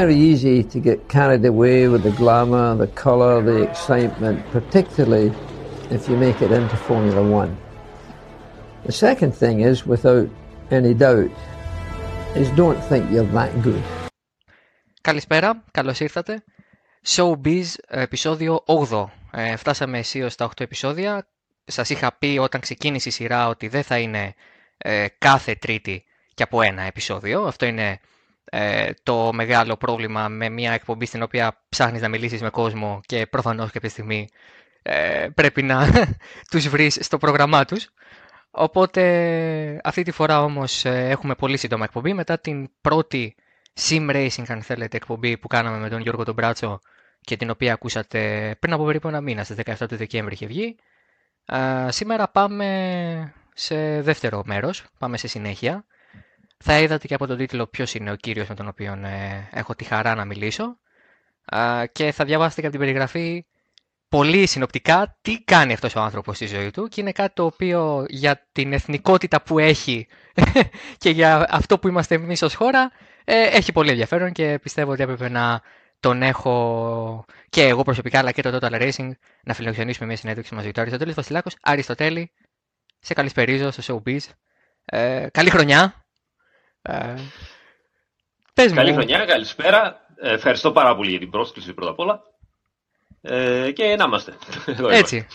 very easy to get carried away with the glamour, the colour, the excitement, particularly if you make it into Formula One. The second thing is, without any doubt, is don't think you're that good. Καλησπέρα, καλώς ήρθατε. Showbiz, επεισόδιο 8. Ε, φτάσαμε αισίως στα 8 επεισόδια. Σας είχα πει όταν ξεκίνησε η σειρά ότι δεν θα είναι ε, κάθε τρίτη και από ένα επεισόδιο. Αυτό είναι ε, το μεγάλο πρόβλημα με μια εκπομπή στην οποία ψάχνεις να μιλήσεις με κόσμο και προφανώς κάποια στιγμή ε, πρέπει να τους βρεις στο πρόγραμμά τους. Οπότε αυτή τη φορά όμως ε, έχουμε πολύ σύντομα εκπομπή μετά την πρώτη sim racing αν θέλετε εκπομπή που κάναμε με τον Γιώργο τον Μπράτσο και την οποία ακούσατε πριν από περίπου ένα μήνα στις 17 του Δεκέμβρη είχε βγει. σήμερα πάμε σε δεύτερο μέρος, πάμε σε συνέχεια. Θα είδατε και από τον τίτλο ποιος είναι ο κύριος με τον οποίο ε, έχω τη χαρά να μιλήσω και θα διαβάσετε και από την περιγραφή πολύ συνοπτικά τι κάνει αυτός ο άνθρωπος στη ζωή του και είναι κάτι το οποίο για την εθνικότητα που έχει και για αυτό που είμαστε εμείς ως χώρα ε, έχει πολύ ενδιαφέρον και πιστεύω ότι έπρεπε να τον έχω και εγώ προσωπικά αλλά και το Total Racing να φιλοξενήσουμε μια συνέντευξη μαζί του. Αριστοτέλης Βασιλάκος, Αριστοτέλη, σε καλησπερίζω στο Showbiz. Ε, καλή χρονιά. Ε, πες καλή χρονιά, καλησπέρα. Ε, ευχαριστώ πάρα πολύ για την πρόσκληση πρώτα απ' όλα. Ε, και να είμαστε. Έτσι.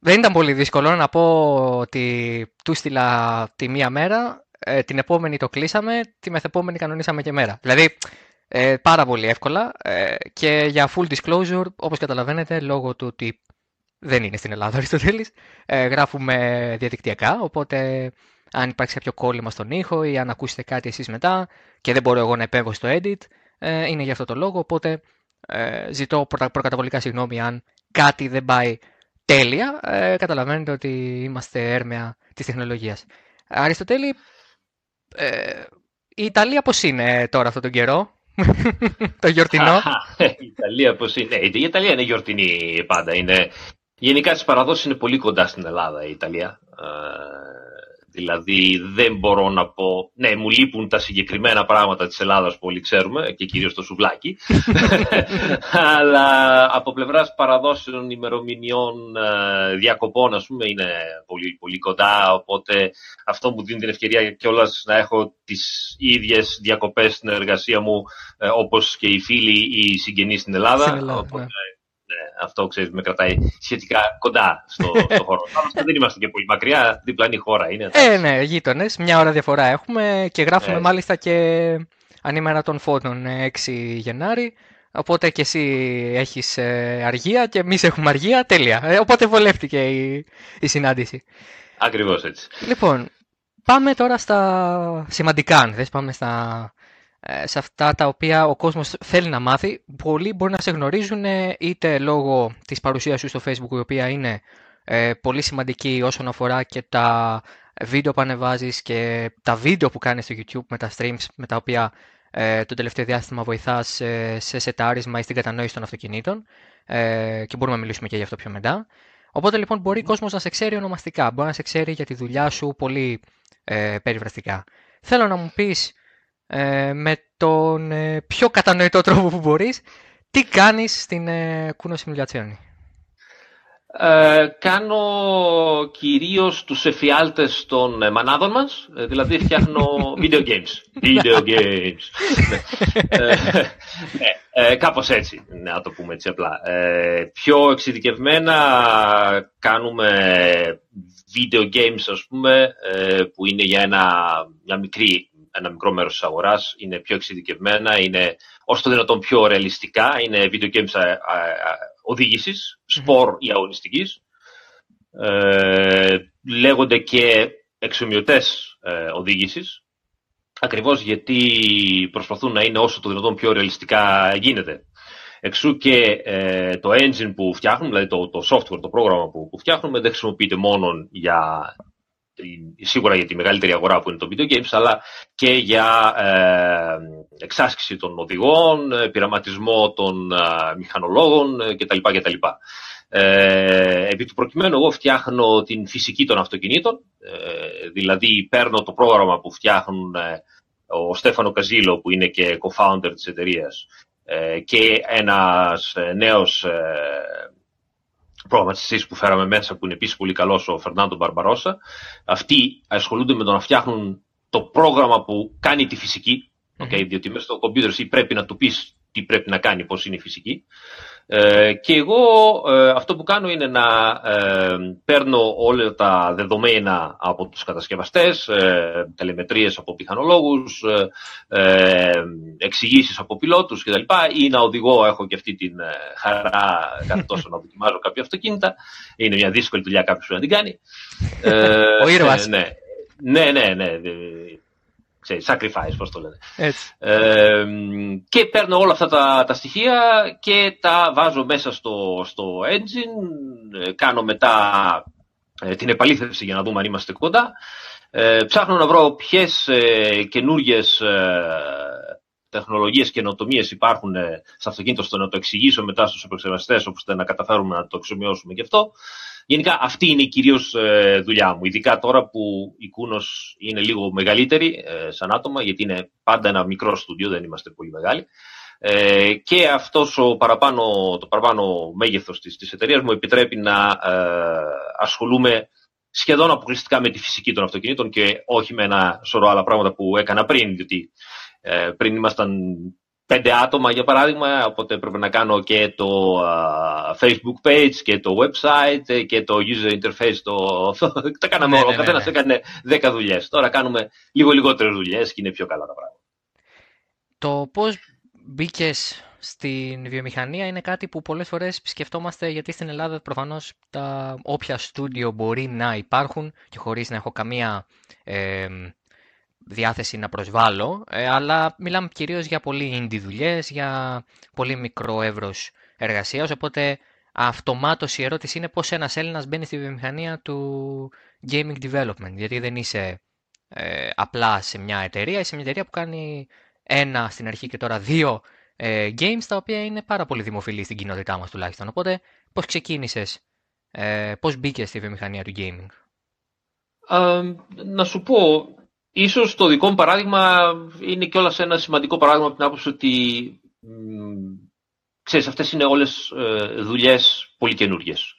Δεν ήταν πολύ δύσκολο να πω ότι του στείλα τη μία μέρα, ε, την επόμενη το κλείσαμε, τη μεθεπόμενη κανονίσαμε και μέρα. Δηλαδή, ε, πάρα πολύ εύκολα ε, και για full disclosure, όπως καταλαβαίνετε, λόγω του ότι δεν είναι στην Ελλάδα ο Αριστοτέλης, ε, γράφουμε διαδικτυακά, οπότε αν υπάρξει κάποιο κόλλημα στον ήχο ή αν ακούσετε κάτι εσείς μετά και δεν μπορώ εγώ να επέμβω στο edit, ε, είναι για αυτό το λόγο, οπότε ε, ζητώ προκαταβολικά συγγνώμη αν κάτι δεν πάει τέλεια, ε, καταλαβαίνετε ότι είμαστε έρμεα της τεχνολογίας. Αριστοτέλη, ε, η Ιταλία πώς είναι τώρα αυτόν τον καιρό, το γιορτινό; η Ιταλία πώς είναι, ναι, η Ιταλία είναι γιορτινή πάντα, είναι... Γενικά στις παραδόσεις είναι πολύ κοντά στην Ελλάδα η Ιταλία. Δηλαδή δεν μπορώ να πω, ναι μου λείπουν τα συγκεκριμένα πράγματα της Ελλάδας που όλοι ξέρουμε και κυρίως το σουβλάκι. Αλλά από πλευράς παραδόσεων ημερομηνιών ε, διακοπών ας πούμε είναι πολύ, πολύ κοντά. Οπότε αυτό μου δίνει την ευκαιρία κιόλας να έχω τις ίδιες διακοπές στην εργασία μου ε, όπως και οι φίλοι ή οι συγγενείς στην Ελλάδα, στην Ελλάδα οπότε, ναι αυτό ξέρεις, με κρατάει σχετικά κοντά στο, στο χώρο. δεν είμαστε και πολύ μακριά, διπλανή χώρα είναι. Ε, ναι, γείτονες. Μια ώρα διαφορά έχουμε και γράφουμε ε. μάλιστα και ανήμερα των φώτων 6 Γενάρη. Οπότε και εσύ έχεις ε, αργία και εμείς έχουμε αργία, τέλεια. Ε, οπότε βολεύτηκε η, η συνάντηση. Ακριβώς έτσι. Λοιπόν, πάμε τώρα στα σημαντικά, αν θες, πάμε στα ε, σε αυτά τα οποία ο κόσμος θέλει να μάθει. Πολλοί μπορεί να σε γνωρίζουν είτε λόγω της παρουσίας σου στο facebook η οποία είναι ε, πολύ σημαντική όσον αφορά και τα βίντεο που ανεβάζεις και τα βίντεο που κάνεις στο YouTube με τα streams με τα οποία ε, το τελευταίο διάστημα βοηθάς ε, σε σετάρισμα ή στην κατανόηση των αυτοκινήτων ε, και μπορούμε να μιλήσουμε και γι' αυτό πιο μετά. Οπότε λοιπόν μπορεί ο κόσμος να σε ξέρει ονομαστικά, μπορεί να σε ξέρει για τη δουλειά σου πολύ ε, περιβραστικά. Θέλω να μου πεις ε, με τον ε, πιο κατανοητό τρόπο που μπορείς, τι κάνεις στην ε, Kuno Simulazione. Ε, κάνω κυρίως τους εφιάλτες των ε, μανάδων μας, δηλαδή φτιάχνω video games. Video games. ναι, ε, κάπως έτσι, να το πούμε έτσι απλά. πιο εξειδικευμένα κάνουμε video games, ας πούμε, που είναι για ένα, μια μικρή ένα μικρό μέρος της αγοράς, είναι πιο εξειδικευμένα, είναι όσο το δυνατόν πιο ρεαλιστικά, είναι video games α, οδήγησης, σπορ ή αγωνιστικής. Ε, λέγονται και εξομοιωτές ε, οδήγησης, ακριβώς γιατί προσπαθούν να είναι όσο το δυνατόν πιο ρεαλιστικά γίνεται. Εξού και ε, το engine που φτιάχνουν, δηλαδή το, το software, το πρόγραμμα που, που φτιάχνουμε, δεν χρησιμοποιείται μόνο για σίγουρα για τη μεγαλύτερη αγορά που είναι το video games, αλλά και για ε, εξάσκηση των οδηγών, ε, πειραματισμό των ε, μηχανολόγων ε, κτλ. κτλ. Ε, επί του προκειμένου εγώ φτιάχνω την φυσική των αυτοκινήτων, δηλαδή παίρνω το πρόγραμμα που φτιάχνουν ο Στέφανο Καζίλο που είναι και co-founder της εταιρείας και ένας νέος προγραμματιστής που φέραμε μέσα που είναι επίσης πολύ καλός ο Φερνάντο Μπαρμπαρόσα. Αυτοί ασχολούνται με το να φτιάχνουν το πρόγραμμα που κάνει τη φυσική Okay, διότι μέσα στο κομπιούτερ εσύ πρέπει να του πεις τι πρέπει να κάνει, πώς είναι η φυσική. Ε, και εγώ ε, αυτό που κάνω είναι να ε, παίρνω όλα τα δεδομένα από τους κατασκευαστές, ε, τελεμετρίες από πιχανολόγους, ε, εξηγήσεις από πιλότους κτλ. Ή να οδηγώ, έχω και αυτή την χαρά κάθε τόσο να δοκιμάζω κάποια αυτοκίνητα. Είναι μια δύσκολη δουλειά κάποιος που να την κάνει. Ο ήρωας. Ναι, ναι, ναι. ναι ξέρεις, sacrifice, πώς το λένε. Έτσι. Ε, και παίρνω όλα αυτά τα, τα στοιχεία και τα βάζω μέσα στο, στο engine, ε, κάνω μετά ε, την επαλήθευση για να δούμε αν είμαστε κοντά. Ε, ψάχνω να βρω ποιες ε, καινούργιες ε, τεχνολογίες και ενοτομίες υπάρχουν ε, στο αυτοκίνητο, στο να το εξηγήσω μετά στους επεξεργαστές, ώστε να καταφέρουμε να το εξομοιώσουμε και αυτό. Γενικά αυτή είναι η κυρίως ε, δουλειά μου, ειδικά τώρα που η Κούνος είναι λίγο μεγαλύτερη ε, σαν άτομα, γιατί είναι πάντα ένα μικρό στούντιο, δεν είμαστε πολύ μεγάλοι. Ε, και αυτός ο παραπάνω, το παραπάνω μέγεθος της, της εταιρείας μου επιτρέπει να ασχολούμαι σχεδόν αποκλειστικά με τη φυσική των αυτοκινήτων και όχι με ένα σωρό άλλα πράγματα που έκανα πριν, διότι πριν ήμασταν πέντε άτομα για παράδειγμα, οπότε πρέπει να κάνω και το Facebook page και το website και το user interface. Το... τα κάναμε ναι, όλα, ο ναι, καθένας ναι, έκανε δέκα δουλειές. Τώρα κάνουμε λίγο λιγότερες δουλειές και είναι πιο καλά τα πράγματα. Το πώς μπήκες στην βιομηχανία είναι κάτι που πολλές φορές σκεφτόμαστε γιατί στην Ελλάδα προφανώς τα όποια στούντιο μπορεί να υπάρχουν και χωρίς να έχω καμία ε, διάθεση να προσβάλλω, ε, αλλά μιλάμε κυρίως για πολύ indie δουλειές, για πολύ μικρό εύρος εργασίας, οπότε αυτομάτως η ερώτηση είναι πώς ένας Έλληνας μπαίνει στη βιομηχανία του gaming development, γιατί δεν είσαι ε, απλά σε μια εταιρεία, είσαι μια εταιρεία που κάνει ένα στην αρχή και τώρα δύο ε, games, τα οποία είναι πάρα πολύ δημοφιλή στην κοινότητά μας τουλάχιστον. Οπότε πώς ξεκίνησες, ε, πώς μπήκες στη βιομηχανία του gaming; να σου πω, Ίσως το δικό μου παράδειγμα είναι και όλα ένα σημαντικό παράδειγμα από την άποψη ότι ξέρεις, αυτές είναι όλες ε, δουλειές πολύ καινούργιες.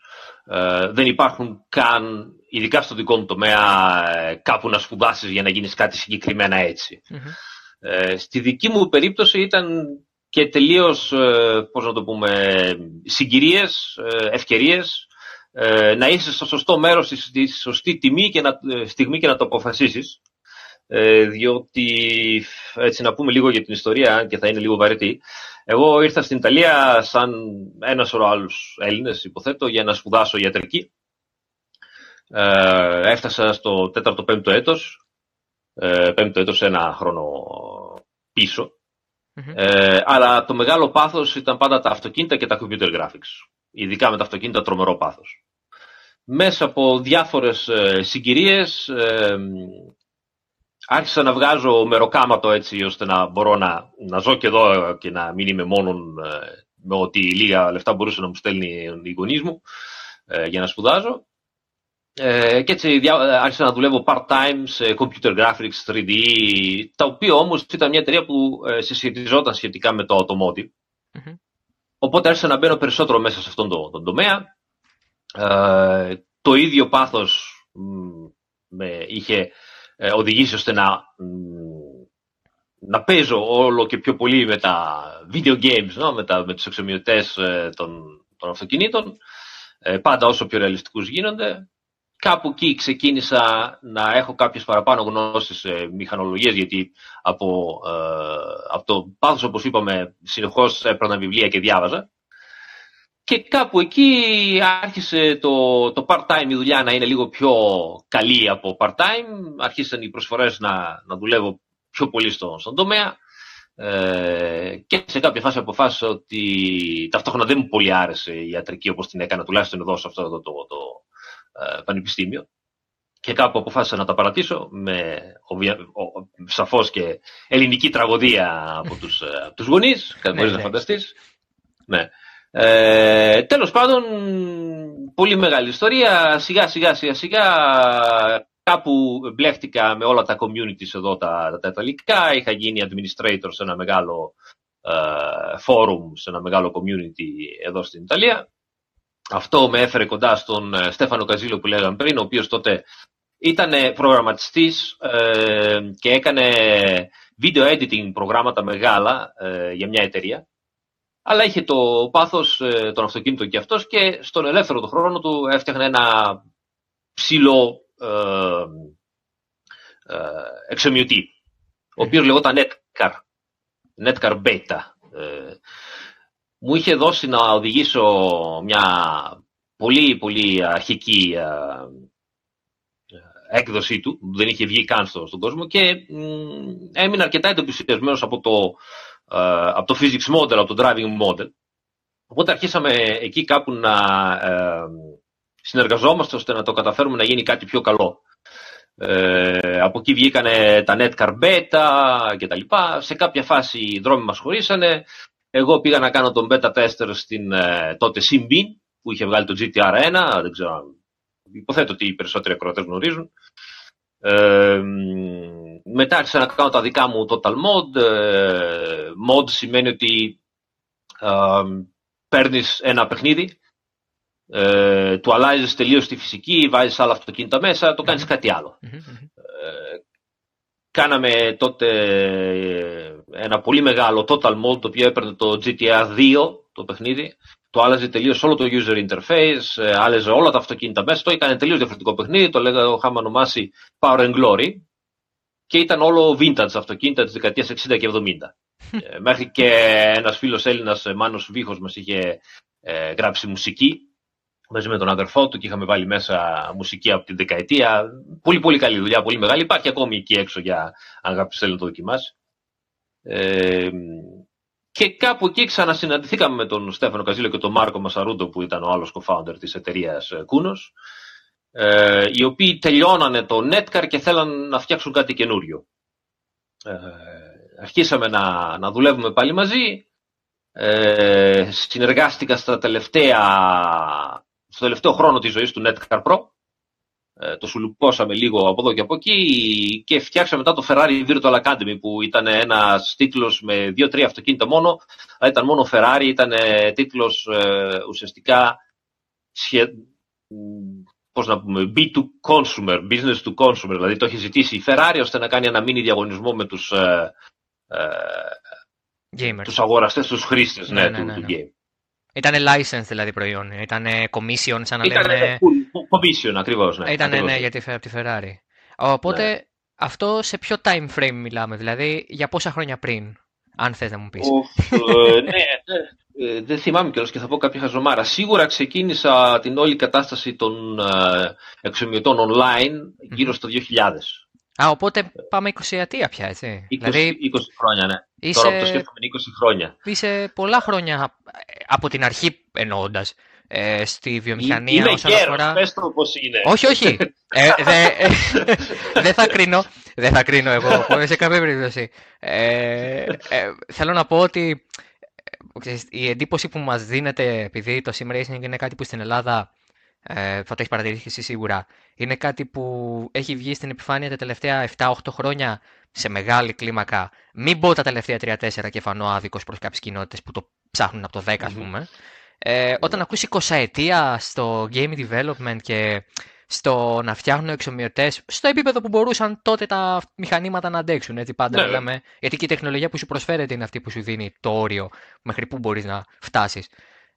Ε, δεν υπάρχουν καν, ειδικά στο δικό μου τομέα, ε, κάπου να σπουδάσεις για να γίνεις κάτι συγκεκριμένα Ε, στη δική μου περίπτωση ήταν και τελείως, ε, πώς να το πούμε, συγκυρίες, ε, ευκαιρίες, να είσαι στο σωστό μέρος, στη σωστή τιμή και να, στιγμή και να το αποφασίσεις. Ε, διότι έτσι να πούμε λίγο για την ιστορία και θα είναι λίγο βαρετή. Εγώ ήρθα στην Ιταλία σαν ένας σωρό άλλους Έλληνες, υποθέτω, για να σπουδάσω ιατρική. Ε, έφτασα στο 4ο-5ο έτος, ε, πέμπτο έτος ένα χρόνο Ε, αλλά το μεγάλο πάθος ήταν πάντα τα αυτοκίνητα και τα computer graphics. Ειδικά με τα αυτοκίνητα τρομερό πάθος. Μέσα από διάφορες ε, συγκυρίες ε, άρχισα να βγάζω μεροκάματο έτσι ώστε να μπορώ να, να ζω και εδώ και να μην είμαι μόνο ε, με ότι λίγα λεφτά μπορούσε να μου στέλνει η γονείς μου ε, για να σπουδάζω. Ε, και έτσι άρχισα να δουλεύω part-time σε computer graphics 3D, τα οποία όμως ήταν μια εταιρεία που συσχετιζόταν σχετικά με το automotive. Οπότε άρχισα να μπαίνω περισσότερο μέσα σε αυτόν τον, τον τομέα. το ίδιο πάθος με είχε ε, οδηγήσει ώστε να, να παίζω όλο και πιο πολύ με τα video games, no? με, τα, με τους εξομοιωτές ε, των, των αυτοκινήτων, ε, πάντα όσο πιο ρεαλιστικούς γίνονται. Κάπου εκεί ξεκίνησα να έχω κάποιες παραπάνω γνώσεις σε μηχανολογίες, γιατί από, από το πάθος, όπως είπαμε, συνεχώς έπαιρνα βιβλία και διάβαζα. Και κάπου εκεί άρχισε το, το part-time η δουλειά να είναι λίγο πιο καλή από part-time. Άρχισαν οι προσφορές να, να δουλεύω πιο πολύ στο, στον τομέα. Ε, και σε κάποια φάση αποφάσισα ότι ταυτόχρονα δεν μου πολύ άρεσε η ιατρική όπως την έκανα τουλάχιστον εδώ σε αυτό το, το, το ε, πανεπιστήμιο. Και κάπου αποφάσισα να τα παρατήσω με ο, σαφώς και ελληνική τραγωδία από τους, ε, από τους γονείς, μπορείς ναι, να ναι. φανταστείς. Ναι. Ε, τέλος πάντων, πολύ μεγάλη ιστορία. Σιγά σιγά σιγά σιγά κάπου μπλέχτηκα με όλα τα communities εδώ τα, τα ιταλικά, είχα γίνει administrator σε ένα μεγάλο ε, forum, σε ένα μεγάλο community εδώ στην Ιταλία. Αυτό με έφερε κοντά στον ε, Στέφανο Καζίλο που λέγαμε πριν, ο οποίος τότε ήταν προγραμματιστής ε, και έκανε video editing προγράμματα μεγάλα ε, για μια εταιρεία. Αλλά είχε το πάθος ε, των αυτοκίνητων και αυτός και στον ελεύθερο του χρόνο του έφτιαχνε ένα ψηλό ε, ε, εξομοιωτή, ο οποίος λεγόταν Netcar, Netcar Beta. Ε, μου είχε δώσει να οδηγήσω μια πολύ πολύ αρχική ε, έκδοσή του, που δεν είχε βγει καν στον κόσμο και έμεινα αρκετά εντυπωσιασμένος από το, από το physics model, από το driving model. Οπότε αρχίσαμε εκεί κάπου να συνεργαζόμαστε ώστε να το καταφέρουμε να γίνει κάτι πιο καλό. Ε, από εκεί βγήκανε τα Netcar Beta και τα λοιπά. Σε κάποια φάση οι δρόμοι μας χωρίσανε. Εγώ πήγα να κάνω τον beta tester στην ε, τότε Simbin που είχε βγάλει το GTR1. Δεν ξέρω, υποθέτω ότι οι περισσότεροι ακροατές γνωρίζουν. Ε, μετά άρχισα να κάνω τα δικά μου Total Mod. Ε, mod σημαίνει ότι ε, παίρνεις ένα παιχνίδι ε, του αλλάζεις τελείως τη φυσική, βάζεις άλλα αυτοκίνητα μέσα, το κάνεις κάτι άλλο. Ε, κάναμε τότε ένα πολύ μεγάλο total mode το οποίο έπαιρνε το GTR 2 το παιχνίδι. Το άλλαζε τελείως όλο το user interface, ε, άλλαζε όλα τα αυτοκίνητα μέσα. Το έκανε τελείως διαφορετικό παιχνίδι. Το λέγαμε, το είχαμε ονομάσει Power and Glory. Και ήταν όλο vintage αυτοκίνητα της δεκαετίας 60 και 70. ε, μέχρι και ένας φίλος Έλληνας, Μάνος Βίχος, μας είχε ε, γράψει μουσική μαζί με τον αδερφό του και είχαμε βάλει μέσα μουσική από την δεκαετία. Πολύ πολύ καλή δουλειά, πολύ μεγάλη. Υπάρχει ακόμη εκεί έξω για αν κάποιος θέλει να το δοκιμάσει. Ε, και κάπου εκεί ξανασυναντηθήκαμε με τον Στέφανο Καζίλο και τον Μάρκο Μασαρούντο που ήταν ο άλλος co-founder της εταιρείας ε, Κούνος ε, οι οποίοι τελειώνανε το Netcar και θέλαν να φτιάξουν κάτι καινούριο. Ε, αρχίσαμε να, να δουλεύουμε πάλι μαζί. Ε, συνεργάστηκα στα τελευταία στο τελευταίο χρόνο της ζωής του Netcar Pro. Ε, το σουλουπώσαμε λίγο από εδώ και από εκεί και φτιάξαμε μετά το Ferrari Virtual Academy που ήταν ένας τίτλος με δύο-τρία αυτοκίνητα μόνο, αλλά ήταν μόνο Ferrari, ήταν τίτλος ε, ουσιαστικά σχε... πώς να πούμε, B to consumer, business to consumer, δηλαδή το έχει ζητήσει η Ferrari ώστε να κάνει ένα μίνι διαγωνισμό με τους, ε, ε, τους αγοραστές, τους χρήστες ναι, ναι, ναι, του, ναι, του game. Ήταν license δηλαδή προϊόν, ήταν commission σαν να Ήτανε λέμε... commission ακριβώς, ναι. Ήταν ακριβώς. ναι, γιατί από τη Ferrari. Οπότε ναι. αυτό σε ποιο time frame μιλάμε, δηλαδή για πόσα χρόνια πριν, αν θες να μου πεις. ε, ναι, ναι. δεν θυμάμαι κιόλας και θα πω κάποια χαζομάρα. Σίγουρα ξεκίνησα την όλη κατάσταση των ε, εξομοιωτών online γύρω στο 2000. Α, οπότε πάμε 20 ετία πια, έτσι. 20, δηλαδή, 20 χρόνια, ναι. Είσαι... Τώρα που το σκέφτομαι 20 χρόνια. Είσαι πολλά χρόνια από την αρχή εννοώντας ε, στη βιομηχανία Είμαι όσον γέρος, αφορά... πες το πώς είναι. Όχι, όχι. ε, δεν δε θα κρίνω. Δεν θα κρίνω εγώ σε καμία περίπτωση. Ε, ε, θέλω να πω ότι η εντύπωση που μας δίνεται επειδή το sim racing είναι κάτι που στην Ελλάδα ε, θα το έχεις παρατηρήσει σίγουρα. Είναι κάτι που έχει βγει στην επιφάνεια τα τελευταία 7-8 χρόνια σε μεγάλη κλίμακα. Μην πω τα τελευταία 3-4 και φανώ άδικος προς κάποιες κοινότητες που το ψάχνουν από το 10, ας πούμε. Ε, όταν ακούσεις 20 ετία στο game development και στο να φτιάχνουν εξομοιωτές στο επίπεδο που μπορούσαν τότε τα μηχανήματα να αντέξουν. Έτσι πάντα ναι. μιλάμε. Γιατί και η τεχνολογία που σου προσφέρεται είναι αυτή που σου δίνει το όριο μέχρι πού μπορείς να φτάσεις.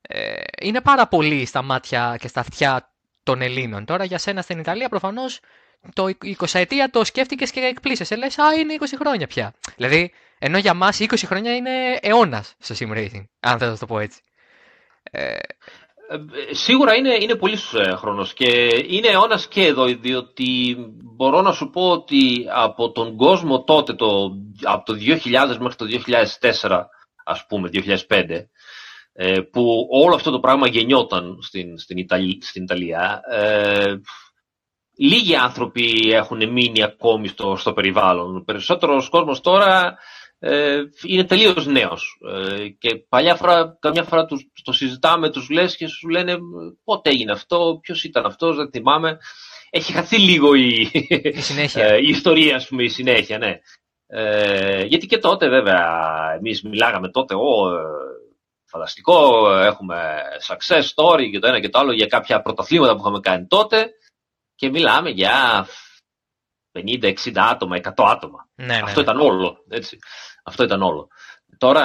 Ε, είναι πάρα πολύ στα μάτια και στα αυτιά των Ελλήνων. Τώρα για σένα στην Ιταλία προφανώς το 20 ετία το σκέφτηκες και εκπλήσεσαι. Λες, Α, είναι 20 χρόνια πια. Δηλαδή, ενώ για μας 20 χρόνια είναι αιώνας στο sim racing, αν θέλω να το πω έτσι. Ε... Σίγουρα είναι, είναι πολύς χρόνος και είναι αιώνας και εδώ, διότι μπορώ να σου πω ότι από τον κόσμο τότε, το, από το 2000 μέχρι το 2004, ας πούμε, 2005, ε, που όλο αυτό το πράγμα γεννιόταν στην, στην, Ιταλία, στην Ιταλία. Ε, λίγοι άνθρωποι έχουν μείνει ακόμη στο, στο περιβάλλον. Ο περισσότερος κόσμος τώρα ε, είναι τελείως νέος. Ε, και παλιά φορά, καμιά φορά τους, το συζητάμε, τους λες και σου λένε πότε έγινε αυτό, ποιος ήταν αυτός, δεν θυμάμαι. έχει χαθεί λίγο η, Η συνέχεια. ε, η ιστορία, ας πούμε, η συνέχεια, ναι. Ε, γιατί και τότε βέβαια εμείς μιλάγαμε τότε, ο, ε, φανταστικό, έχουμε success story και το ένα και το άλλο για κάποια πρωταθλήματα που είχαμε κάνει τότε και μιλάμε για 50-60 άτομα, 100 άτομα. ναι, ναι, Αυτό ναι. ήταν όλο. Έτσι. Αυτό ήταν όλο. Τώρα,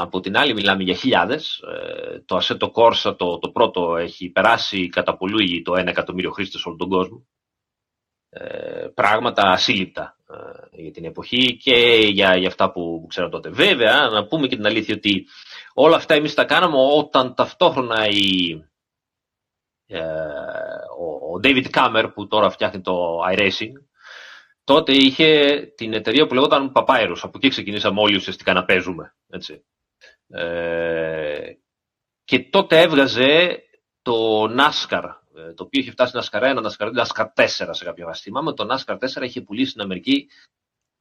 από την άλλη, μιλάμε για χιλιάδες. Ε, Το Assetto Corsa, το, το πρώτο, έχει περάσει κατά πολύ το 1 εκατομμύριο χρήστες σε όλο τον κόσμο. Ε, πράγματα ασύλληπτα ε, για την εποχή και για, για αυτά που, που ξέρω τότε. Βέβαια, να πούμε και την αλήθεια ότι όλα αυτά εμείς τα κάναμε όταν ταυτόχρονα η, ε, ο, ο David Kammer που τώρα φτιάχνει το iRacing τότε είχε την εταιρεία που λεγόταν Papyrus. Από εκεί ξεκινήσαμε όλοι ουσιαστικά να παίζουμε. Έτσι. Ε, και τότε έβγαζε το NASCAR, ε, το οποίο είχε φτάσει NASCAR 1, NASCAR 2, NASCAR 4 σε κάποια βάση. Θυμάμαι το NASCAR 4 είχε πουλήσει στην Αμερική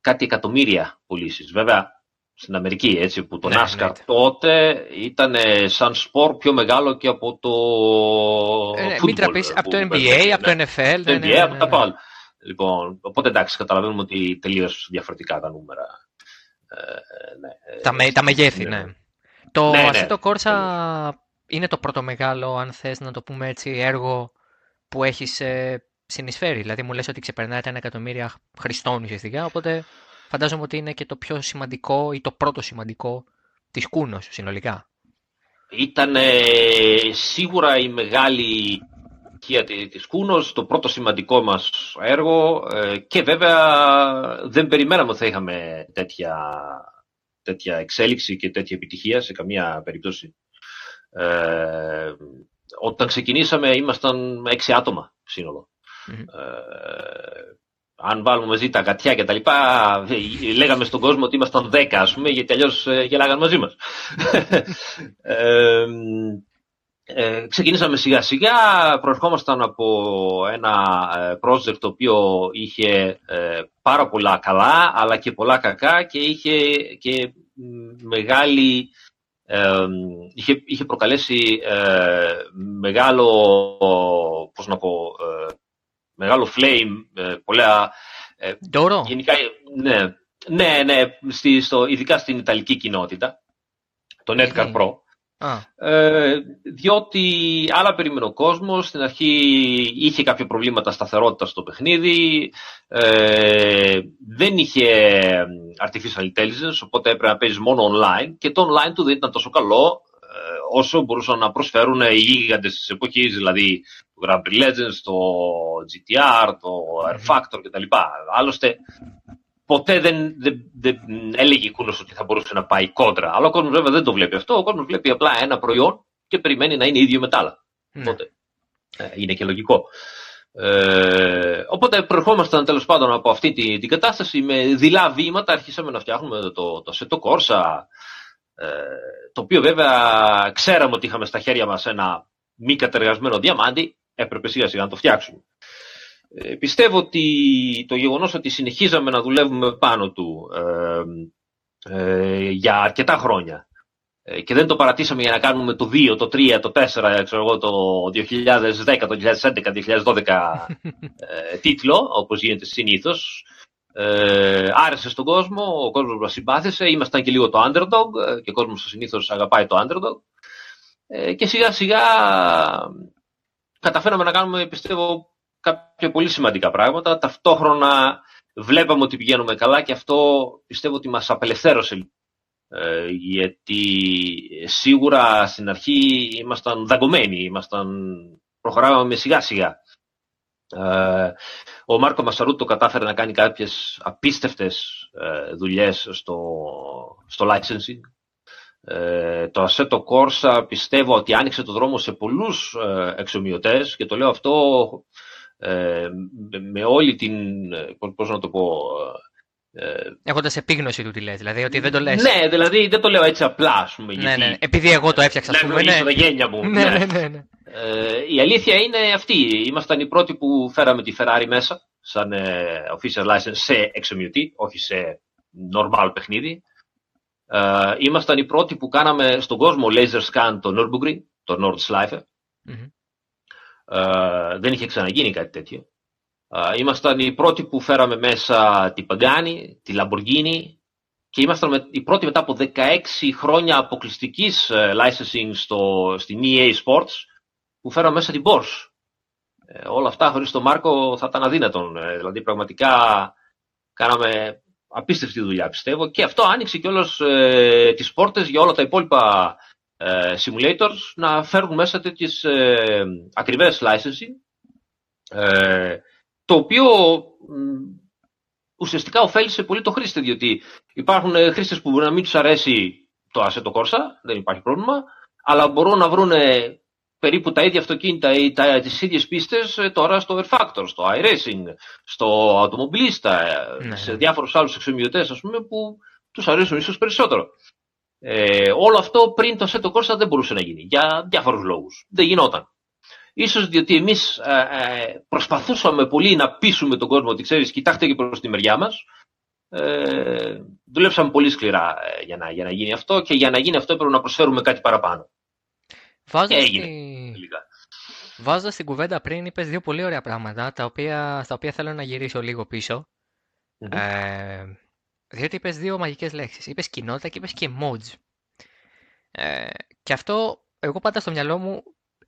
κάτι εκατομμύρια πουλήσεις. Βέβαια, στην Αμερική, έτσι, που το Ναι, NASCAR εννοείται. τότε ήταν ε, σαν σπορ πιο μεγάλο και από το Ε, ναι, football, μην τραπείς από το που NBA, παίζουμε, από το ναι. NFL. Το ναι, NBA, ναι, ναι, από τα ναι. πάντα. Λοιπόν, οπότε εντάξει, καταλαβαίνουμε ότι τελείω διαφορετικά τα νούμερα. Ε, ναι, ε, Τα, με, τα μεγέθη, ναι. ναι. Το Ναι, ναι, Assetto Corsa είναι το πρώτο μεγάλο, αν θες να το πούμε έτσι, έργο που έχεις ε, συνεισφέρει. Δηλαδή μου λες ότι ξεπερνάει τα ένα εκατομμύρια χρηστών ουσιαστικά, οπότε φαντάζομαι ότι είναι και το πιο σημαντικό ή το πρώτο σημαντικό της Κούνος συνολικά. Ήταν σίγουρα η μεγάλη επιτυχία τη- της Κούνος, το πρώτο σημαντικό μας έργο ε, και βέβαια δεν περιμέναμε ότι θα είχαμε τέτοια, τέτοια εξέλιξη και τέτοια επιτυχία σε καμία περίπτωση. Ε, όταν ξεκινήσαμε ήμασταν έξι άτομα σύνολο. Μμμ. Ε, αν βάλουμε μαζί τα γατιά και τα λοιπά, ε, λέγαμε στον κόσμο ότι ήμασταν δέκα, ας πούμε, γιατί αλλιώς ε, γελάγαν μαζί μας. ε, ε, ξεκινήσαμε σιγά σιγά, προερχόμασταν από ένα ε, project το οποίο είχε ε, πάρα πολλά καλά, αλλά και πολλά κακά και είχε και μ, μεγάλη ε, είχε, είχε προκαλέσει ε, μεγάλο, πώς να πω, ε, μεγάλο flame, ε, πολλά, ε, Ντόρο, γενικά, ναι, ναι, ναι στη, στο, ειδικά στην Ιταλική κοινότητα, το Netcar Mhm. Pro, Α, ε, διότι άλλα περίμενε ο κόσμος. Στην αρχή είχε κάποια προβλήματα σταθερότητας στο παιχνίδι. Ε, δεν είχε artificial intelligence, οπότε έπρεπε να παίζεις μόνο online και το online του δεν ήταν τόσο καλό ε, όσο μπορούσαν να προσφέρουν οι γίγαντες της εποχής, δηλαδή το Grand Prix Legends, το GTR, το Air Factor κτλ. Άλλωστε, ποτέ δεν, δεν, δεν έλεγε η Κούνος ότι θα μπορούσε να πάει κόντρα. Αλλά ο κόσμος βέβαια δεν το βλέπει αυτό. Ο κόσμος βλέπει απλά ένα προϊόν και περιμένει να είναι ίδιο με τα άλλα. ναι. Οπότε, ε, είναι και λογικό. Ε, οπότε προερχόμασταν τέλος πάντων από αυτή την, την κατάσταση με δειλά βήματα. Αρχίσαμε να φτιάχνουμε το, το Seto Corsa, ε, το οποίο βέβαια ξέραμε ότι είχαμε στα χέρια μας ένα μη κατεργασμένο διαμάντι, έπρεπε σιγά σιγά να το φτιάξουμε. Ε, πιστεύω ότι το γεγονός ότι συνεχίζαμε να δουλεύουμε πάνω του ε, ε, για αρκετά χρόνια ε, και δεν το παρατήσαμε για να κάνουμε το 2, το 3, το 4, ξέρω εγώ, το 2010, το 2011, 2012 ε, τίτλο, όπως γίνεται συνήθως. Ε, άρεσε στον κόσμο, ο κόσμος μας συμπάθησε, ήμασταν και λίγο το underdog ε, και ο κόσμος συνήθως αγαπάει το underdog. Ε, και σιγά σιγά καταφέραμε να κάνουμε, πιστεύω, κάποια πολύ σημαντικά πράγματα. Ταυτόχρονα βλέπαμε ότι πηγαίνουμε καλά και αυτό πιστεύω ότι μας απελευθέρωσε ε, γιατί σίγουρα στην αρχή ήμασταν δαγκωμένοι, ήμασταν, προχωράγαμε σιγά σιγά. Ε, ο Μάρκο Μασαρούτο κατάφερε να κάνει κάποιες απίστευτες ε, δουλειές στο, στο licensing. Ε, το Assetto Corsa πιστεύω ότι άνοιξε το δρόμο σε πολλούς ε, εξομοιωτές και το λέω αυτό ε, με, με όλη την, ε, πώς, πώς να το πω, ε, Έχοντας επίγνωση του τι λες, δηλαδή ότι δεν το λες. ναι, δηλαδή δεν το λέω έτσι απλά, ας πούμε. ναι, γιατί ναι. Επειδή εγώ το έφτιαξα, ας λέμε πούμε. ίσο Ναι, τα γένια μου. ναι, ναι, ναι, ναι. Ε, η αλήθεια είναι αυτή. Ήμασταν οι πρώτοι που φέραμε τη Ferrari μέσα, σαν ε, official license, σε εξομοιωτή, όχι σε normal παιχνίδι. Ε, ήμασταν οι πρώτοι που κάναμε στον κόσμο laser scan το Nürburgring, το Nordschleife. Μμμ. Ε, δεν είχε ξαναγίνει κάτι τέτοιο. Ήμασταν οι πρώτοι που φέραμε μέσα την Pagani, τη Lamborghini και ήμασταν οι πρώτοι μετά από 16 χρόνια αποκλειστικής ε, licensing στο, στην EA Sports που φέραμε μέσα την Porsche. Ε, όλα αυτά χωρίς τον Μάρκο θα ήταν αδύνατον. Ε, δηλαδή πραγματικά κάναμε απίστευτη δουλειά πιστεύω και αυτό άνοιξε κιόλας ε, τις πόρτες για όλα τα υπόλοιπα ε, simulators να φέρουν μέσα τέτοιες ε, ακριβές licensing ε, το οποίο ουσιαστικά ωφέλησε πολύ το χρήστη διότι υπάρχουν ε, χρήστες που μπορεί να μην τους αρέσει το Assetto Corsa, δεν υπάρχει πρόβλημα αλλά μπορούν να βρουν περίπου τα ίδια αυτοκίνητα ή τα, τις ίδιες πίστες ε, τώρα στο Air Factor, στο iRacing, στο Automobilista, ε, ναι. σε διάφορους άλλους εξομοιωτές ας πούμε που τους αρέσουν ίσως περισσότερο. Ε, όλο αυτό πριν το Assetto Corsa δεν μπορούσε να γίνει για διάφορους λόγους. Δεν γινόταν. Ίσως διότι εμείς ε, ε, προσπαθούσαμε πολύ να πείσουμε τον κόσμο ότι ξέρεις κοιτάξτε και προς τη μεριά μας. Ε, δουλέψαμε πολύ σκληρά για να, για να γίνει αυτό και για να γίνει αυτό έπρεπε να προσφέρουμε κάτι παραπάνω. Βάζοντας, στη... την κουβέντα πριν είπες δύο πολύ ωραία πράγματα τα οποία, στα οποία θέλω να γυρίσω λίγο Ε, διότι είπες δύο μαγικές λέξεις. Είπες κοινότητα και είπες και mods. Ε, και αυτό εγώ πάντα στο μυαλό μου,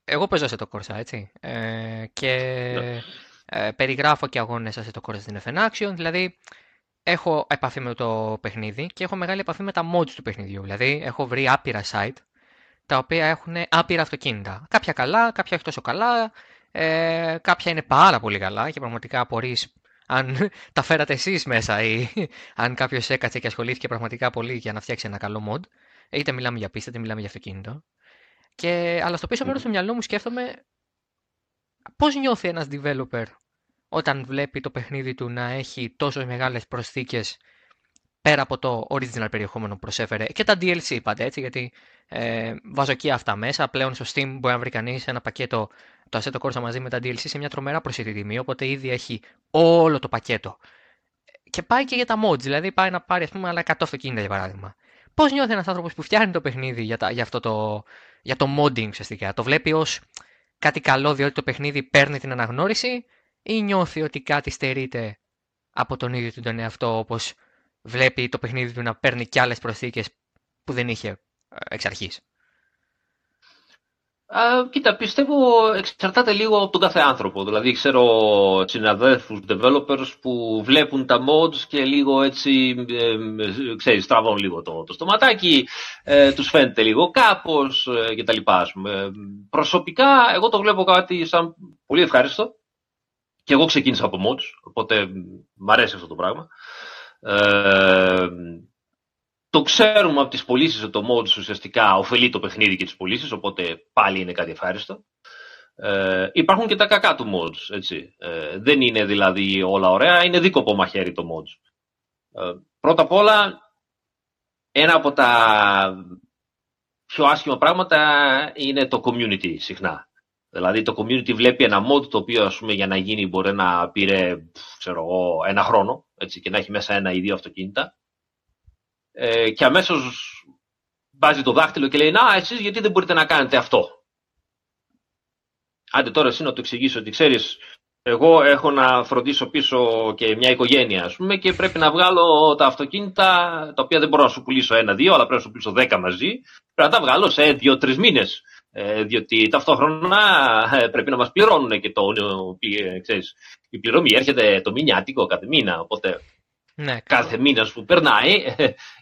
εγώ παίζω σε το Corsa, έτσι. Ε, και ναι. ε, περιγράφω και αγώνες σε το Corsa στην FN Action, δηλαδή έχω επαφή με το παιχνίδι και έχω μεγάλη επαφή με τα mods του παιχνιδιού. Δηλαδή έχω βρει άπειρα site τα οποία έχουν άπειρα αυτοκίνητα. Κάποια καλά, κάποια όχι τόσο καλά, ε, κάποια είναι πάρα πολύ καλά και πραγματικά απορείς αν τα φέρατε εσείς μέσα ή αν κάποιος έκατσε και ασχολήθηκε πραγματικά πολύ για να φτιάξει ένα καλό mod. Είτε μιλάμε για πίστα, είτε μιλάμε για αυτοκίνητο. Και, αλλά στο πίσω μέρος του μυαλού μου σκέφτομαι πώς νιώθει ένας developer όταν βλέπει το παιχνίδι του να έχει τόσο μεγάλες προσθήκες πέρα από το original περιεχόμενο που προσέφερε και τα DLC πάντα έτσι, γιατί ε, βάζω και αυτά μέσα. Πλέον στο Steam μπορεί να βρει κανείς ένα πακέτο το Assetto Corsa μαζί με τα DLC σε μια τρομερά προσιτή τιμή, οπότε ήδη έχει όλο το πακέτο. Και πάει και για τα mods, δηλαδή πάει να πάρει ας πούμε άλλα 100 αυτοκίνητα για παράδειγμα. Πώς νιώθει ένας άνθρωπος που φτιάχνει το παιχνίδι για, τα, για, αυτό το, για το modding ουσιαστικά, το βλέπει ως κάτι καλό διότι το παιχνίδι παίρνει την αναγνώριση ή νιώθει ότι κάτι στερείται από τον ίδιο τον εαυτό όπως βλέπει το παιχνίδι του να παίρνει και άλλες προσθήκες που δεν είχε ε, εξ αρχής. Α, κοίτα, πιστεύω εξαρτάται λίγο από τον κάθε άνθρωπο. Δηλαδή, ξέρω συναδέλφους developers που βλέπουν τα mods και λίγο έτσι, ε, ξέρεις, τραβούν λίγο το, το στοματάκι, ε, τους φαίνεται λίγο κάπως ε, κτλ. Προσωπικά, εγώ το βλέπω κάτι σαν πολύ ευχάριστο και εγώ ξεκίνησα από mods, οπότε μ' αρέσει αυτό το πράγμα. Ε, το ξέρουμε από τις πωλήσεις ότι το mods ουσιαστικά ωφελεί το παιχνίδι και τις πωλήσεις, οπότε πάλι είναι κάτι ευχάριστο. Ε, υπάρχουν και τα κακά του mods, έτσι. Ε, δεν είναι δηλαδή όλα ωραία, είναι δίκοπο μαχαίρι το mods. Ε, πρώτα απ' όλα, ένα από τα πιο άσχημα πράγματα είναι το community συχνά. Δηλαδή το community βλέπει ένα mod το οποίο ας πούμε για να γίνει μπορεί να πήρε ξέρω εγώ, ένα χρόνο έτσι, και να έχει μέσα ένα ή δύο αυτοκίνητα ε, και αμέσως βάζει το δάχτυλο και λέει «Να, εσείς γιατί δεν μπορείτε να κάνετε αυτό». Άντε τώρα εσύ να το εξηγήσω ότι ξέρεις εγώ έχω να φροντίσω πίσω και μια οικογένεια, ας πούμε, και πρέπει να βγάλω τα αυτοκίνητα, τα οποία δεν μπορώ να σου πουλήσω ένα-δύο, αλλά πρέπει να σου πουλήσω δέκα μαζί. Πρέπει να τα βγάλω σε δύο-τρεις μήνες. Ε, διότι ταυτόχρονα ε, πρέπει να μας πληρώνουν και το, ε, ξέρεις, η πληρωμή έρχεται το μηνιάτικο κάθε μήνα, οπότε ναι, κάθε μήνας που περνάει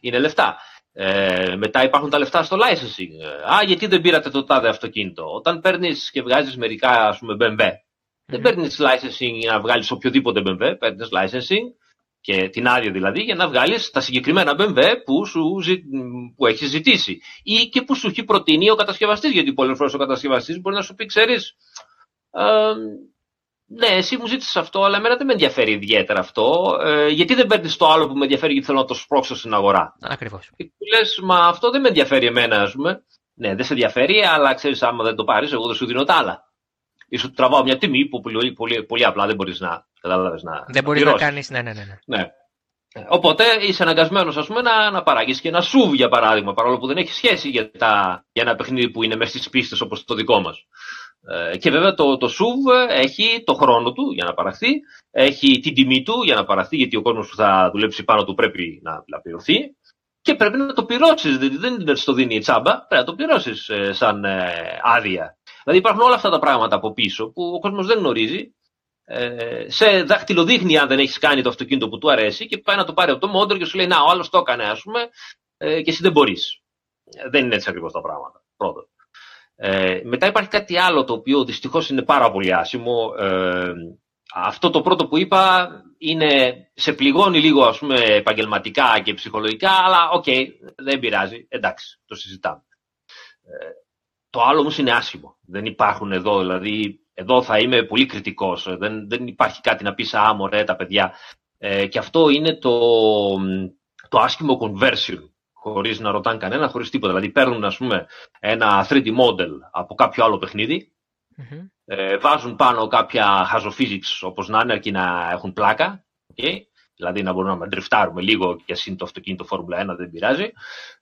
είναι λεφτά. Ε, μετά υπάρχουν τα λεφτά στο licensing. Α, γιατί δεν πήρατε το τάδε αυτοκίνητο; Όταν παίρνεις και βγάζεις μερικά, ας πούμε, BMW, δεν παίρνεις licensing για να βγάλεις οποιοδήποτε BMW, παίρνεις licensing και την άδεια δηλαδή για να βγάλεις τα συγκεκριμένα BMW που, σου, που έχεις ζητήσει ή και που σου έχει προτείνει ο κατασκευαστής γιατί πολλές φορές ο κατασκευαστής μπορεί να σου πει ξέρεις ε, ναι εσύ μου ζήτησες αυτό αλλά εμένα δεν με ενδιαφέρει ιδιαίτερα αυτό ε, γιατί δεν παίρνεις το άλλο που με ενδιαφέρει γιατί θέλω να το σπρώξω στην αγορά; Ακριβώς και του λες μα αυτό δεν με ενδιαφέρει εμένα ας πούμε ναι δεν σε ενδιαφέρει αλλά ξέρεις άμα δεν το πάρεις εγώ δεν σου δίνω τα άλλα ή σου τραβάω μια τιμή που πολύ, πολύ, πολύ απλά δεν μπορείς να Κατάλαβες, να, Δεν μπορείς να κάνεις. Ναι, ναι, ναι, ναι. ναι. Οπότε είσαι αναγκασμένος να, να παράγεις και ένα σουβ για παράδειγμα, παρόλο που δεν έχει σχέση για, τα, για ένα παιχνίδι που είναι μέσα στις πίστες όπως το δικό μας. Ε, και βέβαια το, το SUV έχει το χρόνο του για να παραχθεί, έχει την τιμή του για να παραχθεί, γιατί ο κόσμος που θα δουλέψει πάνω του πρέπει να, να πληρωθεί και πρέπει να το πληρώσεις. Δηλαδή δεν στο δίνει η τσάμπα, πρέπει να το πληρώσεις ε, σαν ε, άδεια. Δηλαδή υπάρχουν όλα αυτά τα πράγματα από πίσω που ο κόσμος δεν γνωρίζει. Ε, σε δάχτυλοδείχνει αν δεν έχεις κάνει το αυτοκίνητο που του αρέσει και πάει να το πάρει από το modder και σου λέει Να, ο άλλος το έκανε, ας πούμε, ε, και εσύ δεν μπορείς. Δεν είναι έτσι ακριβώς τα πράγματα. Πρώτον. Ε, μετά υπάρχει κάτι άλλο το οποίο δυστυχώς είναι πάρα πολύ άσχημο. Ε, αυτό το πρώτο που είπα είναι, σε πληγώνει λίγο ας πούμε επαγγελματικά και ψυχολογικά, αλλά OK, okay, δεν πειράζει, εντάξει, το συζητάμε. Ε, το άλλο όμως είναι άσχημο. Δεν υπάρχουν εδώ, δηλαδή, εδώ θα είμαι πολύ κριτικός. Δεν, δεν υπάρχει κάτι να πεις, α, μωρέ, τα παιδιά. Ε, και αυτό είναι το, το άσχημο conversion χωρίς να ρωτάνε κανένα, χωρίς τίποτα. Δηλαδή παίρνουν ας πούμε ένα 3D model από κάποιο άλλο ε, βάζουν πάνω κάποια hazophysics όπως να είναι αρκεί να έχουν πλάκα, okay? δηλαδή να μπορούμε να ντριφτάρουμε λίγο και ασύν το αυτοκίνητο Φόρμουλα 1 δεν πειράζει.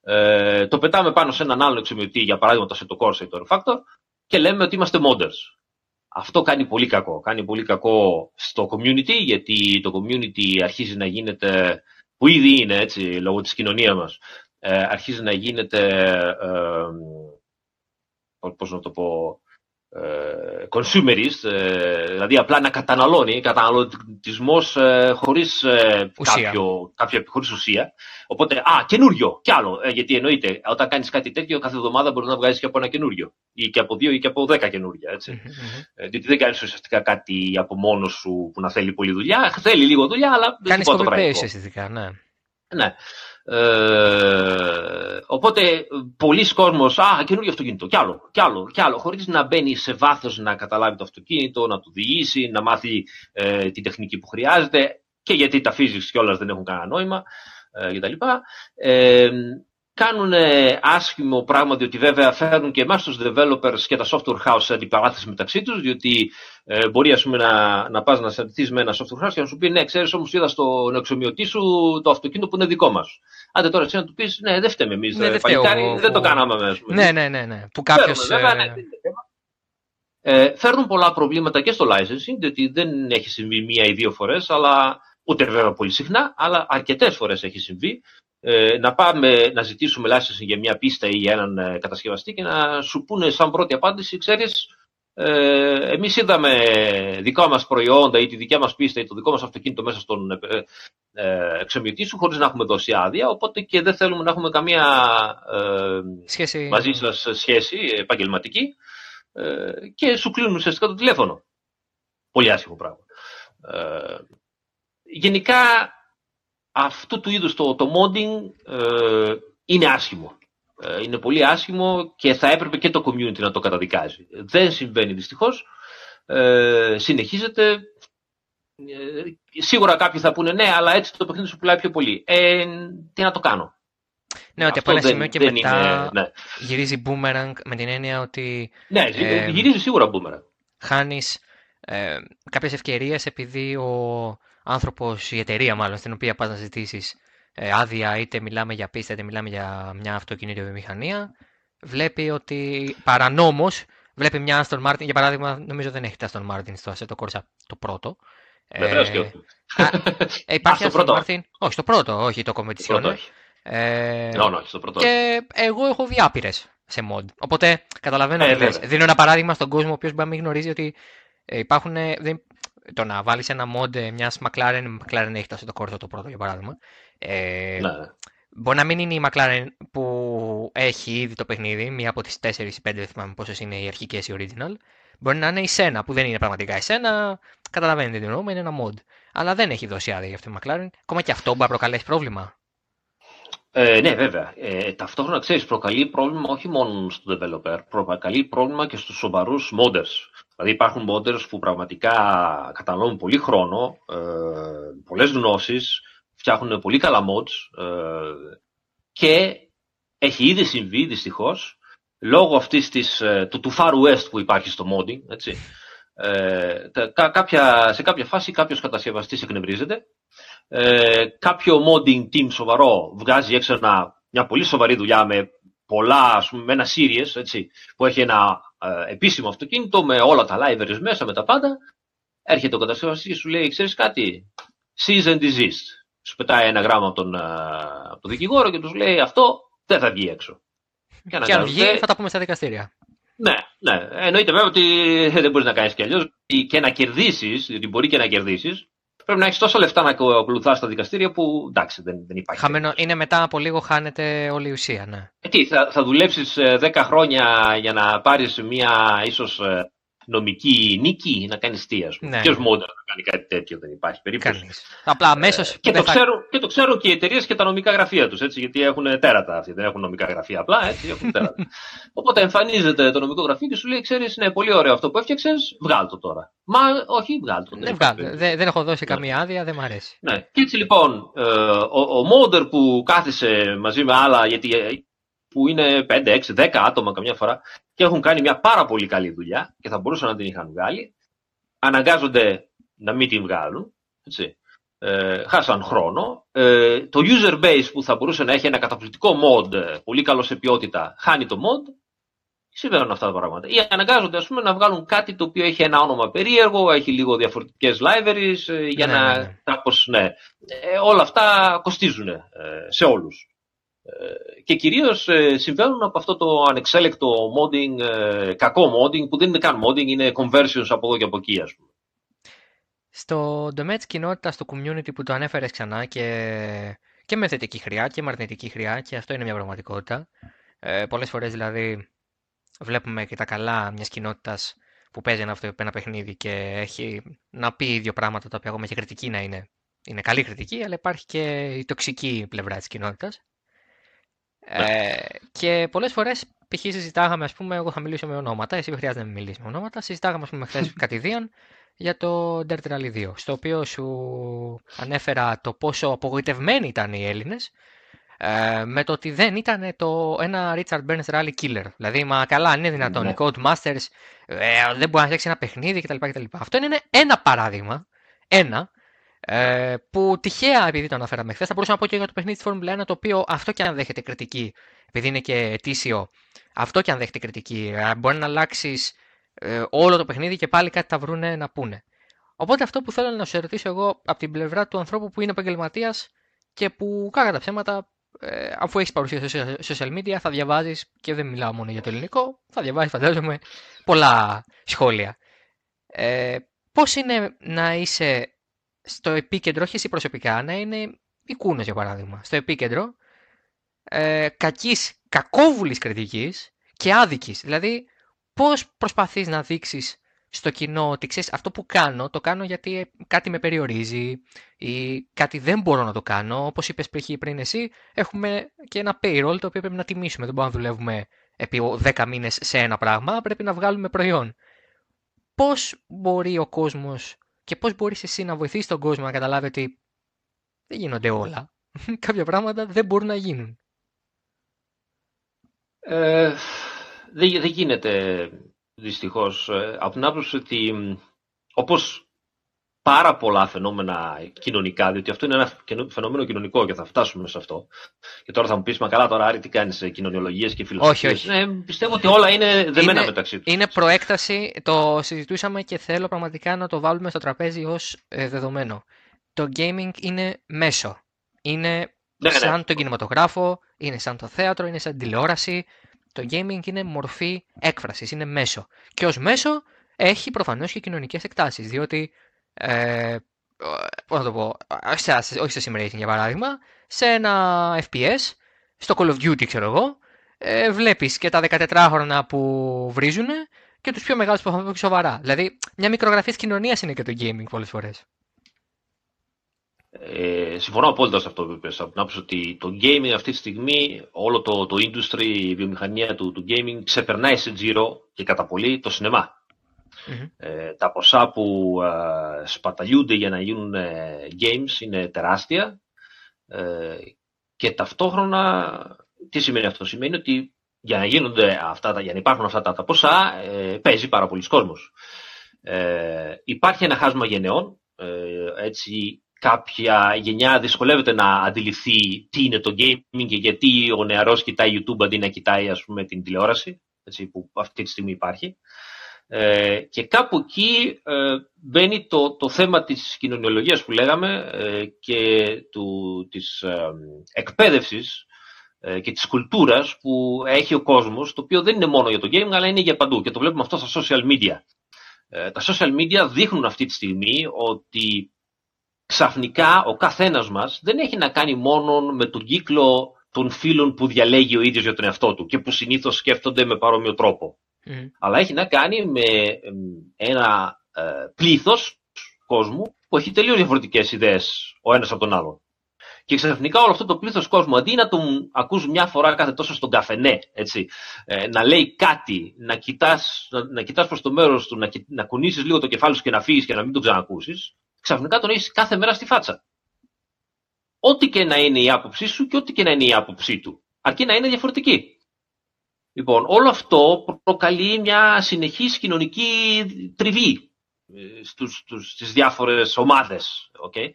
Ε, το πετάμε πάνω σε έναν άλλο εξομοιωτή, για παράδειγμα το Seto Corsa ή το Refactor και λέμε ότι είμαστε modders. Αυτό κάνει πολύ κακό. Κάνει πολύ κακό στο community, γιατί το community αρχίζει να γίνεται, που ήδη είναι έτσι, λόγω της κοινωνίας μας, ε, αρχίζει να γίνεται, ε, πώς να το πω, ε, consumerist, ε, δηλαδή απλά να καταναλώνει, καταναλωτισμός ε, χωρίς, ουσία. Κάποιο, κάποιο, χωρίς ουσία. Οπότε, α, καινούριο, κι άλλο. γιατί εννοείται, όταν κάνεις κάτι τέτοιο, κάθε εβδομάδα μπορείς να βγάζεις και από ένα καινούριο. Ή και από δύο ή και από δέκα καινούρια. Έτσι. διότι δεν κάνεις ουσιαστικά κάτι από μόνος σου που να θέλει πολλή δουλειά. Θέλει λίγο δουλειά, αλλά δεν Κάνεις copy-paste ουσιαστικά, ναι. Ναι. Ε, οπότε πολλοί κόσμος, α, καινούργιο αυτοκίνητο, κι άλλο, κι άλλο, κι άλλο, χωρίς να μπαίνει σε βάθος να καταλάβει το αυτοκίνητο, να το διήσει, να μάθει ε, τη τεχνική που χρειάζεται και γιατί τα physics κιόλας δεν έχουν κανένα νόημα ε, κτλ. Ε, κάνουν άσχημο πράγμα, διότι βέβαια φέρνουν και εμάς τους developers και τα software house σε αντιπαράθεση μεταξύ τους, διότι ε, μπορεί ας πούμε, να, να πας να συναντηθεί με ένα software house και να σου πει: Ναι, ξέρεις όμως, είδα στον εξομοιωτή σου το αυτοκίνητο που είναι δικό μας. Άντε τώρα εσύ να του πεις: Ναι, δεν φταίμε εμείς. Ναι, δεν, δεν το κάναμε μέσα. Ναι, ναι, ναι, ναι. Που κάποιος. Ε... Ναι, ε, φέρνουν πολλά προβλήματα και στο licensing, διότι δεν έχει συμβεί μία ή δύο φορές, αλλά ούτε βέβαια πολύ συχνά, αλλά αρκετές φορές έχει συμβεί ε, να πάμε να ζητήσουμε licensing για μια πίστα ή για έναν ε, κατασκευαστή και να σου πούνε σαν πρώτη απάντηση, ξέρεις, ε, εμείς είδαμε δικά μας προϊόντα ή τη δικιά μας πίστα ή το δικό μας αυτοκίνητο μέσα στον ε, ε, εξομοιωτή σου χωρίς να έχουμε δώσει άδεια, οπότε και δεν θέλουμε να έχουμε καμία ε, σχέση... μαζί σας σχέση επαγγελματική ε, και σου κλείνουν ουσιαστικά το τηλέφωνο. Πολύ άσχημο πράγμα. Ε, γενικά αυτού του είδους το, το modding ε, είναι άσχημο. Ε, είναι πολύ άσχημο και θα έπρεπε και το community να το καταδικάζει. Δεν συμβαίνει δυστυχώς. Ε, συνεχίζεται. Ε, σίγουρα κάποιοι θα πούνε ναι, αλλά έτσι το παιχνίδι σου πουλάει πιο πολύ. Ε, τι να το κάνω. Ναι, ότι από ένα σημείο και μετά ναι. γυρίζει boomerang με την έννοια ότι... Ναι, γυρίζει σίγουρα boomerang. Χάνεις ε, κάποιες ευκαιρίες επειδή ο, άνθρωπος, η εταιρεία μάλλον, στην οποία πας να ζητήσεις ε, άδεια, είτε μιλάμε για πίστα, είτε μιλάμε για μια αυτοκίνητο βιομηχανία, βλέπει ότι παρανόμως βλέπει μια Aston Martin, για παράδειγμα, νομίζω δεν έχει τα Aston Martin στο Assetto Corsa το πρώτο. Βεβαίω και όχι. Ε, υπάρχει Aston Martin, όχι, στο πρώτο, όχι το competition. Ε, no, όχι, στο πρώτο. Και εγώ έχω δει άπειρε σε mod. Οπότε καταλαβαίνω. Ε, Δίνω ένα παράδειγμα στον κόσμο ο οποίος μπορεί να μην γνωρίζει ότι ε, υπάρχουν, δεν, το να βάλεις ένα mod μιας McLaren, η McLaren έχει το κόρτο το πρώτο για παράδειγμα. Ε, ναι. Μπορεί να μην είναι η McLaren που έχει ήδη το παιχνίδι, μία από τις 4 ή 5, δεν θυμάμαι πόσες είναι οι αρχικές ή original. Μπορεί να είναι η Sena που δεν είναι πραγματικά η Sena, καταλαβαίνετε τι εννοούμε, είναι ένα mod. Αλλά δεν έχει δώσει άδεια για αυτή τη McLaren. Ακόμα και αυτό μπορεί να προκαλέσει πρόβλημα. Ε, ναι, βέβαια. Ε, ταυτόχρονα ξέρεις, προκαλεί πρόβλημα όχι μόνο στο developer, προκαλεί πρόβλημα και στους σοβαρούς modders. Δηλαδή υπάρχουν modders που πραγματικά καταναλώνουν πολύ χρόνο, ε, πολλές γνώσεις, φτιάχνουν πολύ καλά mods ε, και έχει ήδη συμβεί δυστυχώς λόγω αυτής της, ε, του, του Far West που υπάρχει στο modding, έτσι, ε, κάποια, σε κάποια φάση κάποιος κατασκευαστής εκνευρίζεται, ε, κάποιο modding team σοβαρό βγάζει έξω μια πολύ σοβαρή δουλειά με πολλά, ας πούμε, με ένα series, έτσι, που έχει ένα ε, επίσημο αυτοκίνητο με όλα τα libraries μέσα, με τα πάντα. Έρχεται ο κατασκευαστής και σου λέει, ξέρεις κάτι, cease and desist. Σου πετάει ένα γράμμα από τον, από τον δικηγόρο και τους λέει αυτό δεν θα βγει έξω. Και, και αν βγει θα τα πούμε στα δικαστήρια. Ναι, ναι. Εννοείται βέβαια ότι δεν μπορείς να κάνεις κι αλλιώς. Και να κερδίσεις, διότι μπορεί και να κερδίσεις, πρέπει να έχεις τόσα λεφτά να ακολουθάς στα δικαστήρια που εντάξει, δεν, δεν υπάρχει. Χαμένο, είναι μετά από λίγο χάνεται όλη η ουσία, ναι. Ε, τι, θα, θα δουλέψεις 10 ε, χρόνια για να πάρεις μια ίσως ε, νομική νίκη να κάνει τι, ας πούμε. Ναι. Ποιος μόνος να κάνει κάτι τέτοιο, δεν υπάρχει περίπτωση. Κανείς. Απλά αμέσως. Ε, και, το θα... ξέρουν, και το ξέρουν και οι εταιρείες και τα νομικά γραφεία τους, γιατί έχουν τέρατα αυτοί. Δεν έχουν νομικά γραφεία απλά, έτσι, έχουν τέρατα. Οπότε εμφανίζεται το νομικό γραφείο και σου λέει: Ξέρεις, είναι πολύ ωραίο αυτό που έφτιαξες, βγάλ το τώρα. Μα όχι, βγάλ το. Δεν, βγάλ, δεν, δεν έχω δώσει ναι. καμία άδεια, δεν μου αρέσει. Ναι. Και έτσι λοιπόν, ε, ο, ο Μόντερ που κάθισε μαζί με άλλα, γιατί ε, που είναι 5, 6, 10 άτομα καμιά φορά και έχουν κάνει μια πάρα πολύ καλή δουλειά και θα μπορούσαν να την είχαν βγάλει, αναγκάζονται να μην την βγάλουν. Έτσι. Ε, χάσαν χρόνο. Ε, το user base που θα μπορούσε να έχει ένα καταπληκτικό mod, ε, πολύ καλό σε ποιότητα, χάνει το mod. Συμβαίνουν αυτά τα πράγματα. Ή αναγκάζονται ας πούμε, να βγάλουν κάτι το οποίο έχει ένα όνομα περίεργο, έχει λίγο διαφορετικές libraries, ε, για ναι, να ναι. Κάπως, ναι. Ε, όλα αυτά κοστίζουν ε, σε όλους. Ε, και κυρίως ε, συμβαίνουν από αυτό το ανεξέλεκτο modding, ε, κακό modding, που δεν είναι καν modding, είναι conversions από εδώ και από εκεί, ας πούμε. Στο τομέα της κοινότητας, στο community που το ανέφερες ξανά και, και με θετική χρειά και με αρνητική χρειά και αυτό είναι μια πραγματικότητα. Ε, πολλές φορές δηλαδή βλέπουμε και τα καλά μιας κοινότητας που παίζει ένα, ένα παιχνίδι και έχει να πει δύο πράγματα τα οποία ακόμα και κριτική να είναι. Είναι καλή κριτική, αλλά υπάρχει και η τοξική πλευρά της κοινότητας. Ε, και πολλές φορές, π.χ. συζητάγαμε, ας πούμε, εγώ θα μιλήσω με ονόματα, εσύ δεν χρειάζεται να μιλήσεις με ονόματα. Συζητάγαμε, ας πούμε, χθες κατηδίαν για το Dirt Rally 2, στο οποίο σου ανέφερα το πόσο απογοητευμένοι ήταν οι Έλληνες ε, με το ότι δεν ήταν το, ένα Richard Burns Rally Killer. Δηλαδή, μα καλά, αν είναι δυνατόν, ναι. οι Codemasters ε, δεν μπορεί να φτιάξει ένα παιχνίδι κτλ, κτλ. Αυτό είναι ένα παράδειγμα, ένα, ε, που τυχαία, επειδή το αναφέραμε χθες, θα μπορούσα να πω και για το παιχνίδι της Formula 1, το οποίο αυτό και αν δέχεται κριτική, επειδή είναι και ετήσιο, αυτό και αν δέχεται κριτική, ε, μπορεί να αλλάξεις ε, όλο το παιχνίδι και πάλι κάτι θα βρούνε να πούνε. Οπότε αυτό που θέλω να σε ρωτήσω εγώ από την πλευρά του ανθρώπου που είναι επαγγελματίας και που κάκα τα ψέματα, ε, αφού έχεις παρουσία σε social media, θα διαβάζεις και δεν μιλάω μόνο για το ελληνικό, θα διαβάζεις, φαντάζομαι, πολλά σχόλια. Ε, Πώς είναι να είσαι στο επίκεντρο, όχι εσύ προσωπικά, να είναι η Κούνος για παράδειγμα, στο επίκεντρο ε, κακής, κακόβουλης κριτικής και άδικης. Δηλαδή, πώς προσπαθείς να δείξεις στο κοινό ότι ξέρεις αυτό που κάνω, το κάνω γιατί κάτι με περιορίζει ή κάτι δεν μπορώ να το κάνω. Όπως είπες πριν εσύ, έχουμε και ένα payroll το οποίο πρέπει να τιμήσουμε. Δεν μπορούμε να δουλεύουμε επί 10 μήνες σε ένα πράγμα, πρέπει να βγάλουμε προϊόν. Πώς μπορεί ο κόσμος και πώς μπορείς εσύ να βοηθήσεις τον κόσμο να καταλάβει ότι δεν γίνονται όλα. Κάποια πράγματα δεν μπορούν να γίνουν. Ε, δεν, δεν γίνεται δυστυχώς. Ε, από την άποψη ότι όπως πάρα πολλά φαινόμενα κοινωνικά, διότι αυτό είναι ένα φαινόμενο κοινωνικό και θα φτάσουμε σε αυτό. Και τώρα θα μου πεις, Μα καλά, τώρα Άρη, τι κάνεις σε κοινωνιολογίες και φιλοσοφίες. Όχι, όχι. Ε, πιστεύω ότι όλα είναι δεμένα είναι, μεταξύ τους. Είναι προέκταση, το συζητούσαμε και θέλω πραγματικά να το βάλουμε στο τραπέζι ως ε, δεδομένο. Το gaming είναι μέσο. Είναι ναι, ναι. σαν ναι. τον κινηματογράφο, είναι σαν το θέατρο, είναι σαν τηλεόραση. Το gaming είναι μορφή έκφρασης, είναι μέσο. Και ως μέσο έχει προφανώς και κοινωνικές εκτάσεις. Διότι ε, πώς να το πω, όχι στο Sim Racing για παράδειγμα, σε ένα FPS, στο Call of Duty ξέρω εγώ, ε, βλέπεις και τα 14χρονα που βρίζουν και τους πιο μεγάλους που θα πιο σοβαρά. Δηλαδή, μια μικρογραφία της κοινωνίας είναι και το gaming πολλές φορές. Ε, συμφωνώ απόλυτα σε αυτό που είπες. Από την άποψη ότι το gaming αυτή τη στιγμή, όλο το, το industry, η βιομηχανία του, του gaming ξεπερνάει σε τζίρο και κατά πολύ το σινεμά. Ε, τα ποσά που ε, σπαταλιούνται για να γίνουν ε, games είναι τεράστια και ταυτόχρονα τι σημαίνει αυτό; Σημαίνει ότι για να, γίνονται αυτά, για να υπάρχουν αυτά τα, ποσά παίζει πάρα πολλοί κόσμος. υπάρχει ένα χάσμα γενεών, έτσι κάποια γενιά δυσκολεύεται να αντιληφθεί τι είναι το gaming και γιατί ο νεαρός κοιτάει YouTube αντί να κοιτάει ας πούμε την τηλεόραση. έτσι, που αυτή τη στιγμή υπάρχει. Ε, και κάπου εκεί ε, μπαίνει το, το θέμα της κοινωνιολογίας που λέγαμε ε, και του, της ε, εκπαίδευσης ε, και της κουλτούρας που έχει ο κόσμος, το οποίο δεν είναι μόνο για το gaming, αλλά είναι για παντού. Και το βλέπουμε αυτό στα social media. τα social media δείχνουν αυτή τη στιγμή ότι ξαφνικά ο καθένας μας δεν έχει να κάνει μόνο με τον κύκλο των φίλων που διαλέγει ο ίδιος για τον εαυτό του και που συνήθως σκέφτονται με παρόμοιο τρόπο. Αλλά έχει να κάνει με ένα ε, πλήθος κόσμου που έχει τελείως διαφορετικές ιδέες ο ένας από τον άλλον. Και ξαφνικά όλο αυτό το πλήθος κόσμου, αντί να τον ακούς μια φορά κάθε τόσο στον καφενέ, έτσι, ε, να λέει κάτι, να κοιτάς, να, να κοιτάς προς το μέρος του, να, να κουνήσεις λίγο το κεφάλι σου και να φύγεις και να μην τον ξανακούσεις, ξαφνικά τον έχεις κάθε μέρα στη φάτσα. Ό,τι και να είναι η άποψή σου και ό,τι και να είναι η άποψή του. Αρκεί να είναι διαφορετική. Λοιπόν, όλο αυτό προκαλεί μια συνεχής κοινωνική τριβή ε, στους, στους, στις διάφορες ομάδες. Okay?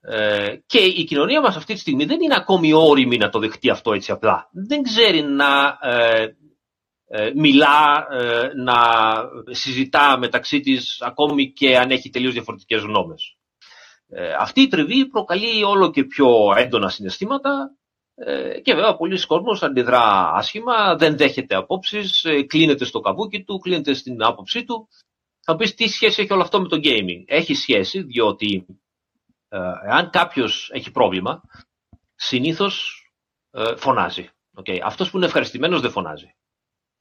Ε, και η κοινωνία μας αυτή τη στιγμή δεν είναι ακόμη όριμη να το δεχτεί αυτό έτσι απλά. Δεν ξέρει να ε, ε μιλά, ε, να συζητά μεταξύ της ακόμη και αν έχει τελείως διαφορετικές γνώμες. αυτή η τριβή προκαλεί όλο και πιο έντονα συναισθήματα ε, και βέβαια πολλοί κόσμος αντιδρά άσχημα, δεν δέχεται απόψεις, ε, κλείνεται στο καβούκι του, κλείνεται στην άποψή του. Θα πεις τι σχέση έχει όλο αυτό με το gaming. Έχει σχέση διότι ε, εάν κάποιος έχει πρόβλημα, συνήθως φωνάζει. Okay. Αυτός που είναι ευχαριστημένος δεν φωνάζει.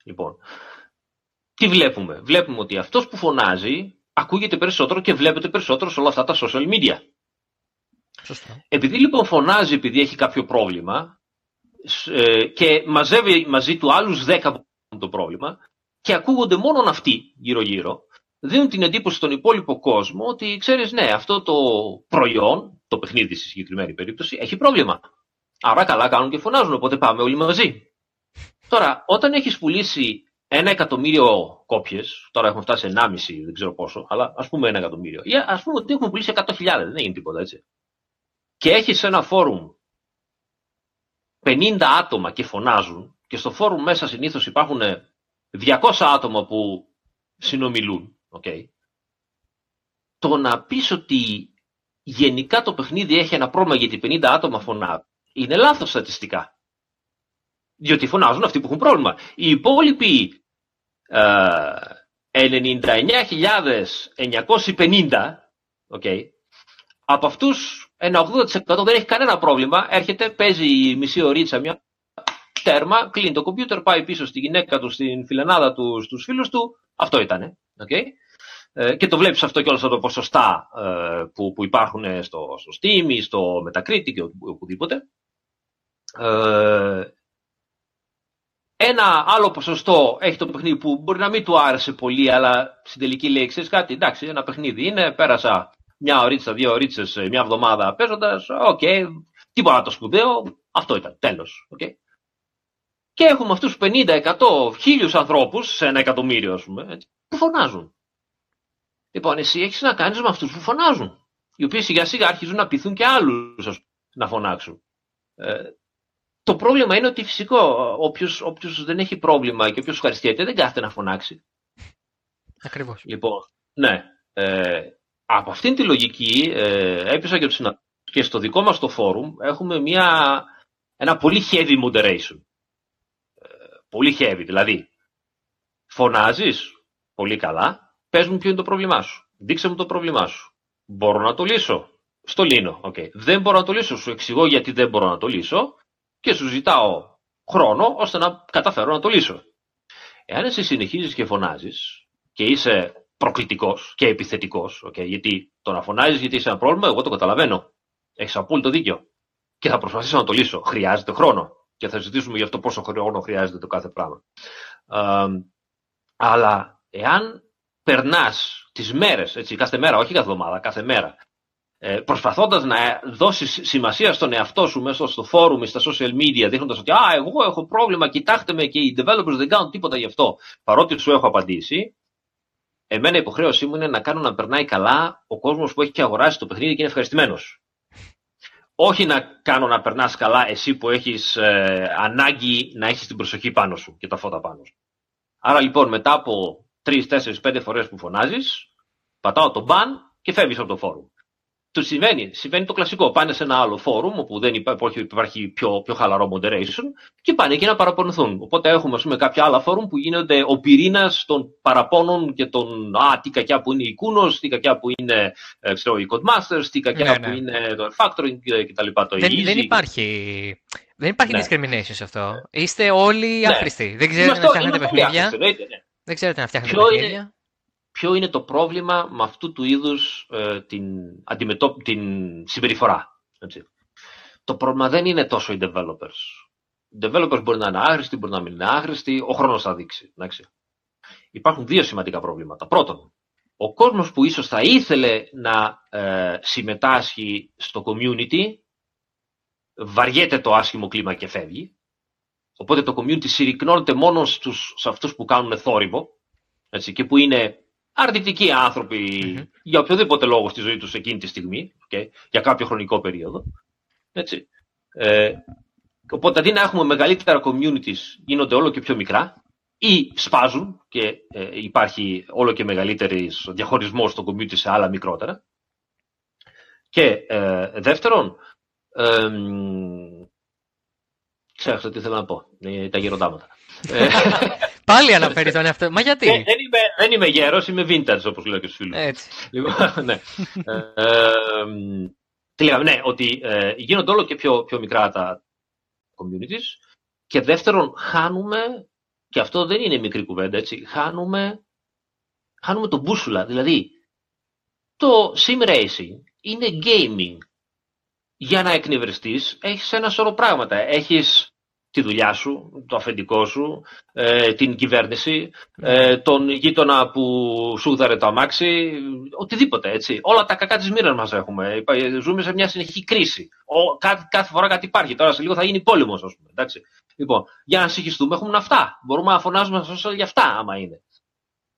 Λοιπόν, τι βλέπουμε; Βλέπουμε ότι αυτός που φωνάζει ακούγεται περισσότερο και βλέπετε περισσότερο σε όλα αυτά τα social media. Επειδή λοιπόν φωνάζει επειδή έχει κάποιο πρόβλημα ε, και μαζεύει μαζί του άλλους δέκα που το πρόβλημα και ακούγονται μόνο αυτοί γύρω-γύρω, δίνουν την εντύπωση στον υπόλοιπο κόσμο ότι ξέρεις ναι, αυτό το προϊόν, το παιχνίδι στη συγκεκριμένη περίπτωση, έχει πρόβλημα. Άρα καλά κάνουν και φωνάζουν, οπότε πάμε όλοι μαζί. Τώρα, όταν έχεις πουλήσει ένα εκατομμύριο κόπιες, τώρα έχουμε φτάσει σε 1,5, δεν ξέρω πόσο, αλλά ας πούμε ένα εκατομμύριο, ή ας πούμε ότι έχουμε πουλήσει 100.000, δεν είναι τίποτα έτσι και έχεις ένα φόρουμ 50 άτομα και φωνάζουν και στο φόρουμ μέσα συνήθως υπάρχουν 200 άτομα που συνομιλούν, okay, το να πεις ότι γενικά το παιχνίδι έχει ένα πρόβλημα γιατί 50 άτομα φωνάζουν είναι λάθος στατιστικά. Διότι φωνάζουν αυτοί που έχουν πρόβλημα. Οι υπόλοιποι ε, 99.950 okay, από αυτούς ένα 80% δεν έχει κανένα πρόβλημα. Έρχεται, παίζει η μισή ωρίτσα μια τέρμα, κλείνει το κομπιούτερ, πάει πίσω στη γυναίκα του, στην φιλενάδα του, στους φίλους του. Αυτό ήταν. Okay. Ε, και το βλέπεις αυτό και όλα αυτά τα ποσοστά ε, που, που υπάρχουν στο, στο Steam ή στο Metacritic και οπουδήποτε. Ε, ένα άλλο ποσοστό έχει το παιχνίδι που μπορεί να μην του άρεσε πολύ, αλλά στην τελική λέει, ξέρεις κάτι, εντάξει, ένα παιχνίδι είναι, πέρασα μια ωρίτσα, δύο ωρίτσες, μια εβδομάδα παίζοντας. OK, okay, τίποτα το σπουδαίο. Αυτό ήταν. Τέλος. Okay. Και έχουμε αυτούς 50, 100, χίλιους ανθρώπους σε ένα εκατομμύριο, ας πούμε, που φωνάζουν. Λοιπόν, εσύ έχεις να κάνεις με αυτούς που φωνάζουν. Οι οποίοι σιγά σιγά αρχίζουν να πειθούν και άλλους να φωνάξουν. Ε, το πρόβλημα είναι ότι φυσικό, όποιος δεν έχει πρόβλημα και όποιος ευχαριστιέται δεν κάθεται να φωνάξει. Ακριβώς. Λοιπόν, ναι. Ε, από αυτήν τη λογική ε, έπεισα και του και στο δικό μας το φόρουμ έχουμε μια, ένα πολύ heavy moderation. Ε, πολύ heavy, δηλαδή φωνάζεις πολύ καλά, πες μου ποιο είναι το πρόβλημά σου, δείξε μου το πρόβλημά σου. Μπορώ να το λύσω; Στο λύνω. Okay. Δεν μπορώ να το λύσω. Σου εξηγώ γιατί δεν μπορώ να το λύσω και σου ζητάω χρόνο ώστε να καταφέρω να το λύσω. Εάν εσύ συνεχίζεις και φωνάζεις και είσαι προκλητικός και επιθετικός. Okay, γιατί το να φωνάζει γιατί είσαι ένα πρόβλημα, εγώ το καταλαβαίνω. Έχεις απόλυτο δίκιο. Και θα προσπαθήσω να το λύσω. Χρειάζεται χρόνο. Και θα συζητήσουμε για αυτό πόσο χρόνο χρειάζεται το κάθε πράγμα. αλλά εάν περνάς τις μέρες, κάθε μέρα, όχι κάθε εβδομάδα, κάθε μέρα, ε, προσπαθώντας να δώσεις σημασία στον εαυτό σου μέσα στο forum ή στα social media, δείχνοντας ότι Α, εγώ έχω πρόβλημα, κοιτάξτε με και οι developers δεν κάνουν τίποτα γι' αυτό, παρότι σου έχω απαντήσει, Εμένα η υποχρέωσή μου είναι να κάνω να περνάει καλά ο κόσμος που έχει αγοράσει το παιχνίδι και είναι ευχαριστημένος. Όχι να κάνω να περνάς καλά εσύ που έχεις ε, ανάγκη να έχεις την προσοχή πάνω σου και τα φώτα πάνω σου. Άρα λοιπόν μετά από 3, 4, 5 φορές που φωνάζεις, πατάω το ban και φεύγεις από το φόρουμ του συμβαίνει, συμβαίνει το κλασικό. Πάνε σε ένα άλλο φόρουμ όπου δεν υπάρχει, υπάρχει πιο, πιο χαλαρό moderation και πάνε εκεί να παραπονηθούν. Οπότε έχουμε πούμε, κάποια άλλα φόρουμ που γίνονται ο πυρήνας των παραπώνων και των Α, τι κακιά που είναι η Κούνος, τι κακιά που είναι ε, ξέρω, οι Codemasters, τι κακιά ναι, που ναι. είναι το Factoring κτλ. Το δεν, δεν υπάρχει. Δεν υπάρχει ναι. discrimination σε αυτό. Είστε όλοι ναι. άχρηστοι. Δεν ξέρετε να φτιάχνετε παιχνίδια. Δεν ξέρετε να φτιάχνετε παιχνίδια ποιο είναι το πρόβλημα με αυτού του είδους ε, την, αντιμετώ... την συμπεριφορά. Έτσι. Το πρόβλημα δεν είναι τόσο οι developers. Οι developers μπορεί να είναι άχρηστοι, μπορεί να μην είναι άχρηστοι, ο χρόνος θα δείξει. Εντάξει. Υπάρχουν δύο σημαντικά προβλήματα. Πρώτον, ο κόσμος που ίσως θα ήθελε να ε, συμμετάσχει στο community βαριέται το άσχημο κλίμα και φεύγει. Οπότε το community συρρυκνώνεται μόνο στους, σε αυτούς που κάνουν θόρυβο έτσι, και που είναι αρνητικοί για οποιοδήποτε λόγο στη ζωή τους εκείνη τη στιγμή, okay, για κάποιο χρονικό περίοδο. Έτσι. Ε, οπότε αντί να έχουμε μεγαλύτερα communities, γίνονται όλο και πιο μικρά ή σπάζουν και ε, υπάρχει όλο και μεγαλύτερης διαχωρισμός στο community σε άλλα μικρότερα. Και ε, δεύτερον, ε, ξέχασα τι θέλω να πω, ε, τα γεροντάματα. Πάλι αναφέρεις τον εαυτό. Μα γιατί; δεν, είμαι, δεν είμαι γέρος, είμαι vintage όπως λέω και στους φίλους. Έτσι. Λοιπόν, ναι. ε, τι λέγαμε, ναι, ότι ε, γίνονται όλο και πιο, πιο μικρά τα communities. Και δεύτερον, χάνουμε, και αυτό δεν είναι μικρή κουβέντα, έτσι, χάνουμε, χάνουμε το μπούσουλα. Δηλαδή, το sim racing είναι gaming. Για να εκνευριστείς, έχεις ένα σωρό πράγματα. Έχεις τη δουλειά σου, το αφεντικό σου, ε, την κυβέρνηση, ε, τον γείτονα που σου δάρε το αμάξι, οτιδήποτε έτσι. Όλα τα κακά της μοίρας μας έχουμε. Ζούμε σε μια συνεχή κρίση. Ο, κάθε, κάθε φορά κάτι υπάρχει. Τώρα σε λίγο θα γίνει πόλεμος, ας πούμε. Εντάξει. Λοιπόν, για να συγχυστούμε έχουμε αυτά. Μπορούμε να φωνάζουμε για αυτά, άμα είναι.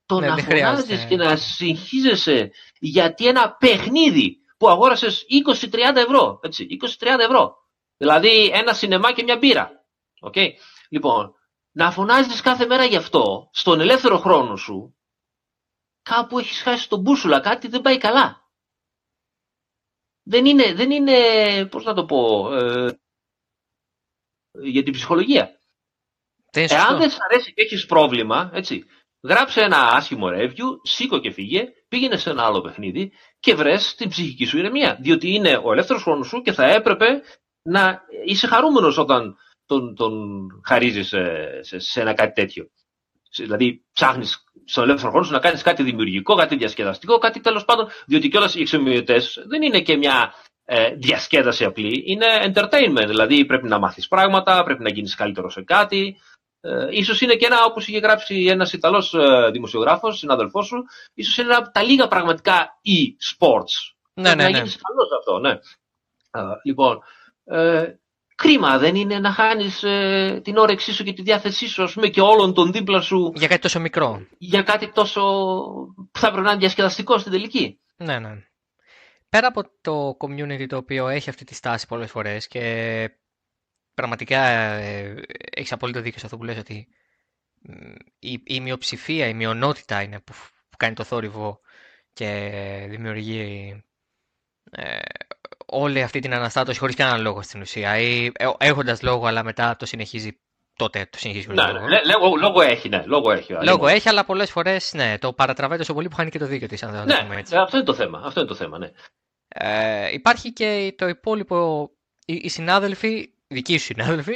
Το ναι, να φωνάζεις και να συγχύζεσαι γιατί ένα παιχνίδι που αγόρασες 20-30 ευρώ, έτσι, 20-30 ευρώ. Δηλαδή ένα σινεμά και μια μπύρα. Okay. Λοιπόν, να φωνάζεις κάθε μέρα γι' αυτό, στον ελεύθερο χρόνο σου, κάπου έχεις χάσει τον μπούσουλα, κάτι δεν πάει καλά. Δεν είναι, δεν είναι πώς να το πω, ε, για την ψυχολογία. Εάν δεν σ' αρέσει και έχεις πρόβλημα, έτσι, γράψε ένα άσχημο review, σήκω και φύγε, πήγαινε σε ένα άλλο παιχνίδι και βρες την ψυχική σου ηρεμία. Διότι είναι ο ελεύθερος χρόνος σου και θα έπρεπε να είσαι χαρούμενος όταν τον, τον χαρίζεις σε, σε, ένα κάτι τέτοιο. Δηλαδή, ψάχνεις στον ελεύθερο χρόνο σου να κάνεις κάτι δημιουργικό, κάτι διασκεδαστικό, κάτι τέλος πάντων. Διότι κιόλας οι εξομοιωτές δεν είναι και μια ε, διασκέδαση απλή, είναι entertainment. Δηλαδή, πρέπει να μάθεις πράγματα, πρέπει να γίνεις καλύτερος σε κάτι. Ε, ίσως είναι και ένα, όπως είχε γράψει ένας Ιταλός ε, δημοσιογράφος, συνάδελφός σου, ίσως είναι ένα τα λίγα πραγματικά e-sports. Ναι, ναι, να ναι. γίνεις καλός αυτό, ναι. λοιπόν, ε, Κρίμα δεν είναι να χάνεις ε, την όρεξή σου και τη διάθεσή σου, ας πούμε, και όλων των δίπλα σου. Για κάτι τόσο μικρό. Για κάτι τόσο. που θα πρέπει να είναι διασκεδαστικό στην τελική. Ναι, ναι. Πέρα από το community το οποίο έχει αυτή τη στάση πολλές φορές και πραγματικά ε, έχεις απόλυτο δίκιο σε αυτό που λες ότι η, η μειοψηφία, η μειονότητα είναι που, που κάνει το θόρυβο και δημιουργεί ε, όλη αυτή την αναστάτωση χωρίς κανέναν λόγο στην ουσία ή ε, έχοντας λόγο αλλά μετά το συνεχίζει τότε το συνεχίζει ναι, λόγο. Ναι, λόγο, λόγο έχει, ναι, λόγο έχει. Λόγο έχει, αλλά πολλές φορές ναι, το παρατραβάει τόσο πολύ που χάνει και το δίκιο της, αν δεν ναι, το έτσι. αυτό είναι το θέμα, αυτό είναι το θέμα, ναι. Ε, υπάρχει και το υπόλοιπο, οι, οι συνάδελφοι, δικοί σου συνάδελφοι,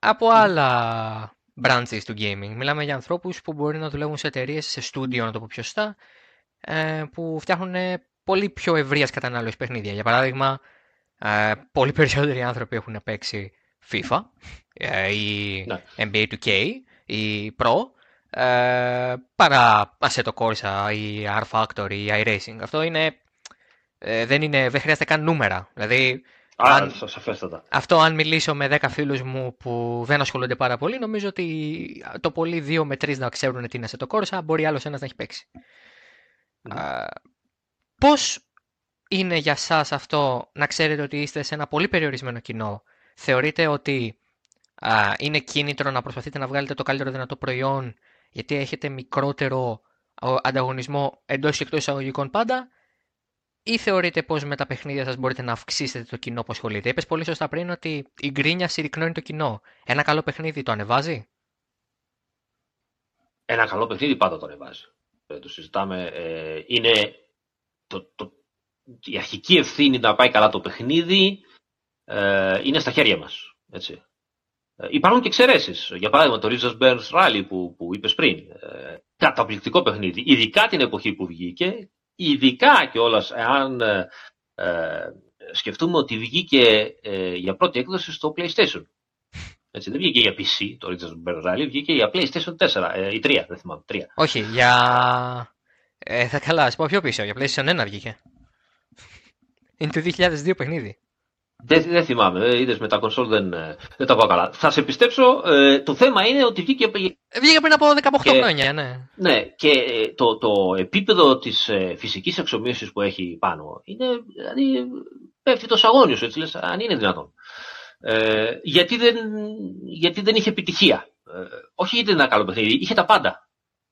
από άλλα branches του gaming. Μιλάμε για ανθρώπους που μπορεί να δουλεύουν σε εταιρείες, σε στούντιο, να το πω πιο σωστά, ε, που φτιάχνουν πολύ πιο ευρείας κατανάλωσης παιχνίδια. Για παράδειγμα, ε, πολύ περισσότεροι άνθρωποι έχουν παίξει FIFA ε, ή ναι. NBA 2K ή Pro ε, παρά Assetto Corsa ή R Factor ή iRacing. Αυτό είναι, ε, δεν, είναι, δεν χρειάζεται καν νούμερα. Δηλαδή, Α, αν, σαφέστατα. Αυτό αν μιλήσω με 10 φίλους μου που δεν ασχολούνται πάρα πολύ, νομίζω ότι το πολύ 2 με 3 να ξέρουν τι είναι Assetto Corsa, μπορεί άλλος ένας να έχει παίξει. Mm. Πώς είναι για σας αυτό να ξέρετε ότι είστε σε ένα πολύ περιορισμένο κοινό; Θεωρείτε ότι α, είναι κίνητρο να προσπαθείτε να βγάλετε το καλύτερο δυνατό προϊόν γιατί έχετε μικρότερο ανταγωνισμό εντός και εκτός εισαγωγικών πάντα, ή θεωρείτε πως με τα παιχνίδια σας μπορείτε να αυξήσετε το κοινό που ασχολείται; Είπες πολύ σωστά πριν ότι η γκρίνια συρρυκνώνει το κοινό. Ένα καλό παιχνίδι το ανεβάζει; Ένα καλό παιχνίδι πάντα το ανεβάζει. Ε, το συζητάμε. Ε, είναι το, το, η αρχική ευθύνη να πάει καλά το παιχνίδι ε, είναι στα χέρια μας. Έτσι. Ε, υπάρχουν και εξαιρέσεις. Για παράδειγμα, το Rizas Burns Rally που, που είπες πριν. Ε, καταπληκτικό παιχνίδι. Ειδικά την εποχή που βγήκε. Ειδικά κιόλας εάν ε, ε, σκεφτούμε ότι βγήκε ε, για πρώτη έκδοση στο PlayStation. Έτσι, δεν βγήκε για PC το Rizas Burns Rally, βγήκε για PlayStation 4 ε, ή 3, δεν θυμάμαι. 3. Όχι, για. Ε, θα καλά, ας πω πιο πίσω. Για PlayStation 1 βγήκε. Είναι το 2002 παιχνίδι. Δεν, δεν θυμάμαι, ε, είδες με τα κονσόλ δεν, ε, δεν τα πάω καλά. Θα σε πιστέψω, ε, το θέμα είναι ότι βγήκε... Βγήκε πριν από 18 και, χρόνια, ναι. Ναι, και το, το επίπεδο της ε, φυσικής εξομοίωσης που έχει πάνω είναι, δηλαδή, πέφτει το σαγόνιος σου, έτσι λες, αν είναι δυνατόν. Ε, γιατί, δεν, γιατί δεν είχε επιτυχία. Ε, όχι γιατί δεν ήταν καλό παιχνίδι, είχε τα πάντα.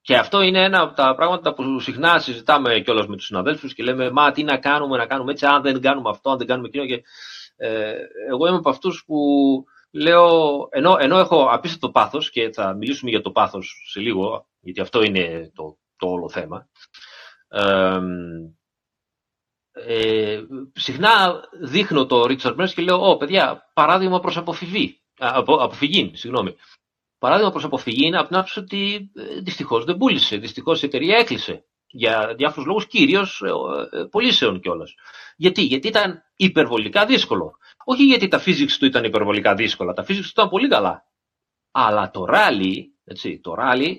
Και αυτό είναι ένα από τα πράγματα που συχνά συζητάμε κιόλας με τους συναδέλφους και λέμε Μα τι να κάνουμε, να κάνουμε έτσι, αν δεν κάνουμε αυτό, αν δεν κάνουμε εκείνο. Και ε, εγώ είμαι από αυτούς που λέω, ενώ, ενώ έχω απίστευτο πάθος και θα μιλήσουμε για το πάθος σε λίγο, γιατί αυτό είναι το, το όλο θέμα. Ε, ε, συχνά δείχνω το Richard Branson και λέω, Ω, παιδιά, παράδειγμα προς αποφυγή. Απο, αποφυγή, συγγνώμη. Παράδειγμα προς αποφυγή είναι από την άποψη ότι ε, δυστυχώς δεν πούλησε, δυστυχώς η εταιρεία έκλεισε για διάφορους λόγους, κυρίως ε, ε, πωλήσεων κιόλας. Γιατί; Γιατί ήταν υπερβολικά δύσκολο. Όχι γιατί τα physics του ήταν υπερβολικά δύσκολα, τα physics του ήταν πολύ καλά. Αλλά το rally, έτσι, το rally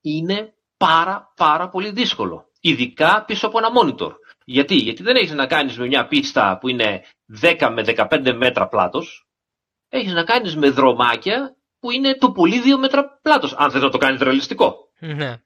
είναι πάρα πάρα πολύ δύσκολο. Ειδικά πίσω από ένα monitor. Γιατί; Γιατί δεν έχεις να κάνεις με μια πίστα που είναι 10 με 15 μέτρα πλάτος. Έχεις να κάνεις με δρομάκια που είναι το πολύ 2 μέτρα πλάτος. Αν θες να το κάνεις ρεαλιστικό. Ναι.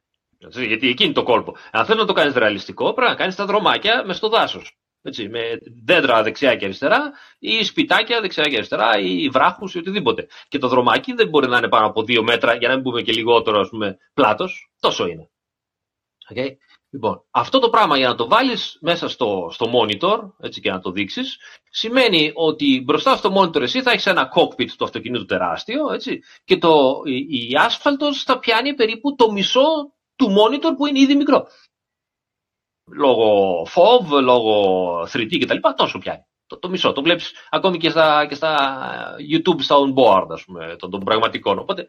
Γιατί εκεί είναι το κόλπο. Αν θέλει να το κάνεις ρεαλιστικό, πρέπει να κάνεις τα δρομάκια μες στο δάσος. με δέντρα δεξιά και αριστερά ή σπιτάκια δεξιά και αριστερά ή βράχους ή οτιδήποτε. Και το δρομάκι δεν μπορεί να είναι πάνω από δύο μέτρα για να μην πούμε και λιγότερο ας πούμε, πλάτος. Τόσο είναι. Okay. Λοιπόν, αυτό το πράγμα για να το βάλεις μέσα στο, στο monitor έτσι, και να το δείξεις, σημαίνει ότι μπροστά στο monitor εσύ θα έχεις ένα cockpit του αυτοκινήτου τεράστιο έτσι, και το, η, η άσφαλτος θα πιάνει περίπου το μισό του monitor που είναι ήδη μικρό. Λόγω FOV, λόγω 3D κτλ. Τόσο πιάνει. Το, το μισό. Το βλέπεις ακόμη και στα, και στα YouTube, στα on-board, ας πούμε, των, των πραγματικών. Οπότε,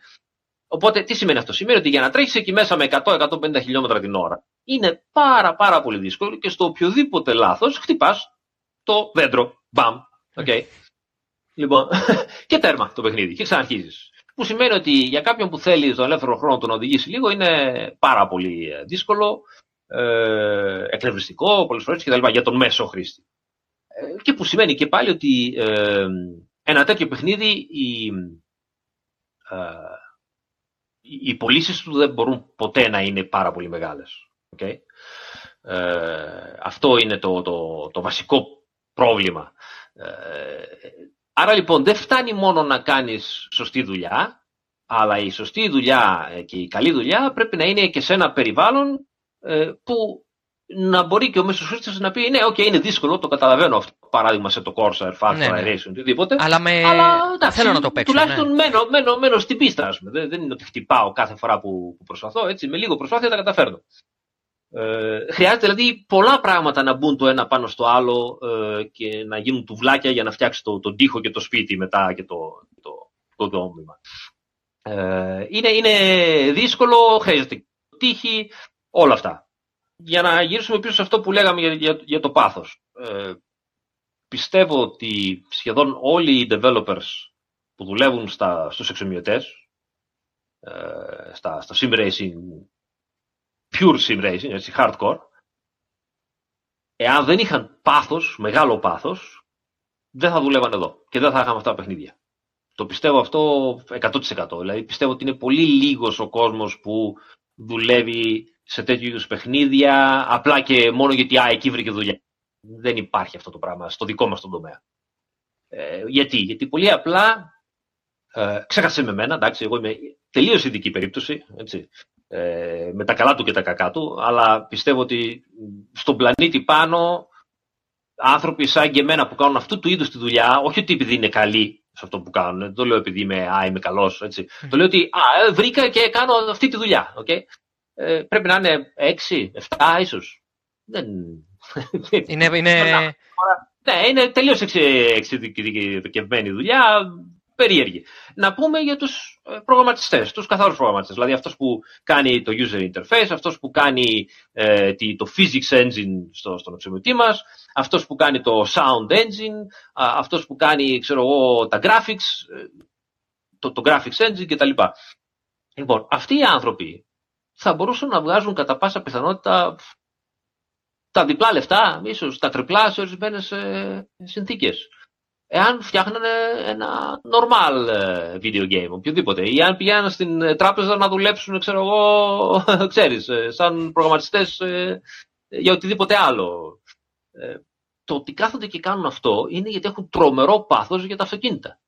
οπότε, τι σημαίνει αυτό; Σημαίνει ότι για να τρέχεις εκεί μέσα με 100-150 χιλιόμετρα την ώρα, είναι πάρα πάρα πολύ δύσκολο και στο οποιοδήποτε λάθος χτυπάς το δέντρο. Μπαμ. Okay. Λοιπόν, και τέρμα το παιχνίδι και ξαναρχίζεις. Που σημαίνει ότι για κάποιον που θέλει στον ελεύθερο χρόνο τον οδηγήσει λίγο είναι πάρα πολύ ε, δύσκολο, ε, εκνευριστικό πολλές φορές κτλ. για τον μέσο χρήστη. Ε, και που σημαίνει και πάλι ότι ε, ένα τέτοιο παιχνίδι οι, ε, οι πωλήσεις του δεν μπορούν ποτέ να είναι πάρα πολύ μεγάλες. Okay? Ε, αυτό είναι το, το, το βασικό πρόβλημα. Άρα λοιπόν δεν φτάνει μόνο να κάνεις σωστή δουλειά, αλλά η σωστή δουλειά και η καλή δουλειά πρέπει να είναι και σε ένα περιβάλλον ε, που να μπορεί και ο μέσος χρήστης να πει ναι, οκ, είναι δύσκολο, το καταλαβαίνω αυτό. Παράδειγμα Assetto Corsa, Far ναι, ναι. iRacing, οτιδήποτε. Αλλά, με... αλλά εντάξει, θέλω να το παίξω. Τουλάχιστον ναι. μένω, μένω, μένω στην πίστα, ας πούμε. Δεν, δεν είναι ότι χτυπάω κάθε φορά που, που προσπαθώ. Έτσι, με λίγο προσπάθεια τα καταφέρνω. Ε, χρειάζεται δηλαδή πολλά πράγματα να μπουν το ένα πάνω στο άλλο ε, και να γίνουν τουβλάκια για να φτιάξει το, τον τοίχο και το σπίτι μετά και το, το, το δόμημα. Ε, είναι, είναι δύσκολο, χρειάζεται τύχη, όλα αυτά. Για να γυρίσουμε πίσω σε αυτό που λέγαμε για, για, για το πάθος. Ε, πιστεύω ότι σχεδόν όλοι οι developers που δουλεύουν στα, στους εξομοιωτές, ε, στα, στα sim racing pure sim racing, έτσι, hardcore, εάν δεν είχαν πάθος, μεγάλο πάθος, δεν θα δουλεύαν εδώ και δεν θα είχαμε αυτά τα παιχνίδια. Το πιστεύω αυτό 100%. Δηλαδή πιστεύω ότι είναι πολύ λίγος ο κόσμος που δουλεύει σε τέτοιου είδους παιχνίδια απλά και μόνο γιατί α, εκεί βρήκε δουλειά. Δεν υπάρχει αυτό το πράγμα στο δικό μας τον τομέα. Ε, γιατί, γιατί πολύ απλά ε, ξέχασε με μένα, εντάξει, εγώ είμαι τελείως ειδική περίπτωση. Έτσι. Ε, με τα καλά του και τα κακά του, αλλά πιστεύω ότι στον πλανήτη πάνω άνθρωποι σαν και εμένα που κάνουν αυτού του είδους τη δουλειά, όχι ότι επειδή είναι καλοί σε αυτό που κάνουν, δεν το λέω επειδή είμαι, α, είμαι καλός, έτσι. Το λέω ότι α, ε, βρήκα και κάνω αυτή τη δουλειά, okay? ε, πρέπει να είναι 6, 7 ίσως. Δεν... Είναι, είναι... ναι, είναι τελείως εξειδικευμένη δουλειά περίεργη. Να πούμε για τους ε, προγραμματιστές, τους καθαρούς προγραμματιστές. Δηλαδή αυτός που κάνει το user interface, αυτός που κάνει ε, το physics engine στο, στον αξιωματή μας, αυτός που κάνει το sound engine, αυτός που κάνει ξέρω εγώ, τα graphics, ε, το, το graphics engine κτλ. Λοιπόν, αυτοί οι άνθρωποι θα μπορούσαν να βγάζουν κατά πάσα πιθανότητα τα διπλά λεφτά, ίσως τα τριπλά σε ορισμένες συνθήκες εάν φτιάχνανε ένα normal ε, video game, οποιοδήποτε. Ή αν πηγαίνανε στην ε, τράπεζα να δουλέψουν, ξέρω εγώ, ξέρεις, ε, σαν προγραμματιστές για οτιδήποτε άλλο. Το ότι κάθονται και κάνουν αυτό είναι γιατί έχουν τρομερό πάθος για τα αυτοκίνητα.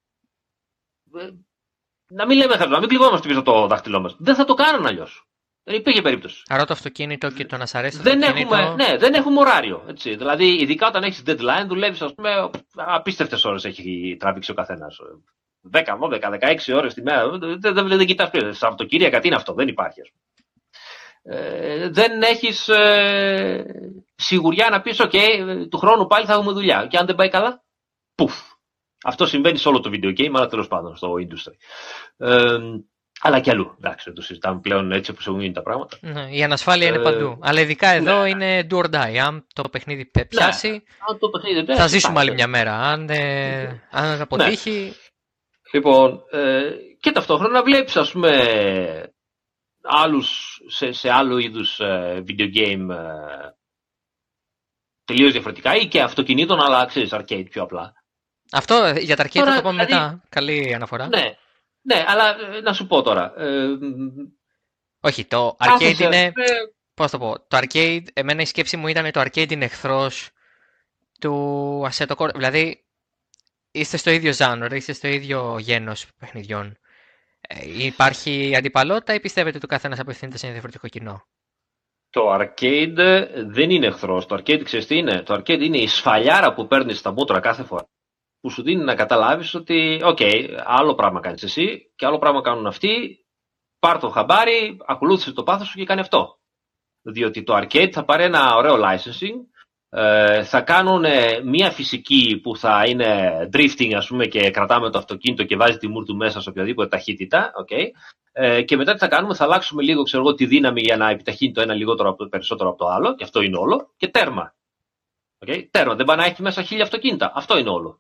Να μην λέμε να μην κλειβόμαστε πίσω το δάχτυλό μας. Δεν θα το κάνουν αλλιώς. Δεν υπήρχε περίπτωση. Άρα το αυτοκίνητο και το να σ' αρέσει το δεν αυτοκίνητο... Έχουμε, ναι, δεν έχουμε ωράριο. Έτσι. Δηλαδή, ειδικά όταν έχεις deadline, δουλεύεις, ας πούμε, απίστευτες ώρες έχει τραβήξει ο καθένας. 10, 12, 16 ώρες τη μέρα. Δεν, δεν, δεν κοιτάς πλέον. Σαββατοκύριακα τι είναι αυτό, δεν υπάρχει. Ε, δεν έχεις ε, σιγουριά να πεις: OK, του χρόνου πάλι θα έχουμε δουλειά. Και αν δεν πάει καλά, πουφ. Αυτό συμβαίνει σε όλο το video game, αλλά τέλος πάντων στο industry. Ε, αλλά και αλλού. Εντάξει, δεν το συζητάμε πλέον έτσι όπως έχουν γίνει τα πράγματα. Ναι, η ανασφάλεια είναι ε, παντού. Αλλά ειδικά εδώ ναι. είναι do or die. Αν το παιχνίδι πιάσει, ναι, το παιχνίδι θα ζήσουμε άλλη μια μέρα. Αν, ε, αν αποτύχει. Ναι. Λοιπόν, ε, και ταυτόχρονα βλέπεις, ας πούμε, άλλους σε, σε άλλου είδους ε, video game ε, τελείως διαφορετικά ή και αυτοκινήτων, αλλά ξέρεις, arcade πιο απλά. Αυτό ε, για τα arcade θα το πούμε δηλαδή, μετά. Καλή αναφορά. Ναι, ναι, αλλά ε, να σου πω τώρα. Ε, Όχι, το arcade είναι... Ε, πώς το πω, το arcade, εμένα η σκέψη μου ήταν το arcade είναι εχθρός του Assetto Corsa. Δηλαδή, είστε στο ίδιο genre, είστε στο ίδιο γένος παιχνιδιών. υπάρχει αντιπαλότητα ή πιστεύετε ότι ο καθένας απευθύνεται σε ένα διαφορετικό κοινό; Το arcade δεν είναι εχθρός. Το arcade ξέρεις τι είναι; Το arcade είναι η σφαλιάρα που παίρνεις στα μούτρα κάθε φορά που σου δίνει να καταλάβεις ότι οκ, άλλο πράγμα κάνεις εσύ και άλλο πράγμα κάνουν αυτοί, πάρ το χαμπάρι, ακολούθησε το πάθος σου και κάνε αυτό. Διότι το arcade θα πάρει ένα ωραίο licensing, ε, θα κάνουν μία φυσική που θα είναι drifting ας πούμε και κρατάμε το αυτοκίνητο και βάζει τη μούρ του μέσα σε οποιαδήποτε ταχύτητα okay. ε, και μετά τι θα κάνουμε, θα αλλάξουμε λίγο ξέρω εγώ, τη δύναμη για να επιταχύνει το ένα λιγότερο από το περισσότερο από το άλλο και αυτό είναι όλο και τέρμα. Okay. Τέρμα, δεν πάει να έχει μέσα χίλια αυτοκίνητα. Αυτό είναι όλο.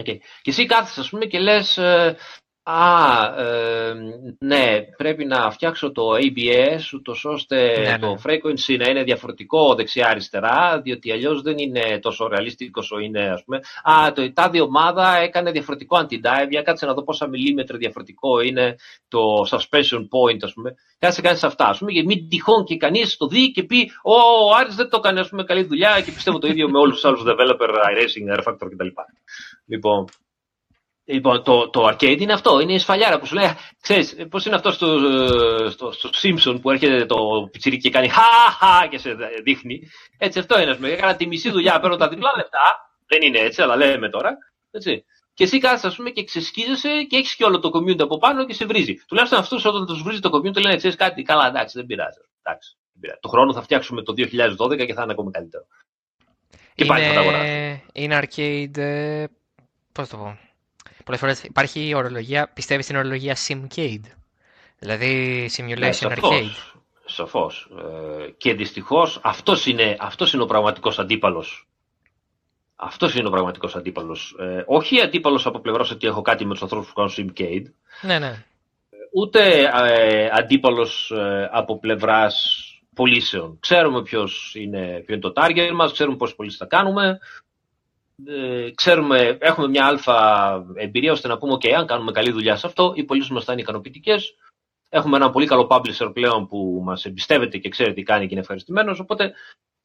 Okay. Και εσύ κάθεσαι, ας πούμε, και λες, ε, α, ε, ναι, πρέπει να φτιάξω το ABS, ούτως ώστε ναι, το ναι. frequency να είναι διαφορετικό δεξιά-αριστερά, διότι αλλιώς δεν είναι τόσο ρεαλιστικό όσο είναι, ας πούμε. Α, το, η τάδη ομάδα έκανε διαφορετικό anti-dive, για κάτσε να δω πόσα μιλίμετρα διαφορετικό είναι το suspension point, ας πούμε. Κάτσε κάνεις αυτά, ας πούμε, και μην τυχόν και κανείς το δει και πει, ο, ο Άρης δεν το έκανε, ας πούμε, καλή δουλειά και πιστεύω το ίδιο με όλους τους άλλους developer, iRacing, R-Factor κτλ. Λοιπόν, Λοιπόν, το, το arcade είναι αυτό, είναι η σφαλιάρα που σου λέει, ξέρεις, πώς είναι αυτό στο, στο, στο Simpson που έρχεται το πιτσιρί και κάνει χα και σε δείχνει. Έτσι αυτό είναι, ας πούμε, έκανα τη μισή δουλειά, παίρνω τα διπλά λεφτά, δεν είναι έτσι, αλλά λέμε τώρα, έτσι. Και εσύ κάθεσαι, ας πούμε, και ξεσκίζεσαι και έχεις και όλο το community από πάνω και σε βρίζει. Τουλάχιστον αυτού όταν τους βρίζει το community λένε, ξέρεις κάτι, καλά, εντάξει, δεν πειράζει. Εντάξει, δεν πειράζει. Το χρόνο θα φτιάξουμε το 2012 και θα είναι ακόμα καλύτερο. Και είναι... πάλι θα Είναι arcade. Ε, Πώς το πω πολλές φορές υπάρχει η ορολογία, πιστεύεις στην ορολογία Simcade. Δηλαδή Simulation ναι, σαφώς, Arcade. Σαφώς. Ε, και δυστυχώς αυτός είναι, αυτός είναι ο πραγματικός αντίπαλος. Αυτός είναι ο πραγματικός αντίπαλος. Ε, όχι αντίπαλος από πλευράς ότι έχω κάτι με τους ανθρώπους που κάνουν Simcade. Ναι, ναι. Ούτε ε, αντίπαλος ε, από πλευράς πωλήσεων. Ξέρουμε ποιος είναι, ποιο είναι το target μας, ξέρουμε πόσες πωλήσεις θα κάνουμε, ε, ξέρουμε, έχουμε μια αλφα εμπειρία ώστε να πούμε: OK, αν κάνουμε καλή δουλειά σε αυτό, οι πωλήσεις μας θα είναι ικανοποιητικές. Έχουμε ένα πολύ καλό publisher πλέον που μας εμπιστεύεται και ξέρει τι κάνει και είναι ευχαριστημένος. Οπότε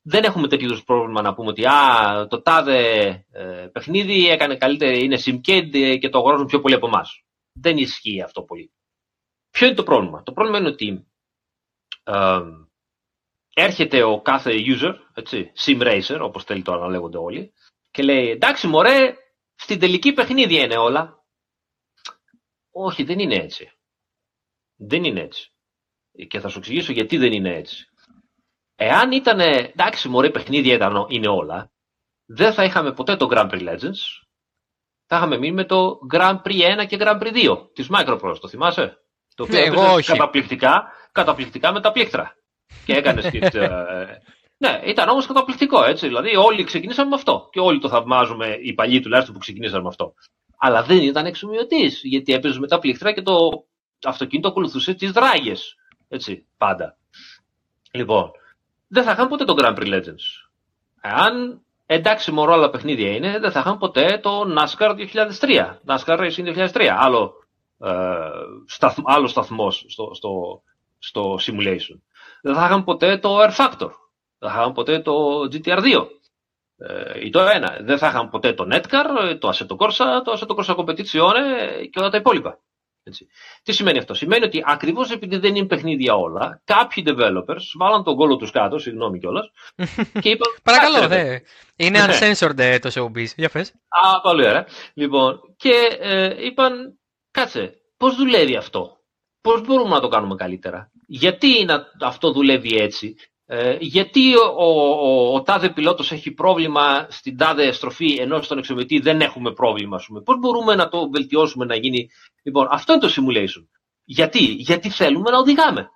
δεν έχουμε τέτοιου είδους πρόβλημα να πούμε ότι α, το τάδε ε, παιχνίδι έκανε καλύτερη, είναι simcade και το αγοράζουν πιο πολύ από εμάς. Δεν ισχύει αυτό πολύ. Ποιο είναι το πρόβλημα; Το πρόβλημα είναι ότι έρχεται ο κάθε user, έτσι, sim racer, όπως θέλει τώρα να λέγονται όλοι, και λέει, εντάξει μωρέ, στην τελική παιχνίδια είναι όλα. Όχι, δεν είναι έτσι. Δεν είναι έτσι. Και θα σου εξηγήσω γιατί δεν είναι έτσι. Εάν ήταν, εντάξει μωρέ, παιχνίδια ήταν, είναι όλα, δεν θα είχαμε ποτέ το Grand Prix Legends, θα είχαμε μείνει με το Grand Prix 1 και Grand Prix 2 της Microprose, το θυμάσαι; Το οποίο Εγώ όχι. καταπληκτικά, καταπληκτικά με τα πλήκτρα. Και έκανες skit. ε, ναι, ήταν όμως καταπληκτικό έτσι. Δηλαδή, όλοι ξεκινήσαμε με αυτό. Και όλοι το θαυμάζουμε, οι παλιοί τουλάχιστον που ξεκινήσαμε με αυτό. Αλλά δεν ήταν εξομοιωτής, γιατί έπαιζε με τα πλήκτρα και το αυτοκίνητο ακολουθούσε τις δράγες. Έτσι, πάντα. Λοιπόν, δεν θα είχαν ποτέ το Grand Prix Legends. Αν εντάξει, μωρό, άλλα παιχνίδια είναι, δεν θα είχαν ποτέ το NASCAR 2003. NASCAR Racing 2003. Άλλο, ε, σταθ, άλλο σταθμός στο, στο, στο simulation. Δεν θα είχαν ποτέ το Air Factor. Δεν θα είχαν ποτέ το GTR2. Ε, ή το ένα. Δεν θα είχαν ποτέ το Netcar, το Assetto Corsa, το Assetto Corsa Competizione και όλα τα υπόλοιπα. Έτσι. Τι σημαίνει αυτό; Σημαίνει ότι ακριβώς επειδή δεν είναι παιχνίδια όλα, κάποιοι developers βάλαν τον κόλλο τους κάτω, συγγνώμη κιόλας. και είπαν. Παρακαλώ, «Κάτσε, δε. Είναι Ναι. uncensored ε, το showbiz. Για πες. Α, πολύ ωραία. Λοιπόν, και ε, είπαν, κάτσε, πώς δουλεύει αυτό; Πώς μπορούμε να το κάνουμε καλύτερα; Γιατί να, αυτό δουλεύει έτσι; Ε, γιατί ο, ο, ο, τάδε πιλότος έχει πρόβλημα στην τάδε στροφή ενώ στον εξομετή δεν έχουμε πρόβλημα. Ας πούμε; Πώς μπορούμε να το βελτιώσουμε να γίνει; Λοιπόν, αυτό είναι το simulation. Γιατί, Γιατί θέλουμε να οδηγάμε.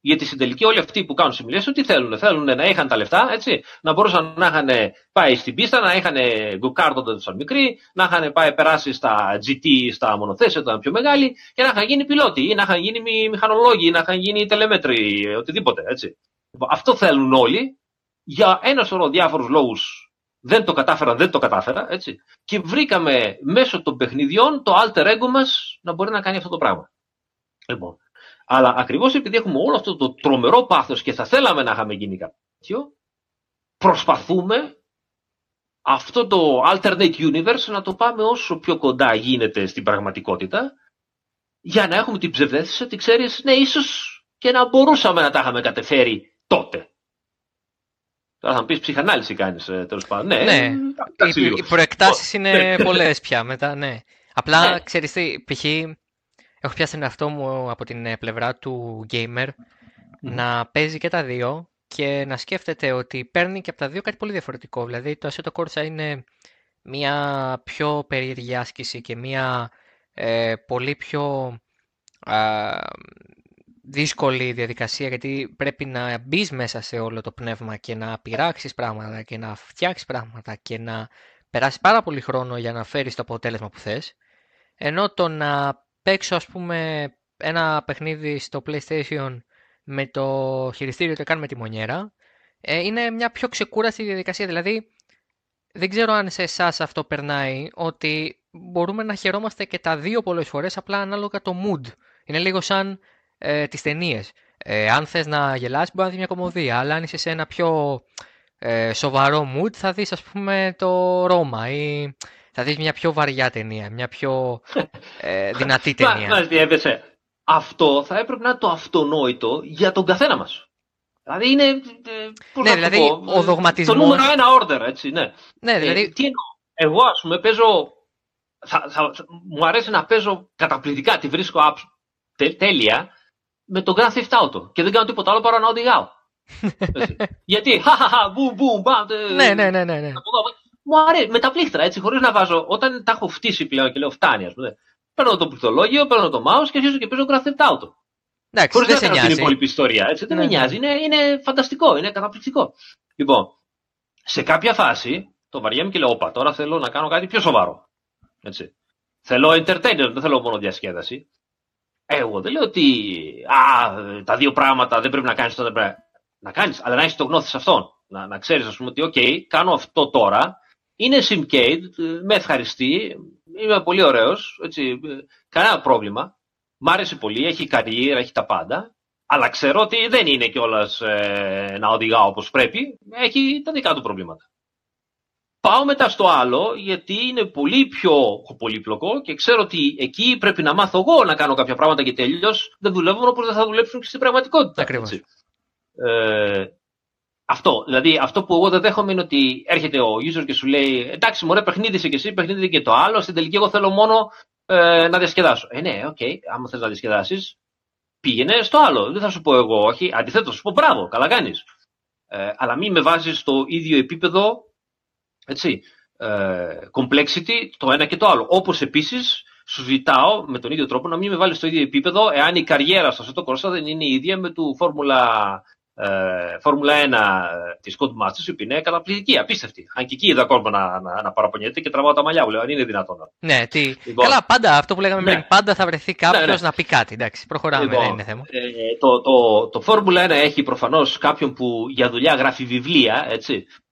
Γιατί στην τελική όλοι αυτοί που κάνουν simulation τι θέλουν. Θέλουν να είχαν τα λεφτά, έτσι, να μπορούσαν να είχαν πάει στην πίστα, να είχαν go-kart όταν ήταν μικροί, να είχαν πάει περάσει στα GT, στα μονοθέσια όταν ήταν πιο μεγάλοι και να είχαν γίνει πιλότοι ή να είχαν γίνει μη- μηχανολόγοι ή να είχαν γίνει τελεμέτροι, οτιδήποτε, έτσι. Λοιπόν, Αυτό θέλουν όλοι για ένα σωρό διάφορους λόγους δεν το κατάφεραν, δεν το κατάφερα, έτσι. Και βρήκαμε μέσω των παιχνιδιών το alter ego μας να μπορεί να κάνει αυτό το πράγμα. Λοιπόν, αλλά ακριβώς επειδή έχουμε όλο αυτό το τρομερό πάθος και θα θέλαμε να είχαμε γίνει κάτι τέτοιο, προσπαθούμε αυτό το alternate universe να το πάμε όσο πιο κοντά γίνεται στην πραγματικότητα για να έχουμε την ψευδέστηση ότι ξέρεις, ναι, ίσως και να μπορούσαμε να τα είχαμε κατεφέρει τότε. Τώρα θα μου πεις ψυχανάλυση κάνεις, ε, τέλος πάντων. Ναι, Ναι. κάτσε Οι, λίγο. οι προεκτάσεις είναι Ναι. πολλές πια μετά, ναι. Απλά, Ναι. ξέρεις τι, π.χ. έχω πιάσει τον εαυτό μου από την ε, πλευρά του gamer να παίζει και τα δύο και να σκέφτεται ότι παίρνει και από τα δύο κάτι πολύ διαφορετικό. Δηλαδή το Assetto Corsa είναι μια πιο περίεργη άσκηση και μια ε, πολύ πιο α, δύσκολη διαδικασία γιατί πρέπει να μπεις μέσα σε όλο το πνεύμα και να πειράξεις πράγματα και να φτιάξεις πράγματα και να περάσεις πάρα πολύ χρόνο για να φέρεις το αποτέλεσμα που θες. Ενώ το να παίξω ας πούμε ένα παιχνίδι στο PlayStation με το χειριστήριο και κάνουμε τη μονιέρα ε, είναι μια πιο ξεκούραστη διαδικασία. Δηλαδή δεν ξέρω αν σε εσάς αυτό περνάει ότι μπορούμε να χαιρόμαστε και τα δύο πολλές φορές απλά ανάλογα το mood. Είναι λίγο σαν ε, τις ταινίες. Ε, αν θες να γελάσεις μπορεί να δεις μια κομμωδία, αλλά αν είσαι σε ένα πιο ε, σοβαρό mood θα δεις ας πούμε το Ρώμα ή θα δεις μια πιο βαριά ταινία, μια πιο ε, δυνατή Μα, ταινία. μας διέπεσε. Αυτό θα έπρεπε να είναι το αυτονόητο για τον καθένα μας. Δηλαδή είναι. ε, πώς Ναι, να το δηλαδή, πω, ο ε, δογματισμός- Το νούμερο ένα order, έτσι, ναι. ναι, Ε, δηλαδή, τι εννοώ; Εγώ, ας πούμε, παίζω. Θα, θα, θα- μου αρέσει να παίζω καταπληκτικά, τη βρίσκω apps, τε, τέλεια με το Grand Theft Auto και δεν κάνω τίποτα άλλο παρά να οδηγάω. Έτσι. Γιατί, χαχαχα, μπουμ, μπουμ, μπαμ. τε- ναι, ναι, ναι, ναι, ναι. από εδώ, από- Μου αρέσει με τα πλήκτρα έτσι, χωρίς να βάζω. Όταν τα έχω φτύσει πλέον και λέω φτάνει, ας πούμε. Παίρνω το πληκτρολόγιο, παίρνω το mouse και αρχίζω και παίζω Grand Theft Auto. Εντάξει, Χωρίς δεν να σε κάνω την νοιάζει. υπόλοιπη ιστορία. Έτσι. Δεν Ναι, με ναι. νοιάζει. Είναι, είναι φανταστικό, είναι καταπληκτικό. Λοιπόν, σε κάποια φάση το βαριέμαι και λέω: Όπα, τώρα θέλω να κάνω κάτι πιο σοβαρό. Έτσι. Θέλω entertainment, δεν θέλω μόνο διασκέδαση. Εγώ δεν λέω ότι α, τα δύο πράγματα δεν πρέπει να κάνεις τότε. Πρέπει να κάνεις, αλλά να έχεις το γνώθι σε αυτόν. Να, να ξέρεις, ας πούμε, ότι, OK, κάνω αυτό τώρα. Είναι simcade, ε, με ευχαριστεί, είμαι πολύ ωραίος, κανένα πρόβλημα. Μ' άρεσε πολύ, έχει καριέρα, έχει τα πάντα. Αλλά ξέρω ότι δεν είναι κιόλας ε, να οδηγάω όπως πρέπει. Έχει τα δικά του προβλήματα. Πάω μετά στο άλλο γιατί είναι πολύ πιο πολύπλοκο και ξέρω ότι εκεί πρέπει να μάθω εγώ να κάνω κάποια πράγματα και τελείω δεν δουλεύουν όπως δεν θα δουλέψουν και στην πραγματικότητα. Ακριβώς. έτσι. Ε, αυτό. Δηλαδή, αυτό που εγώ δεν δέχομαι είναι ότι έρχεται ο user και σου λέει Εντάξει, μωρέ, παιχνίδι είσαι και εσύ, παιχνίδι και το άλλο. Στην τελική, εγώ θέλω μόνο ε, να διασκεδάσω. Ε, ναι, OK, okay, άμα θες να διασκεδάσεις, πήγαινε στο άλλο. Δεν θα σου πω εγώ όχι. Αντιθέτως, θα σου πω μπράβο, καλά κάνεις. Ε, αλλά μην με βάζεις στο ίδιο επίπεδο έτσι, ε, complexity το ένα και το άλλο. Όπως επίσης σου ζητάω με τον ίδιο τρόπο να μην με βάλεις στο ίδιο επίπεδο εάν η καριέρα στο Assetto Corsa δεν είναι η ίδια με του Φόρμουλα ε, Φόρμουλα 1 της Codemasters, η οποία είναι καταπληκτική, απίστευτη. Αν και εκεί είδα κόσμο να, να, να παραπονιέται και τραβάω τα μαλλιά μου, λέω, αν είναι δυνατόν. Ναι, τι... λοιπόν, Καλά, πάντα αυτό που λέγαμε ναι. πριν, πάντα θα βρεθεί κάποιο ναι, ναι. να πει κάτι. Εντάξει, προχωράμε, λοιπόν, δεν είναι θέμα. Ε, το, το, το Φόρμουλα 1 έχει προφανώς κάποιον που για δουλειά γράφει βιβλία, έτσι, ε,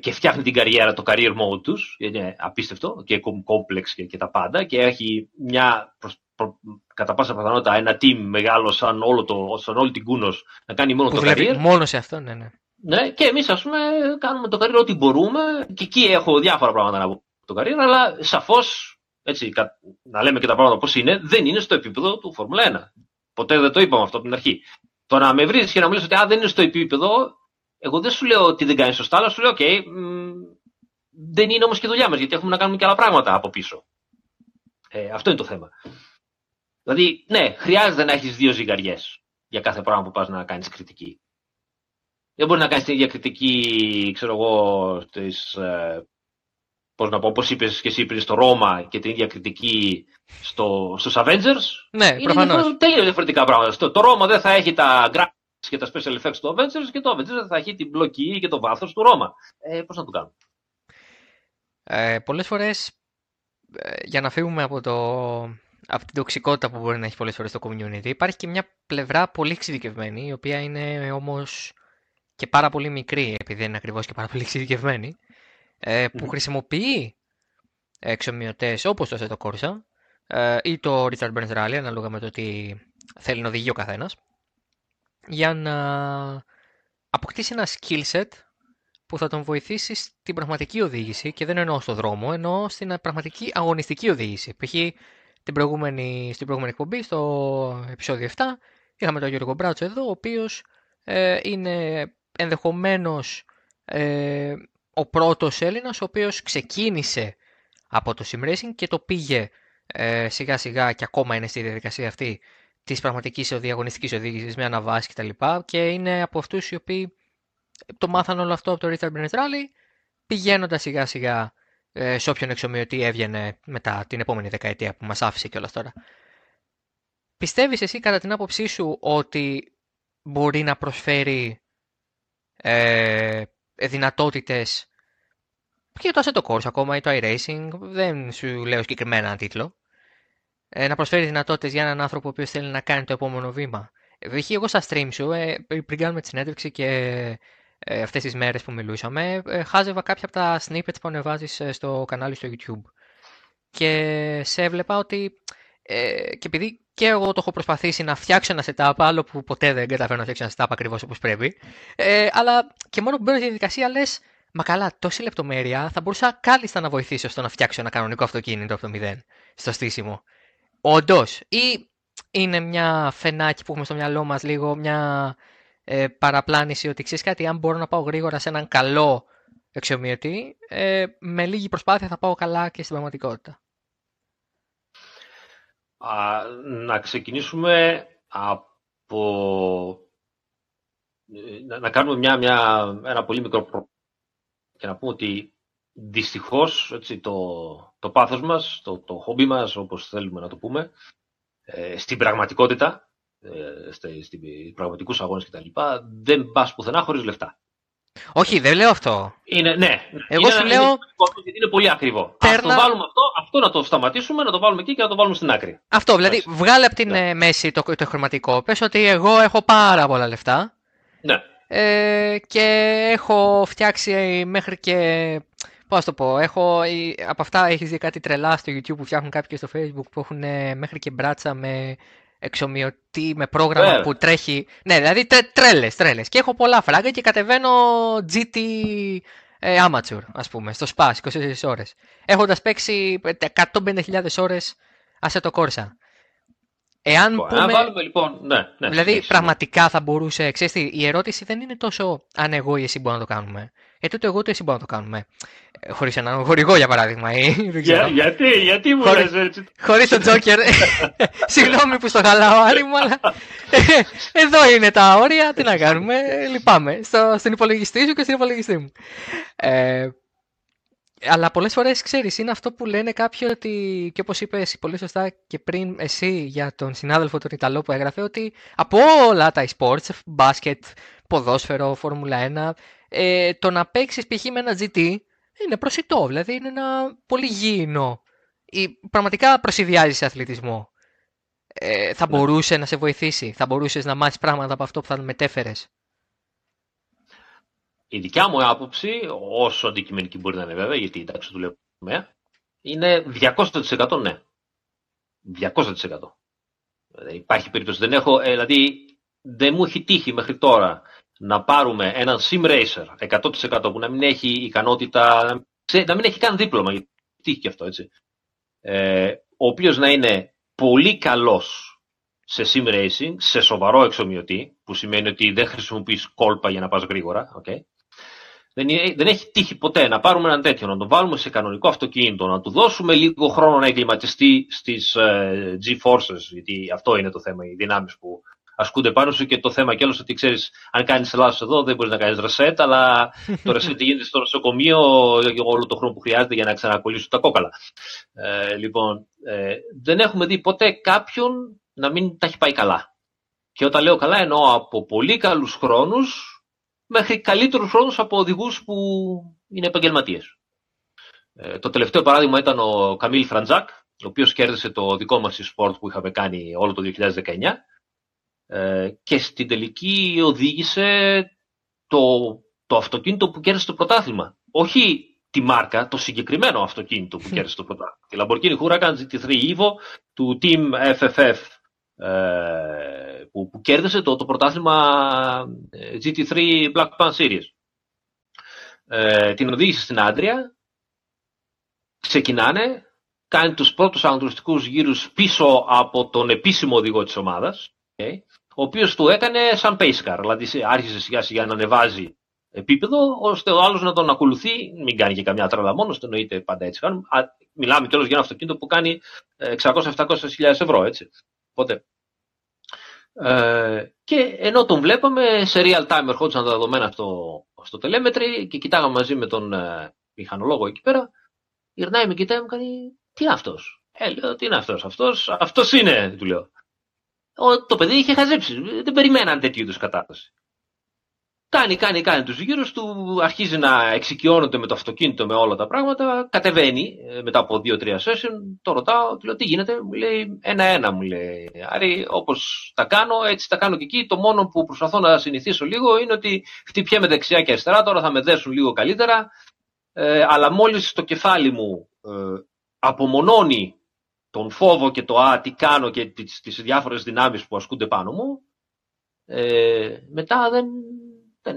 και φτιάχνει την καριέρα, το career mode τους, είναι απίστευτο και complex και, και τα πάντα και έχει μια προς, προ, κατά πάσα πιθανότητα ένα team μεγάλο σαν, όλο το, σαν όλη την κούνος να κάνει μόνο που το career. Μόνο σε αυτό, ναι, ναι. Ναι, και εμείς ας πούμε κάνουμε το career ό,τι μπορούμε και εκεί έχω διάφορα πράγματα να πω το career, αλλά σαφώς, έτσι, να λέμε και τα πράγματα πώς είναι, δεν είναι στο επίπεδο του Formula 1. Ποτέ δεν το είπαμε αυτό από την αρχή. Το να με βρει και να μου λες ότι α, δεν είναι στο επίπεδο, εγώ δεν σου λέω ότι δεν κάνει σωστά, αλλά σου λέω, OK, δεν είναι όμως και δουλειά μας, γιατί έχουμε να κάνουμε και άλλα πράγματα από πίσω. Ε, αυτό είναι το θέμα. Δηλαδή, ναι, χρειάζεται να έχεις δύο ζυγαριές για κάθε πράγμα που πας να κάνεις κριτική. Δεν μπορεί να κάνεις την ίδια κριτική, ξέρω εγώ, στις, ε, πώς να πω, όπως είπες και εσύ πριν στο Ρώμα και την ίδια κριτική στο, στους Avengers. Ναι, είναι προφανώς. τελείως διαφορετικά πράγματα. Στο, το Ρώμα δεν θα έχει τα και τα special effects του Avengers και το Avengers θα έχει την μπλοκή και το βάθος του Ρώμα. Ε, πώς να το κάνουμε; Ε, πολλές φορές, ε, για να φύγουμε από, το, από την τοξικότητα που μπορεί να έχει πολλές φορές το community, υπάρχει και μια πλευρά πολύ εξειδικευμένη, η οποία είναι όμως και πάρα πολύ μικρή, επειδή είναι ακριβώς και πάρα πολύ εξειδικευμένη, ε, που mm. χρησιμοποιεί εξομοιωτές όπως το Assetto Corsa ε, ή το Richard Burns Rally, ανάλογα με το τι θέλει να οδηγεί ο καθένας για να αποκτήσει ένα skill set που θα τον βοηθήσει στην πραγματική οδήγηση και δεν εννοώ στο δρόμο, εννοώ στην πραγματική αγωνιστική οδήγηση. Π.χ. την προηγούμενη, στην προηγούμενη εκπομπή, στο επεισόδιο 7, είχαμε τον Γιώργο Μπράτσο εδώ, ο οποίος ε, είναι ενδεχομένως ε, ο πρώτος Έλληνας, ο οποίος ξεκίνησε από το sim racing και το πήγε ε, σιγά σιγά και ακόμα είναι στη διαδικασία αυτή της πραγματικής διαγωνιστική οδήγησης με αναβάσεις κτλ. Και, και είναι από αυτούς οι οποίοι το μάθαν όλο αυτό από το Richard Bennett Rally, πηγαίνοντας σιγά σιγά ε, σε όποιον εξομοιωτή έβγαινε μετά την επόμενη δεκαετία που μας άφησε κιόλας τώρα. Πιστεύεις εσύ κατά την άποψή σου ότι μπορεί να προσφέρει ε, δυνατότητες και το Assetto Corsa ακόμα ή το iRacing, δεν σου λέω συγκεκριμένα ένα τίτλο, ε, να προσφέρει δυνατότητες για έναν άνθρωπο που θέλει να κάνει το επόμενο βήμα. Β.χ. εγώ στα stream σου, ε, πριν κάνουμε τη συνέντευξη και ε, αυτές τις μέρες που μιλούσαμε, ε, χάζευα κάποια από τα snippets που ανεβάζεις ε, στο κανάλι στο YouTube. Και σε έβλεπα ότι, ε, και επειδή και εγώ το έχω προσπαθήσει να φτιάξω ένα setup, άλλο που ποτέ δεν καταφέρω να φτιάξω ένα setup ακριβώς όπως πρέπει, ε, αλλά και μόνο που μπαίνω στη διαδικασία λες, Μα καλά, τόση λεπτομέρεια θα μπορούσα κάλλιστα να βοηθήσω στο να φτιάξω ένα κανονικό αυτοκίνητο από το 0 στο στήσιμο. Όντως. Ή είναι μια φενάκι που έχουμε στο μυαλό μας, λίγο μια ε, παραπλάνηση ότι ξέρεις κάτι, αν μπορώ να πάω γρήγορα σε έναν καλό εξομοιωτή, ε, με λίγη προσπάθεια θα πάω καλά και στην πραγματικότητα. Α, να ξεκινήσουμε από... Να, να κάνουμε μια, μια, ένα πολύ μικρό προ... και να πούμε ότι δυστυχώς έτσι, το, το πάθος μας, το, το χόμπι μας, όπως θέλουμε να το πούμε, ε, στην πραγματικότητα, ε, στην πραγματικούς αγώνες κτλ. δεν πας πουθενά χωρίς λεφτά. Όχι, δεν λέω αυτό. Είναι, ναι. Εγώ είναι, σου λέω... Είναι, είναι πολύ ακριβό. Πέρνα... το βάλουμε αυτό, αυτό να το σταματήσουμε, να το βάλουμε εκεί και να το βάλουμε στην άκρη. Αυτό, δηλαδή βγάλε από την ναι. Ε, μέση το, το χρηματικό. Πες ότι εγώ έχω πάρα πολλά λεφτά. Ναι. Ε, και έχω φτιάξει μέχρι και Πώς το πω, έχω, από αυτά έχεις δει κάτι τρελά στο YouTube που φτιάχνουν κάποιοι και στο Facebook που έχουν ε, μέχρι και μπράτσα με εξομοιωτή, με πρόγραμμα που τρέχει. Ναι, δηλαδή τρε, τρέλες, τρέλες. Και έχω πολλά φράγκα και κατεβαίνω GT ε, amateur, ας πούμε, στο SPAS, 24 ώρες. Έχοντας παίξει 150.000 ώρες Assetto Corsa. Εάν Λοιπόν, πούμε... Αν βάλουμε λοιπόν. Ναι, ναι, δηλαδή, συνέχισε. πραγματικά θα μπορούσε. Ξέρεις τι, η ερώτηση δεν είναι τόσο αν εγώ ή εσύ μπορούμε να το κάνουμε. Γιατί το εγώ το εσύ μπορούμε να το κάνουμε. Χωρίς έναν χορηγό, για παράδειγμα. Ή, δεν Για, ξέρω. γιατί, γιατί μου Χωρίς- λες έτσι; Χωρίς τον Τζόκερ. Συγγνώμη που στο χαλάω, Άρη μου, αλλά ε, εδώ είναι τα όρια. Τι να κάνουμε. ε, Λυπάμαι. Στο, στον υπολογιστή σου και στον υπολογιστή μου. Ε, αλλά πολλές φορές ξέρεις είναι αυτό που λένε κάποιοι ότι και όπως είπες πολύ σωστά και πριν εσύ για τον συνάδελφο τον Ιταλό που έγραφε ότι από όλα τα e-sports, μπάσκετ, ποδόσφαιρο, φόρμουλα 1 ε, το να παίξεις π.χ. με ένα GT είναι προσιτό, δηλαδή είναι ένα πολύ γήινο ή πραγματικά προσυδειάζει σε αθλητισμό. Ε, θα Ναι. μπορούσε να σε βοηθήσει, θα μπορούσες να μάθεις πράγματα από αυτό που θα μετέφερες. Η δικιά μου άποψη, όσο αντικειμενική μπορεί να είναι βέβαια, γιατί εντάξει το λέμε, είναι 200% ναι. 200%. Δεν υπάρχει περίπτωση. Δεν έχω, ε, δηλαδή, δεν μου έχει τύχει μέχρι τώρα να πάρουμε έναν sim racer 100% που να μην έχει ικανότητα, ξέ- να μην έχει καν δίπλωμα, γιατί τύχει και αυτό έτσι. Ε, ο οποίος να είναι πολύ καλός σε sim racing, σε σοβαρό εξομοιωτή, που σημαίνει ότι δεν χρησιμοποιείς κόλπα για να πας γρήγορα, okay. δεν, είναι- δεν έχει τύχει ποτέ να πάρουμε έναν τέτοιο, να τον βάλουμε σε κανονικό αυτοκίνητο, να του δώσουμε λίγο χρόνο να εγκληματιστεί στις ε, G-Forces, γιατί αυτό είναι το θέμα, οι δυνάμεις που ασκούνται πάνω σου και το θέμα κιόλας ότι ξέρεις, αν κάνεις λάθος εδώ δεν μπορείς να κάνεις reset, αλλά το reset γίνεται στο νοσοκομείο για όλο το χρόνο που χρειάζεται για να ξανακολλήσουν τα κόκαλα. Ε, λοιπόν, ε, δεν έχουμε δει ποτέ κάποιον να μην τα έχει πάει καλά. Και όταν λέω καλά εννοώ από πολύ καλούς χρόνους μέχρι καλύτερους χρόνους από οδηγούς που είναι επαγγελματίες. Ε, το τελευταίο παράδειγμα ήταν ο Καμίλ Φραντζάκ, ο οποίος κέρδισε το δικό μας e-sport που είχαμε κάνει όλο το 2019 ε, και στην τελική οδήγησε το, το αυτοκίνητο που κέρδισε το πρωτάθλημα. Όχι τη μάρκα, το συγκεκριμένο αυτοκίνητο που κέρδισε το πρωτάθλημα. Τη Lamborghini Huracan GT3 Evo του Team FFF ε, που, που κέρδισε το, το πρωτάθλημα ε, GT3 Black Pan Series. Ε, την οδήγησε στην Άντρια, ξεκινάνε, κάνει τους πρώτους αγωνιστικούς γύρους πίσω από τον επίσημο οδηγό της ομάδας, okay, ο οποίος του έκανε σαν pace car, δηλαδή άρχισε σιγά σιγά να ανεβάζει επίπεδο, ώστε ο άλλος να τον ακολουθεί, μην κάνει και καμιά τρέλα μόνος, το εννοείται πάντα έτσι κάνουμε. Α, μιλάμε κιόλας για ένα αυτοκίνητο που κάνει 600-700 χιλιάδες ευρώ, έτσι. Οπότε, ε, και ενώ τον βλέπαμε σε real time ερχόντουσαν τα δεδομένα στο, στο telemetry και κοιτάγαμε μαζί με τον ε, μηχανολόγο εκεί πέρα, γυρνάει με κοιτάει μου κάνει τι είναι αυτός; Ε, λέω, τι είναι αυτός, αυτός, αυτός είναι, του λέω. Ο, το παιδί είχε χαζέψει, δεν περιμέναν τέτοιου είδους κατάσταση. Κάνει, κάνει, κάνει τους γύρους του, αρχίζει να εξοικειώνεται με το αυτοκίνητο, με όλα τα πράγματα, κατεβαίνει ε, μετά από δύο-τρία session, το ρωτάω, του λέω τι γίνεται, μου λέει ένα-ένα μου λέει, Άρη όπως τα κάνω, έτσι τα κάνω και εκεί, το μόνο που προσπαθώ να συνηθίσω λίγο είναι ότι χτυπιέμαι δεξιά και αριστερά, τώρα θα με δέσουν λίγο καλύτερα, ε, αλλά μόλις το κεφάλι μου ε, απομονώνει τον φόβο και το α, τι κάνω και τις, τις διάφορες δυνάμεις που ασκούνται πάνω μου, ε, μετά δεν, δεν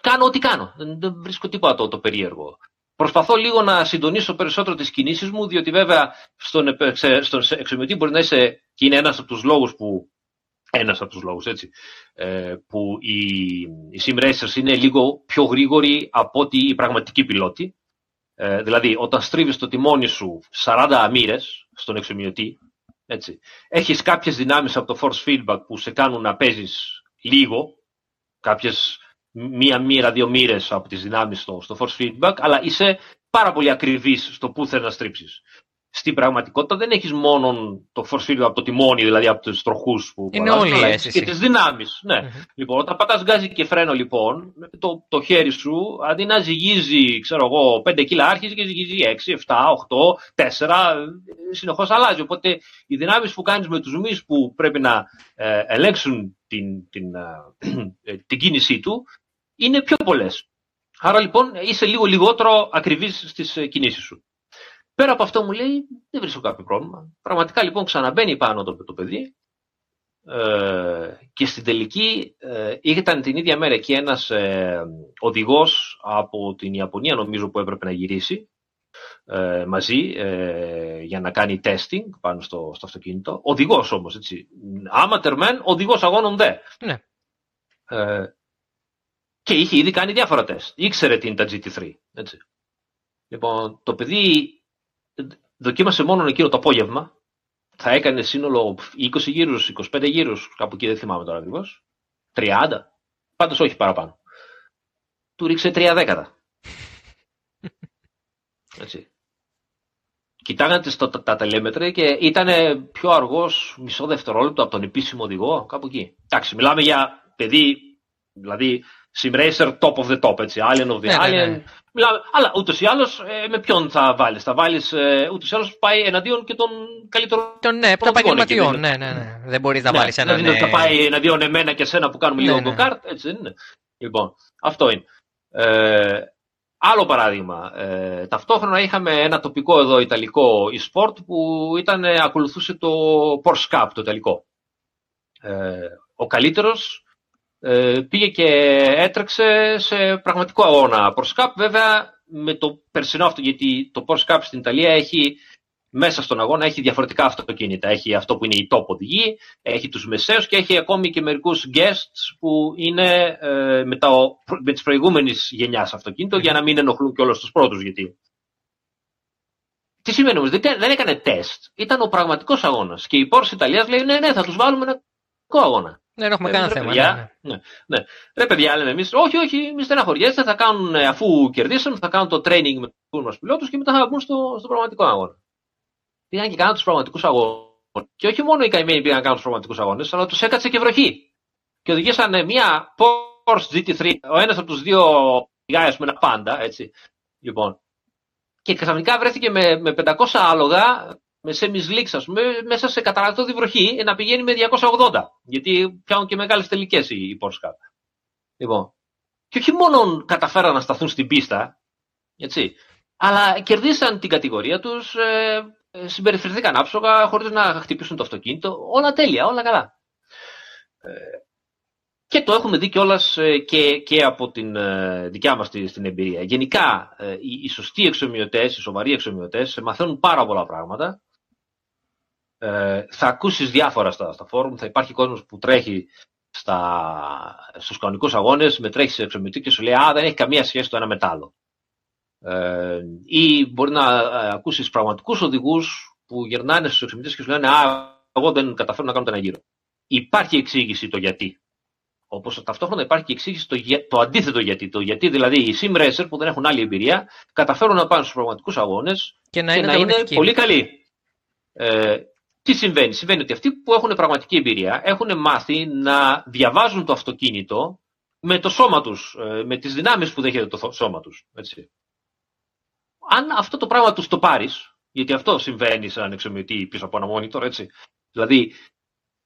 κάνω ό,τι κάνω. Δεν, δεν βρίσκω τίποτα το, το περίεργο. Προσπαθώ λίγο να συντονίσω περισσότερο τις κινήσεις μου, διότι βέβαια στον, επε- στον εξομοιωτή μπορεί να είσαι και είναι ένας από τους λόγους που ένας από τους λόγους, έτσι, ε, που οι, οι sim racers είναι λίγο πιο γρήγοροι από ότι οι πραγματικοί πιλότοι. Ε, δηλαδή, όταν στρίβεις το τιμόνι σου 40 μοίρες στον εξομοιωτή, έτσι, έχεις κάποιες δυνάμεις από το force feedback που σε κάνουν να παίζεις λίγο, κάποιες μία μοίρα, δύο μοίρες από τις δυνάμεις στο, στο force feedback, αλλά είσαι πάρα πολύ ακριβής στο που θέλεις να στρίψεις. Στην πραγματικότητα δεν έχεις μόνο το force feedback από το τιμόνι, δηλαδή από τους τροχούς που Είναι αλλάζουν, όλη η αλλά έχεις αίσθηση. και τις δυνάμεις. Ναι. Μμμ. Λοιπόν, όταν πατάς γκάζι και φρένο λοιπόν, το, το χέρι σου αντί να ζυγίζει, ξέρω εγώ, 5 κιλά άρχιζε και ζυγίζει 6, 7, 8, 4, συνεχώς αλλάζει. Οπότε οι δυνάμεις που κάνεις με τους μυς που πρέπει να ε, ελέγξουν την, την, ε, την κίνησή του είναι πιο πολλές. Άρα λοιπόν είσαι λίγο λιγότερο ακριβής στις ε, κινήσεις σου. Πέρα από αυτό μου λέει δεν βρίσκω κάποιο πρόβλημα. Πραγματικά λοιπόν ξαναμπαίνει πάνω το, το παιδί ε, και στην τελική ε, ήταν την ίδια μέρα και ένας ε, οδηγός από την Ιαπωνία νομίζω που έπρεπε να γυρίσει ε, μαζί ε, για να κάνει testing πάνω στο, στο αυτοκίνητο. Οδηγός όμως, έτσι. Amateur man, οδηγός αγώνων δε. Ναι. Ε, και είχε ήδη κάνει διάφορα τεστ. Ήξερε τι είναι τα GT3. Έτσι. Λοιπόν, το παιδί δοκίμασε μόνο εκείνο το απόγευμα. Θα έκανε σύνολο 20 γύρους, 25 γύρους, κάπου εκεί δεν θυμάμαι τώρα ακριβώς. 30. Πάντως όχι παραπάνω. Του ρίξε 3 δέκατα. Έτσι. Κοιτάγανε τα, τα, τα τελέμετρα και ήταν πιο αργός μισό δευτερόλεπτο από τον επίσημο οδηγό, κάπου εκεί. Εντάξει, μιλάμε για παιδί, δηλαδή Sim Racer top of the top, έτσι, Alien of the Ναι, ναι, Alien. ναι. Μιλάμε, αλλά ούτως ή άλλως με ποιον θα βάλεις. Θα βάλεις ε, ούτως ή άλλως πάει εναντίον και των καλύτερων. Των ναι, των Πραγματικών επαγγελματιών. εκεί, Ναι, ναι, ναι. Δεν μπορείς να Ναι, βάλεις έναν. δηλαδή ε, θα πάει εναντίον εμένα και εσένα που κάνουμε Ναι, λίγο ναι. go-kart, έτσι δεν είναι. Λοιπόν, αυτό είναι. Ε, άλλο παράδειγμα. Ε, ταυτόχρονα είχαμε ένα τοπικό εδώ ιταλικό e-sport που ήταν, ε, ακολουθούσε το Porsche Cup, το ιταλικό. Ε, ο καλύτερος ε, πήγε και έτρεξε σε πραγματικό αγώνα Porsche Cup, βέβαια με το περσινό αυτό, γιατί το Porsche Cup στην Ιταλία έχει μέσα στον αγώνα έχει διαφορετικά αυτοκίνητα. Έχει αυτό που είναι οι top οδηγοί, έχει τους μεσαίους και έχει ακόμη και μερικούς guests που είναι ε, με, τα, με τις προηγούμενες γενιάς αυτοκίνητο για να μην ενοχλούν και όλους τους πρώτους. Γιατί. Τι σημαίνει όμως, δεν, δεν έκανε τεστ. Ήταν ο πραγματικός αγώνας. Και η Porsche Ιταλίας λέει ναι, ναι, θα τους βάλουμε ένα πραγματικό αγώνα. Ναι, δεν έχουμε Ε, κανένα ρε, θέμα. παιδιά, ναι, ναι. ναι, ναι. Ρε παιδιά, λέμε εμείς, όχι, όχι, μη στεναχωριέστε, θα κάνουν, ε, αφού κερδίσουν, θα κάνουν το training με τους μας πιλότους και μετά θα βγουν στο, στο πραγματικό αγώνα. Πήγαν και κάναν τους πραγματικούς αγώνες. Και όχι μόνο οι καημένοι πήγαν να κάνουν τους πραγματικούς αγώνες, αλλά τους έκατσε και βροχή. Και οδηγήσαν μια Porsche GT3, ο ένας από τους δύο οδηγάει, με ένα πάντα, έτσι. Λοιπόν. Και ξαφνικά βρέθηκε με, με 500 άλογα με semi-slicks, ας πούμε, μέσα σε καταρακτώδη βροχή να πηγαίνει με 280. Γιατί πιάνουν και μεγάλες τελικές οι, οι Porsche Cup. Λοιπόν. Και όχι μόνο καταφέραν να σταθούν στην πίστα, έτσι, αλλά κερδίσαν την κατηγορία τους, ε, ε, συμπεριφερθήκαν άψογα χωρίς να χτυπήσουν το αυτοκίνητο. Όλα τέλεια, όλα καλά. Ε, και το έχουμε δει κιόλας και, και από την ε, δικιά μας την εμπειρία. Γενικά, ε, οι, οι σωστοί εξομοιωτές, οι σοβαροί εξομοιωτές, μαθαίνουν πάρα πολλά πράγματα. Ε, θα ακούσεις διάφορα στα, στα φόρουμ, θα υπάρχει κόσμος που τρέχει στα, στους κανονικούς αγώνες, με τρέχει σε εξομοιωτή και σου λέει «Α, δεν έχει καμία σχέση το ένα με το άλλο». Ε, ή μπορεί να ε, ακούσεις πραγματικούς οδηγούς που γυρνάνε στους εξομοιωτές και σου λένε «Α, εγώ δεν καταφέρω να κάνω το ένα γύρο». Υπάρχει εξήγηση το γιατί. Όπως ταυτόχρονα υπάρχει και εξήγηση το, για- το αντίθετο γιατί. Το γιατί δηλαδή οι sim racer που δεν έχουν άλλη εμπειρία καταφέρουν να πάνε στους πραγματικούς αγώνες Και να και είναι, να είναι ανταγωνιστική. πολύ καλή. Ε, τι συμβαίνει; Συμβαίνει ότι αυτοί που έχουν πραγματική εμπειρία έχουν μάθει να διαβάζουν το αυτοκίνητο με το σώμα τους, ε, με τις δυνάμεις που δέχεται το θ- σώμα τους. Έτσι. Αν αυτό το πράγμα τους το πάρεις, γιατί αυτό συμβαίνει σε έναν εξομοιωτή πίσω από ένα monitor, έτσι. Δηλαδή,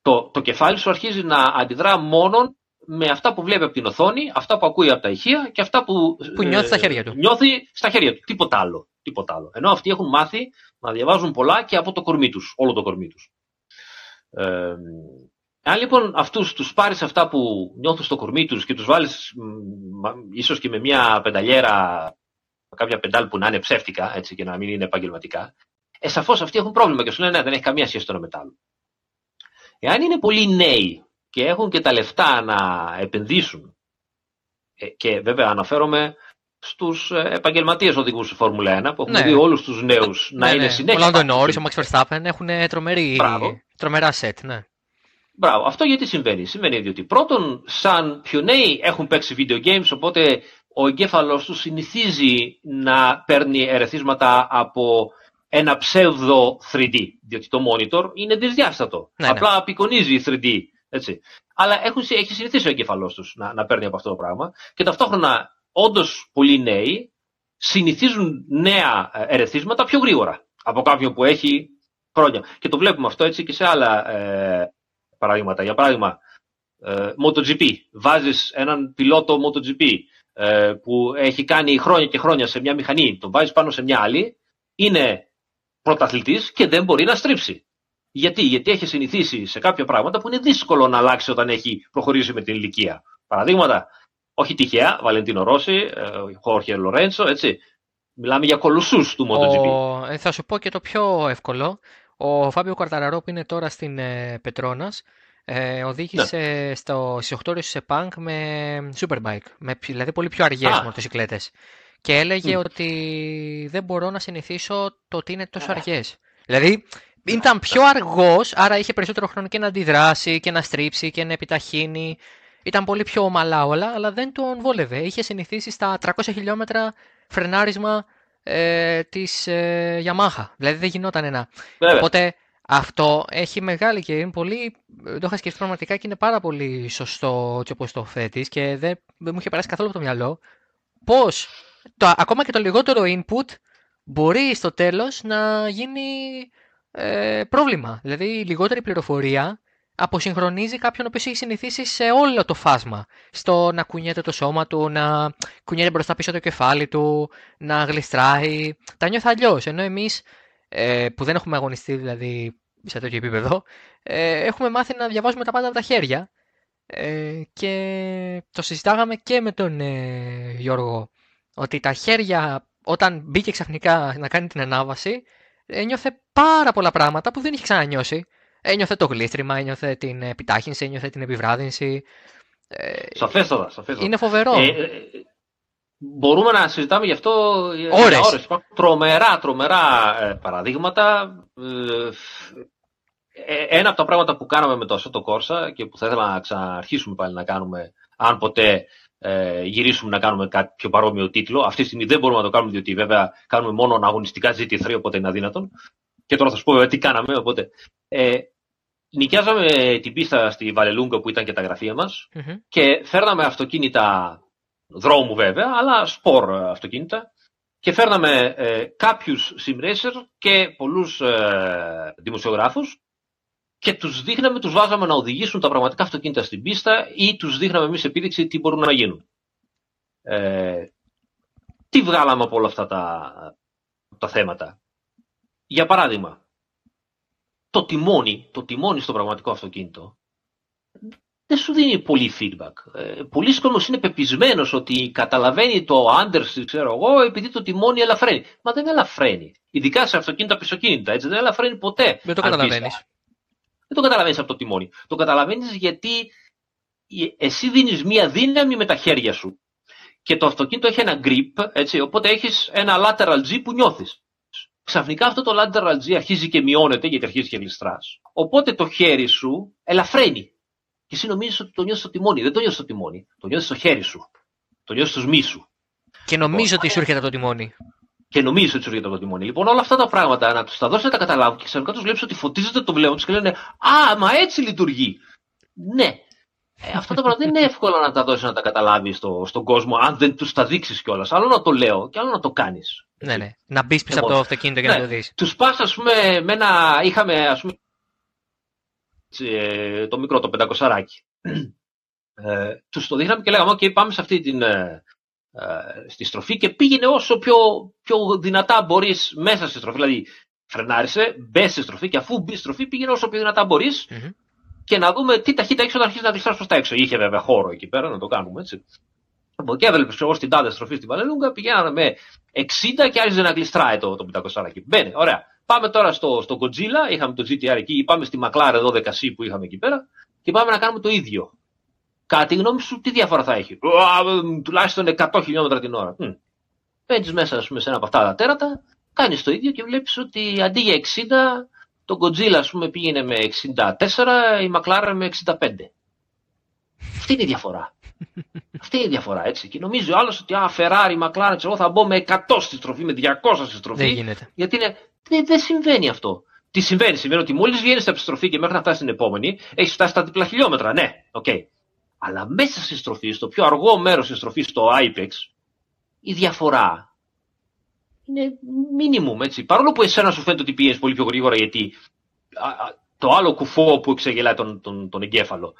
το, το κεφάλι σου αρχίζει να αντιδρά μόνο με αυτά που βλέπει από την οθόνη, αυτά που ακούει από τα ηχεία και αυτά που, Που νιώθει στα χέρια του. Νιώθει στα χέρια του. Τίποτα άλλο. Τίποτα άλλο. Ενώ αυτοί έχουν μάθει να διαβάζουν πολλά και από το κορμί τους, όλο το κορμί τους. Ε, αν λοιπόν αυτούς τους πάρεις αυτά που νιώθουν στο κορμί τους και τους βάλεις μ, μα- ίσως και με μια πενταλιέρα, με κάποια πεντάλ που να είναι ψεύτικα έτσι, και να μην είναι επαγγελματικά, ε, σαφώς αυτοί έχουν πρόβλημα και σου λένε ναι, δεν έχει καμία σχέση το ένα με το άλλο. Εάν είναι πολύ νέοι και έχουν και τα λεφτά να επενδύσουν ε, και βέβαια αναφέρομαι στους ε, επαγγελματίες οδηγούς στη Φόρμουλα 1 που έχουν Ναι. δει όλους τους νέους να Ναι, είναι ναι. συνέχεια Ο Λάντο πάνω Νόρι, στο ο Max Verstappen έχουν τρομερή, Μπράβο. τρομερά σετ. Ναι. Μπράβο. Αυτό γιατί συμβαίνει; Συμβαίνει διότι πρώτον, σαν πιο νέοι έχουν παίξει video games, οπότε ο εγκέφαλος τους συνηθίζει να παίρνει ερεθίσματα από ένα ψεύδο 3D. Διότι το monitor είναι δυσδιάστατο. Ναι, ναι. Απλά απεικονίζει 3D. Έτσι. Αλλά έχουν, έχει συνηθίσει ο εγκέφαλός τους να, να παίρνει από αυτό το πράγμα. Και ταυτόχρονα, όντως πολύ νέοι, συνηθίζουν νέα ε, ερεθίσματα πιο γρήγορα από κάποιον που έχει χρόνια. Και το βλέπουμε αυτό έτσι και σε άλλα ε, παραδείγματα. Για παράδειγμα, ε, MotoGP. Βάζεις έναν πιλότο MotoGP ε, που έχει κάνει χρόνια και χρόνια σε μια μηχανή, τον βάζεις πάνω σε μια άλλη, είναι πρωταθλητής και δεν μπορεί να στρίψει. Γιατί, γιατί έχει συνηθίσει σε κάποια πράγματα που είναι δύσκολο να αλλάξει όταν έχει προχωρήσει με την ηλικία. Παραδείγματα, όχι τυχαία, Βαλεντίνο Ρώση, ε, Χόρχε Λορέντσο, έτσι. Μιλάμε για κολοσσούς του MotoGP. Ο, ε, θα σου πω και το πιο εύκολο. Ο Φάμπιο Κουαρταραρό που είναι τώρα στην ε, Πετρόνας ε, οδήγησε ναι. στο, στις 8 ώρες σε Πανκ με Superbike, με, δηλαδή πολύ πιο αργές ah. μοτοσυκλέτες. Και έλεγε ότι δεν μπορώ να συνηθίσω το ότι είναι τόσο αργές. Δηλαδή ήταν πιο αργός, άρα είχε περισσότερο χρόνο και να αντιδράσει και να στρίψει και να επιταχύνει. Ήταν πολύ πιο ομαλά όλα, αλλά δεν τον βόλευε. Είχε συνηθίσει στα 300 χιλιόμετρα φρενάρισμα ε, της ε, Yamaha. Δηλαδή δεν γινόταν ένα. Οπότε αυτό έχει μεγάλη και είναι πολύ. Το είχα σκεφτεί πραγματικά και είναι πάρα πολύ σωστό έτσι όπως το θέτεις και δεν, δεν μου είχε περάσει καθόλου από το μυαλό. Πώς ακόμα και το λιγότερο input μπορεί στο τέλος να γίνει ε, πρόβλημα. Δηλαδή η λιγότερη πληροφορία αποσυγχρονίζει κάποιον ο οποίος έχει συνηθίσει σε όλο το φάσμα. Στο να κουνιέται το σώμα του, να κουνιέται μπροστά πίσω το κεφάλι του, να γλιστράει. Τα νιώθει αλλιώς. Ενώ εμείς ε, που δεν έχουμε αγωνιστεί δηλαδή σε τέτοιο επίπεδο, ε, έχουμε μάθει να διαβάζουμε τα πάντα από τα χέρια. Ε, και το συζητάγαμε και με τον ε, Γιώργο ότι τα χέρια όταν μπήκε ξαφνικά να κάνει την ανάβαση ένιωθε πάρα πολλά πράγματα που δεν είχε ξανανιώσει. Ένιωθε το γλίστριμα, ένιωθε την επιτάχυνση, ένιωθε την επιβράδυνση. Σαφέστατα, σαφέστατα. Είναι φοβερό. Ε, ε, μπορούμε να συζητάμε γι' αυτό ώρες. ώρες. Τρομερά, τρομερά ε, παραδείγματα. ένα από τα πράγματα που κάναμε με το Ασώτο Κόρσα και που θα ήθελα να ξαναρχίσουμε πάλι να κάνουμε, αν ποτέ ε, γυρίσουμε να κάνουμε κάτι πιο παρόμοιο τίτλο. Αυτή τη στιγμή δεν μπορούμε να το κάνουμε, διότι βέβαια κάνουμε μόνο αγωνιστικά GT3, οπότε είναι αδύνατον. Και τώρα θα σου πω τι κάναμε. Οπότε, ε, νοικιάζαμε την πίστα στη Βαλελούγκο που ήταν και τα γραφεία μας και φέρναμε αυτοκίνητα δρόμου βέβαια, αλλά σπορ αυτοκίνητα και φέρναμε ε, κάποιους simracer και πολλούς ε, δημοσιογράφους και τους δείχναμε, τους βάζαμε να οδηγήσουν τα πραγματικά αυτοκίνητα στην πίστα ή τους δείχναμε εμείς επίδειξη τι μπορούν να γίνουν. Ε, τι βγάλαμε από όλα αυτά τα, τα θέματα. Για παράδειγμα, το τιμόνι, το τιμόνι στο πραγματικό αυτοκίνητο δεν σου δίνει πολύ feedback. Ε, πολλοί κόσμος είναι πεπισμένος ότι καταλαβαίνει το understeer, ξέρω εγώ, επειδή το τιμόνι ελαφραίνει. Μα δεν ελαφραίνει. Ειδικά σε αυτοκίνητα πισωκίνητα, έτσι δεν ελαφραίνει ποτέ. Δεν το καταλαβαίνεις. Δεν το καταλαβαίνεις από το τιμόνι. Το καταλαβαίνεις γιατί εσύ δίνεις μία δύναμη με τα χέρια σου. Και το αυτοκίνητο έχει ένα grip, έτσι, οπότε έχεις ένα lateral G που νιώθεις. Ξαφνικά αυτό το lateral G αρχίζει και μειώνεται γιατί αρχίζει και γλιστράς. Οπότε το χέρι σου ελαφραίνει. Και εσύ νομίζεις ότι το νιώθεις στο τιμόνι. Δεν το νιώθεις στο τιμόνι. Το νιώθεις στο χέρι σου. Το νιώθεις στου μη σου. Και νομίζω ότι σου έρχεται το τιμόνι και νομίζει ότι σου έρχεται από το τιμόνι. Λοιπόν, όλα αυτά τα πράγματα να τους τα δώσει να τα καταλάβουν και ξαφνικά τους βλέπεις ότι φωτίζεται το βλέμμα τους και λένε Α, μα έτσι λειτουργεί. Ναι. Ε, αυτά τα πράγματα δεν είναι εύκολο να τα δώσεις να τα καταλάβεις στο, στον κόσμο, αν δεν τους τα δείξεις κιόλας. Άλλο να το λέω και άλλο να το κάνεις. Ναι, ναι. Να μπεις πίσω από το αυτοκίνητο και ναι. να το δεις. Τους πας, ας πούμε, με ένα. Είχαμε, ας πούμε, το μικρό, το πεντακοσαράκι. Ε, τους το δείχναμε και λέγαμε: OK, πάμε σε αυτή την, ε, ε, στη στροφή και πήγαινε όσο πιο, πιο δυνατά μπορείς μέσα στη στροφή. Δηλαδή, φρενάρισε, μπες στη στροφή και αφού μπεις στη στροφή πήγαινε όσο πιο δυνατά και να δούμε τι ταχύτητα έχει όταν αρχίσει να γλιστρά προς τα έξω. Είχε βέβαια χώρο εκεί πέρα να το κάνουμε έτσι. Από εκεί έβλεπες εγώ στην τάδε στροφή στην Βαλελούγκα, πηγαίναμε με 60 και άρχιζε να γλιστράει το, το 500 εκεί. Μπαίνει, ωραία. Πάμε τώρα στο, στο Godzilla, είχαμε το GTR εκεί, πάμε στη McLaren 12C που είχαμε εκεί πέρα και πάμε να κάνουμε το ίδιο. Κατά τη γνώμη σου, τι διαφορά θα έχει; Τουλάχιστον 100 χιλιόμετρα την ώρα. Μπαίνεις μέσα πούμε, σε ένα από αυτά τα τέρατα, κάνεις το ίδιο και βλέπεις ότι αντί για 60, το Godzilla ας πούμε, πήγαινε με 64, η McLaren με 65. Αυτή είναι η διαφορά. Αυτή είναι η διαφορά, έτσι. Και νομίζει ο άλλος ότι α, Ferrari, McLaren, εγώ θα μπω με 100 στη στροφή, με 200 στη στροφή. Δεν γίνεται. Γιατί είναι... δεν, δεν συμβαίνει αυτό. Τι συμβαίνει, συμβαίνει ότι μόλις βγαίνεις απ' τη στροφή και μέχρι να φτάσεις στην επόμενη, έχεις φτάσει στα διπλά χιλιόμετρα. Ναι, OK. Okay. Αλλά μέσα στη στροφή, στο πιο αργό μέρος της στροφής, στο IPEX, η διαφορά είναι minimum, έτσι. Παρόλο που εσένα σου φαίνεται ότι πιέζει πολύ πιο γρήγορα, γιατί το άλλο κουφό που εξεγελάει τον, τον, τον εγκέφαλο,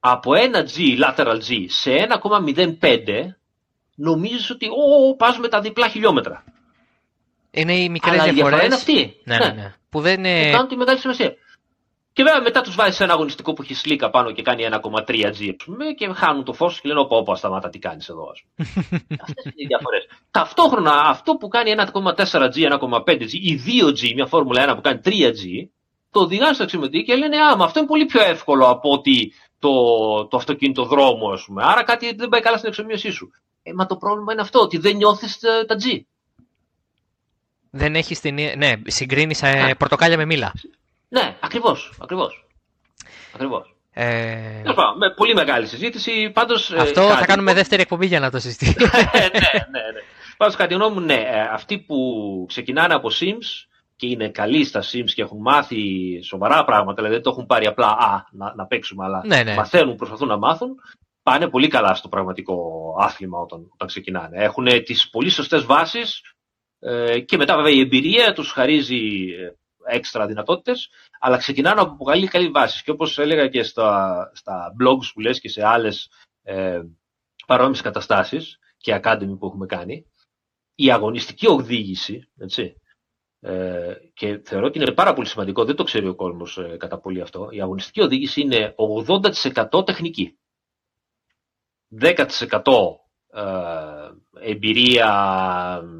από ένα G, lateral G, σε 1,05, νομίζεις ότι ο, πας με τα διπλά χιλιόμετρα. Είναι οι μικρές διαφορές. είναι αυτή. Ναι, ναι, ναι. Που δεν είναι... Που κάνουν τη μεγάλη σημασία. Και βέβαια μετά τους βάζεις σε ένα αγωνιστικό που έχεις σλίκα πάνω και κάνει 1,3G και χάνουν το φως και λένε: Όπα, όπα, σταμάτα, τι κάνεις εδώ, ας πούμε. Αυτές είναι οι διαφορές. Ταυτόχρονα αυτό που κάνει 1,4G, 1,5G ή 2G, μια Φόρμουλα 1 που κάνει 3G, το οδηγάνε στο αξιωματί και λένε: Α, μα αυτό είναι πολύ πιο εύκολο από ότι το, το αυτοκίνητο δρόμο, ας πούμε. Άρα κάτι δεν πάει καλά στην εξομοίωσή σου. Ε, μα το πρόβλημα είναι αυτό, ότι δεν νιώθεις ε, τα G. Δεν έχεις την. Ναι, συγκρίνεις ε, πορτοκάλια με μήλα. Ναι, ακριβώς. Ακριβώς. Ακριβώς. Ε... με πολύ μεγάλη συζήτηση. Πάντως, ε, Αυτό κάτι... θα κάνουμε δεύτερη εκπομπή για να το συζητήσουμε. ναι, ναι, ναι. Πάντως, κατά τη γνώμη μου, ναι. Ε, αυτοί που ξεκινάνε από Sims και είναι καλοί στα Sims και έχουν μάθει σοβαρά πράγματα, δηλαδή δεν το έχουν πάρει απλά α, να, να παίξουμε, αλλά ναι, ναι. μαθαίνουν, προσπαθούν να μάθουν, πάνε πολύ καλά στο πραγματικό άθλημα όταν, όταν ξεκινάνε. Έχουν τις πολύ σωστές βάσεις ε, και μετά βέβαια η εμπειρία τους χαρίζει έξτρα δυνατότητες, αλλά ξεκινάνε από πολύ καλή βάση. Και όπως έλεγα και στα, στα blogs που λες και σε άλλες ε, παρόμοιες καταστάσεις και academy που έχουμε κάνει, η αγωνιστική οδήγηση, έτσι, ε, και θεωρώ ότι είναι πάρα πολύ σημαντικό, δεν το ξέρει ο κόσμος ε, κατά πολύ αυτό, η αγωνιστική οδήγηση είναι 80% τεχνική. 10% ε, εμπειρία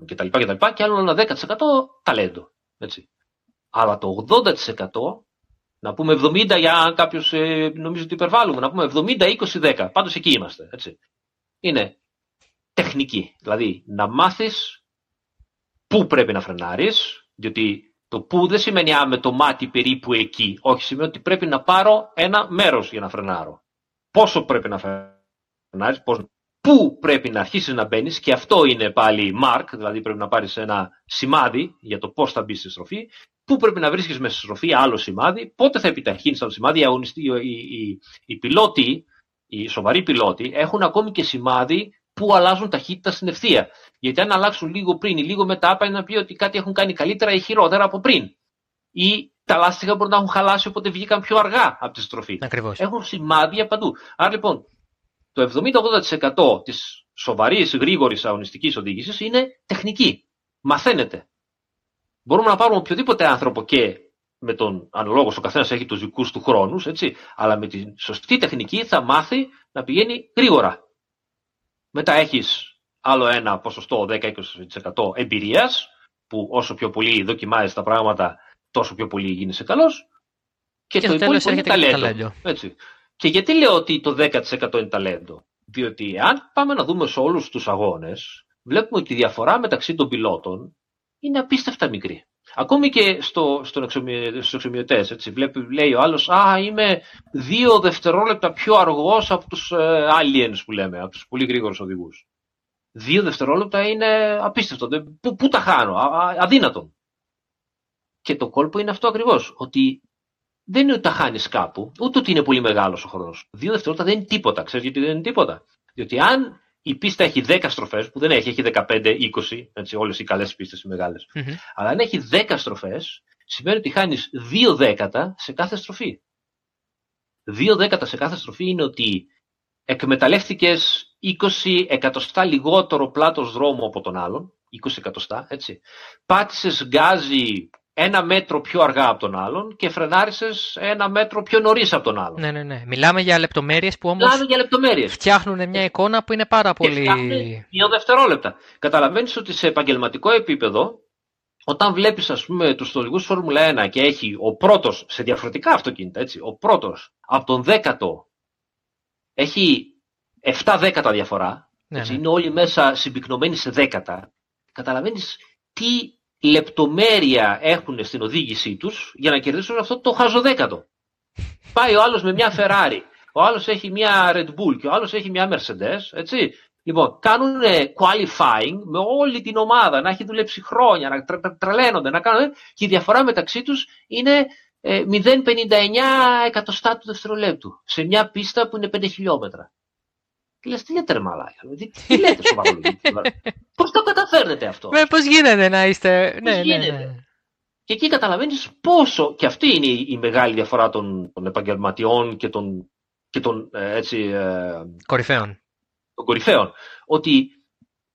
κτλ. Και, και άλλο ένα 10% ταλέντο. Έτσι. Αλλά το 80% να πούμε 70 για κάποιος ε, νομίζω ότι υπερβάλλουμε, να πούμε 70-20-10. Πάντως εκεί είμαστε. Έτσι. Είναι τεχνική. Δηλαδή να μάθεις πού πρέπει να φρενάρεις, διότι το πού δεν σημαίνει α, με το μάτι περίπου εκεί. Όχι, σημαίνει ότι πρέπει να πάρω ένα μέρος για να φρενάρω. Πόσο πρέπει να φρενάρεις, πού πρέπει να αρχίσεις να μπαίνεις, και αυτό είναι πάλι mark, δηλαδή πρέπει να πάρεις ένα σημάδι για το πώς θα μπεις στη στροφή, πού πρέπει να βρίσκεις μέσα στη στροφή άλλο σημάδι, πότε θα επιταχύνεις το σημάδι. Οι, αγωνιστοί, οι, οι, οι πιλότοι, οι σοβαροί πιλότοι, έχουν ακόμη και σημάδι που αλλάζουν ταχύτητα στην ευθεία. Γιατί αν αλλάξουν λίγο πριν ή λίγο μετά, πάει να πει ότι κάτι έχουν κάνει καλύτερα ή χειρότερα από πριν. Ή τα λάστιχα μπορεί να έχουν χαλάσει οπότε βγήκαν πιο αργά από τη στροφή. Ακριβώς. Έχουν σημάδια παντού. Άρα λοιπόν, το 70-80% της σοβαρής, γρήγορης αγωνιστικής οδήγησης είναι τεχνική. Μαθαίνετε. Μπορούμε να πάρουμε οποιοδήποτε άνθρωπο και με τον αναλόγω ο καθένας έχει τους δικούς του χρόνους, έτσι, αλλά με τη σωστή τεχνική θα μάθει να πηγαίνει γρήγορα. Μετά έχεις άλλο ένα ποσοστό 10-20% εμπειρίας, που όσο πιο πολύ δοκιμάζεις τα πράγματα, τόσο πιο πολύ γίνεσαι καλός. Και, και το υπόλοιπο είναι ταλέντο. Έτσι. Και γιατί λέω ότι το 10% είναι ταλέντο; Διότι αν πάμε να δούμε σε όλους τους αγώνες, βλέπουμε ότι η διαφορά μεταξύ των πιλότων είναι απίστευτα μικρή. Ακόμη και στο, στον στους εξομοιωτές, έτσι, βλέπει, λέει ο άλλος, α, είμαι δύο δευτερόλεπτα πιο αργός από τους ε, aliens που λέμε, από τους πολύ γρήγορους οδηγούς. Δύο δευτερόλεπτα είναι απίστευτο. Πού, πού τα χάνω, α, αδύνατον. Και το κόλπο είναι αυτό ακριβώς, ότι δεν είναι ότι τα χάνεις κάπου, ούτε ότι είναι πολύ μεγάλος ο χρόνος. Δύο δευτερόλεπτα δεν είναι τίποτα. Ξέρεις γιατί δεν είναι τίποτα; Διότι αν η πίστα έχει 10 στροφές, που δεν έχει, έχει 15-20, έτσι, όλες οι καλές πίστες οι μεγάλες. Mm-hmm. Αλλά αν έχει 10 στροφές, σημαίνει ότι χάνεις 2 δέκατα σε κάθε στροφή. 2 δέκατα σε κάθε στροφή είναι ότι εκμεταλλεύτηκες 20 εκατοστά λιγότερο πλάτος δρόμου από τον άλλον, 20 εκατοστά, έτσι. Πάτησες γκάζι ένα μέτρο πιο αργά από τον άλλον και φρενάρισες ένα μέτρο πιο νωρίς από τον άλλον. Ναι, ναι, ναι. Μιλάμε για λεπτομέρειες που όμως. Φτιάχνουν μια εικόνα που είναι πάρα πολύ. Δύο δευτερόλεπτα. Καταλαβαίνεις ότι σε επαγγελματικό επίπεδο, όταν βλέπεις, ας πούμε, τους οδηγού Φόρμουλα 1 και έχει ο πρώτος σε διαφορετικά αυτοκίνητα, έτσι, ο πρώτος από τον δέκατο έχει 7 δέκατα διαφορά. Ναι, έτσι, ναι. Είναι όλοι μέσα συμπυκνωμένοι σε δέκατα. Καταλαβαίνεις τι λεπτομέρεια έχουν στην οδήγησή τους για να κερδίσουν αυτό το χαζοδέκατο. Πάει ο άλλος με μια Ferrari, ο άλλος έχει μια Red Bull και ο άλλος έχει μια Mercedes, έτσι. Λοιπόν, κάνουν qualifying με όλη την ομάδα, να έχει δουλέψει χρόνια, να τρα, τρελαίνονται, να κάνουν, και η διαφορά μεταξύ τους είναι 0,59 ε, εκατοστά του δευτερολέπτου σε μια πίστα που είναι 5 χιλιόμετρα. Και λες, τι λέτε ρε μαλάκα, τι, τι λέτε Πώς το καταφέρνετε αυτό; Με, πώς γίνεται να είστε... ναι, ναι, ναι. Και εκεί καταλαβαίνεις πόσο, και αυτή είναι η, μεγάλη διαφορά των, των επαγγελματιών και των, και των ε, έτσι, ε, κορυφαίων. Των κορυφαίων. Ότι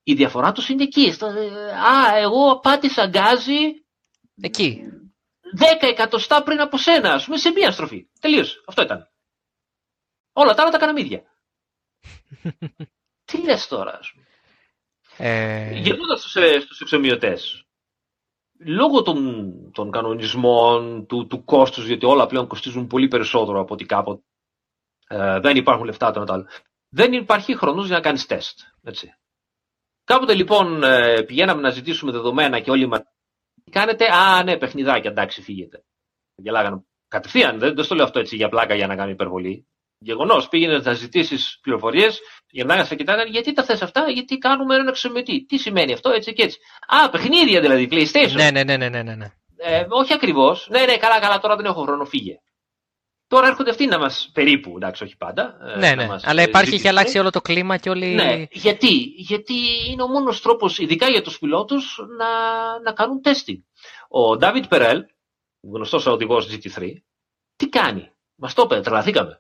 η διαφορά τους είναι εκεί. Στο, ε, α, εγώ πάτησα γκάζι. Εκεί. 10 εκατοστά πριν από σένα, ας πούμε, σε μία στροφή. Τελείωσε. Αυτό ήταν. Όλα τα άλλα τα κάναμε ίδια. Τι λες τώρα, ας πούμε. Ε... Γυρνώντας στους ε, εξομοιωτές, λόγω των, των κανονισμών, του, του κόστους, γιατί όλα πλέον κοστίζουν πολύ περισσότερο από ό,τι κάποτε, ε, δεν υπάρχουν λεφτά το άλλο. Δεν υπάρχει χρόνος για να κάνεις τεστ. Έτσι. Κάποτε λοιπόν ε, πηγαίναμε να ζητήσουμε δεδομένα και όλοι μας κάνετε, α ναι παιχνιδάκια, εντάξει φύγετε. Γελάγανε κατευθείαν, δεν, δεν στο λέω αυτό έτσι για πλάκα για να κάνει υπερβολή. Γεγονός, πήγαινε να ζητήσεις πληροφορίες, γυρνάγανε σε κοιτάγανε, γιατί τα θες αυτά, γιατί κάνουμε έναν εξομετή. Τι σημαίνει αυτό, έτσι και έτσι. Α, παιχνίδια δηλαδή, PlayStation. Ναι, ναι, ναι, ναι, ναι. ναι. Ε, όχι ακριβώς. Ναι, ναι, καλά, καλά, τώρα δεν έχω χρόνο, φύγε. Τώρα έρχονται αυτοί να μας περίπου, εντάξει, όχι πάντα. Ε, ναι, ναι. Αλλά υπάρχει, έχει αλλάξει όλο το κλίμα και όλοι. Ναι, γιατί, γιατί είναι ο μόνος τρόπος, ειδικά για τους πιλότους, να, να κάνουν testing. Ο David Perel, γνωστός οδηγός GT3, τι κάνει; Μας το είπε, τρελαθήκαμε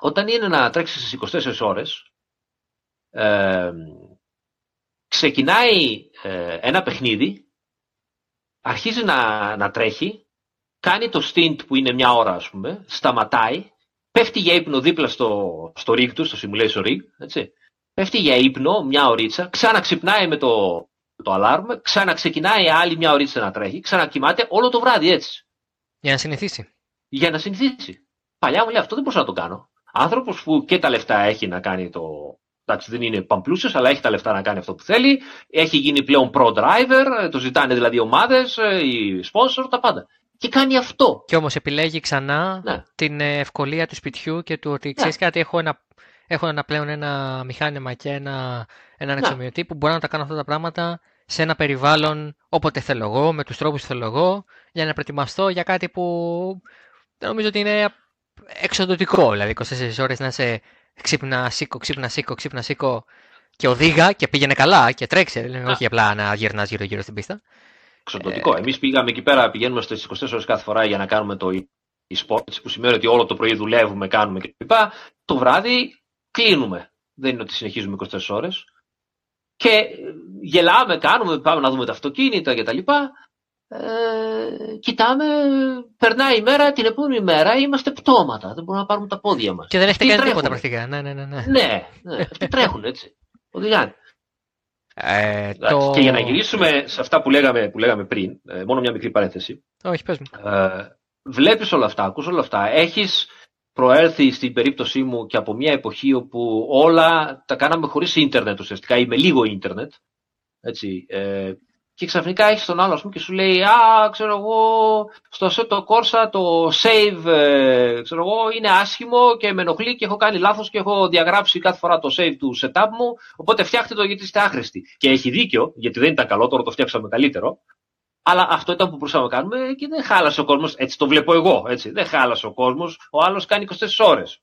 όταν είναι να τρέξεις στις 24 ώρες, ε, ξεκινάει ε, ένα παιχνίδι, αρχίζει να, να τρέχει, κάνει το stint που είναι μια ώρα ας πούμε, σταματάει, πέφτει για ύπνο δίπλα στο, στο rig του, στο simulation rig, έτσι. Πέφτει για ύπνο μια ωρίτσα, ξαναξυπνάει με το, το alarm, ξαναξεκινάει άλλη μια ωρίτσα να τρέχει, ξανακοιμάται όλο το βράδυ έτσι. Για να συνηθίσει. Για να συνηθίσει. Παλιά μου λέει αυτό δεν μπορούσα να το κάνω άνθρωπος που και τα λεφτά έχει να κάνει το. Εντάξει, δεν είναι παμπλούσιος, αλλά έχει τα λεφτά να κάνει αυτό που θέλει. Έχει γίνει πλέον pro driver, το ζητάνε δηλαδή ομάδες, οι sponsor, τα πάντα. Και κάνει αυτό. Και όμως επιλέγει ξανά ναι. την ευκολία του σπιτιού και του ότι ξέρεις ναι. κάτι, έχω ένα, έχω ένα πλέον ένα μηχάνημα και ένα, έναν ναι. εξομοιωτή που μπορώ να τα κάνω αυτά τα πράγματα σε ένα περιβάλλον όποτε θέλω εγώ, με τους τρόπους που θέλω εγώ, για να προετοιμαστώ για κάτι που δεν νομίζω ότι είναι εξοδοτικό. Δηλαδή 24 ώρες να είσαι ξύπνα, σήκω, ξύπνα, σήκω, ξύπνα, σήκω και οδήγα και πήγαινε καλά και τρέξε. Δηλαδή, όχι απλά να γυρνάς γύρω-γύρω στην πίστα. Εξοδοτικό. Ε... Εμείς πήγαμε εκεί πέρα, πηγαίνουμε στις 24 ώρες κάθε φορά για να κάνουμε το e-sport, που σημαίνει ότι όλο το πρωί δουλεύουμε, κάνουμε κλπ. Το βράδυ κλείνουμε. Δεν είναι ότι συνεχίζουμε 24 ώρες. Και γελάμε, κάνουμε, πάμε να δούμε τα αυτοκίνητα κτλ ε, κοιτάμε, περνάει η μέρα, την επόμενη μέρα είμαστε πτώματα. Δεν μπορούμε να πάρουμε τα πόδια μας. Και δεν έχετε κάνει τίποτα πρακτικά. Ναι, ναι, ναι. Ναι, ναι, ναι τρέχουν έτσι. Οδηγάνε. Ε, το... Και για να γυρίσουμε σε αυτά που λέγαμε, που λέγαμε πριν, ε, μόνο μια μικρή παρένθεση. Όχι, πες μου. Ε, βλέπεις όλα αυτά, ακούς όλα αυτά. Έχεις προέλθει στην περίπτωσή μου και από μια εποχή όπου όλα τα κάναμε χωρίς ίντερνετ ουσιαστικά ή με λίγο ίντερνετ. Έτσι, ε, και ξαφνικά έχεις τον άλλο πούμε, και σου λέει Α, ξέρω εγώ, στο Assetto Corsa το save ε, ξέρω εγώ, είναι άσχημο και με ενοχλεί και έχω κάνει λάθος και έχω διαγράψει κάθε φορά το save του setup μου. Οπότε φτιάχτε το γιατί είστε άχρηστοι. Και έχει δίκιο, γιατί δεν ήταν καλό, τώρα το φτιάξαμε καλύτερο. Αλλά αυτό ήταν που μπορούσαμε να κάνουμε και δεν χάλασε ο κόσμος. Έτσι το βλέπω εγώ. Έτσι. Δεν χάλασε ο κόσμος. Ο άλλος κάνει 24 ώρες.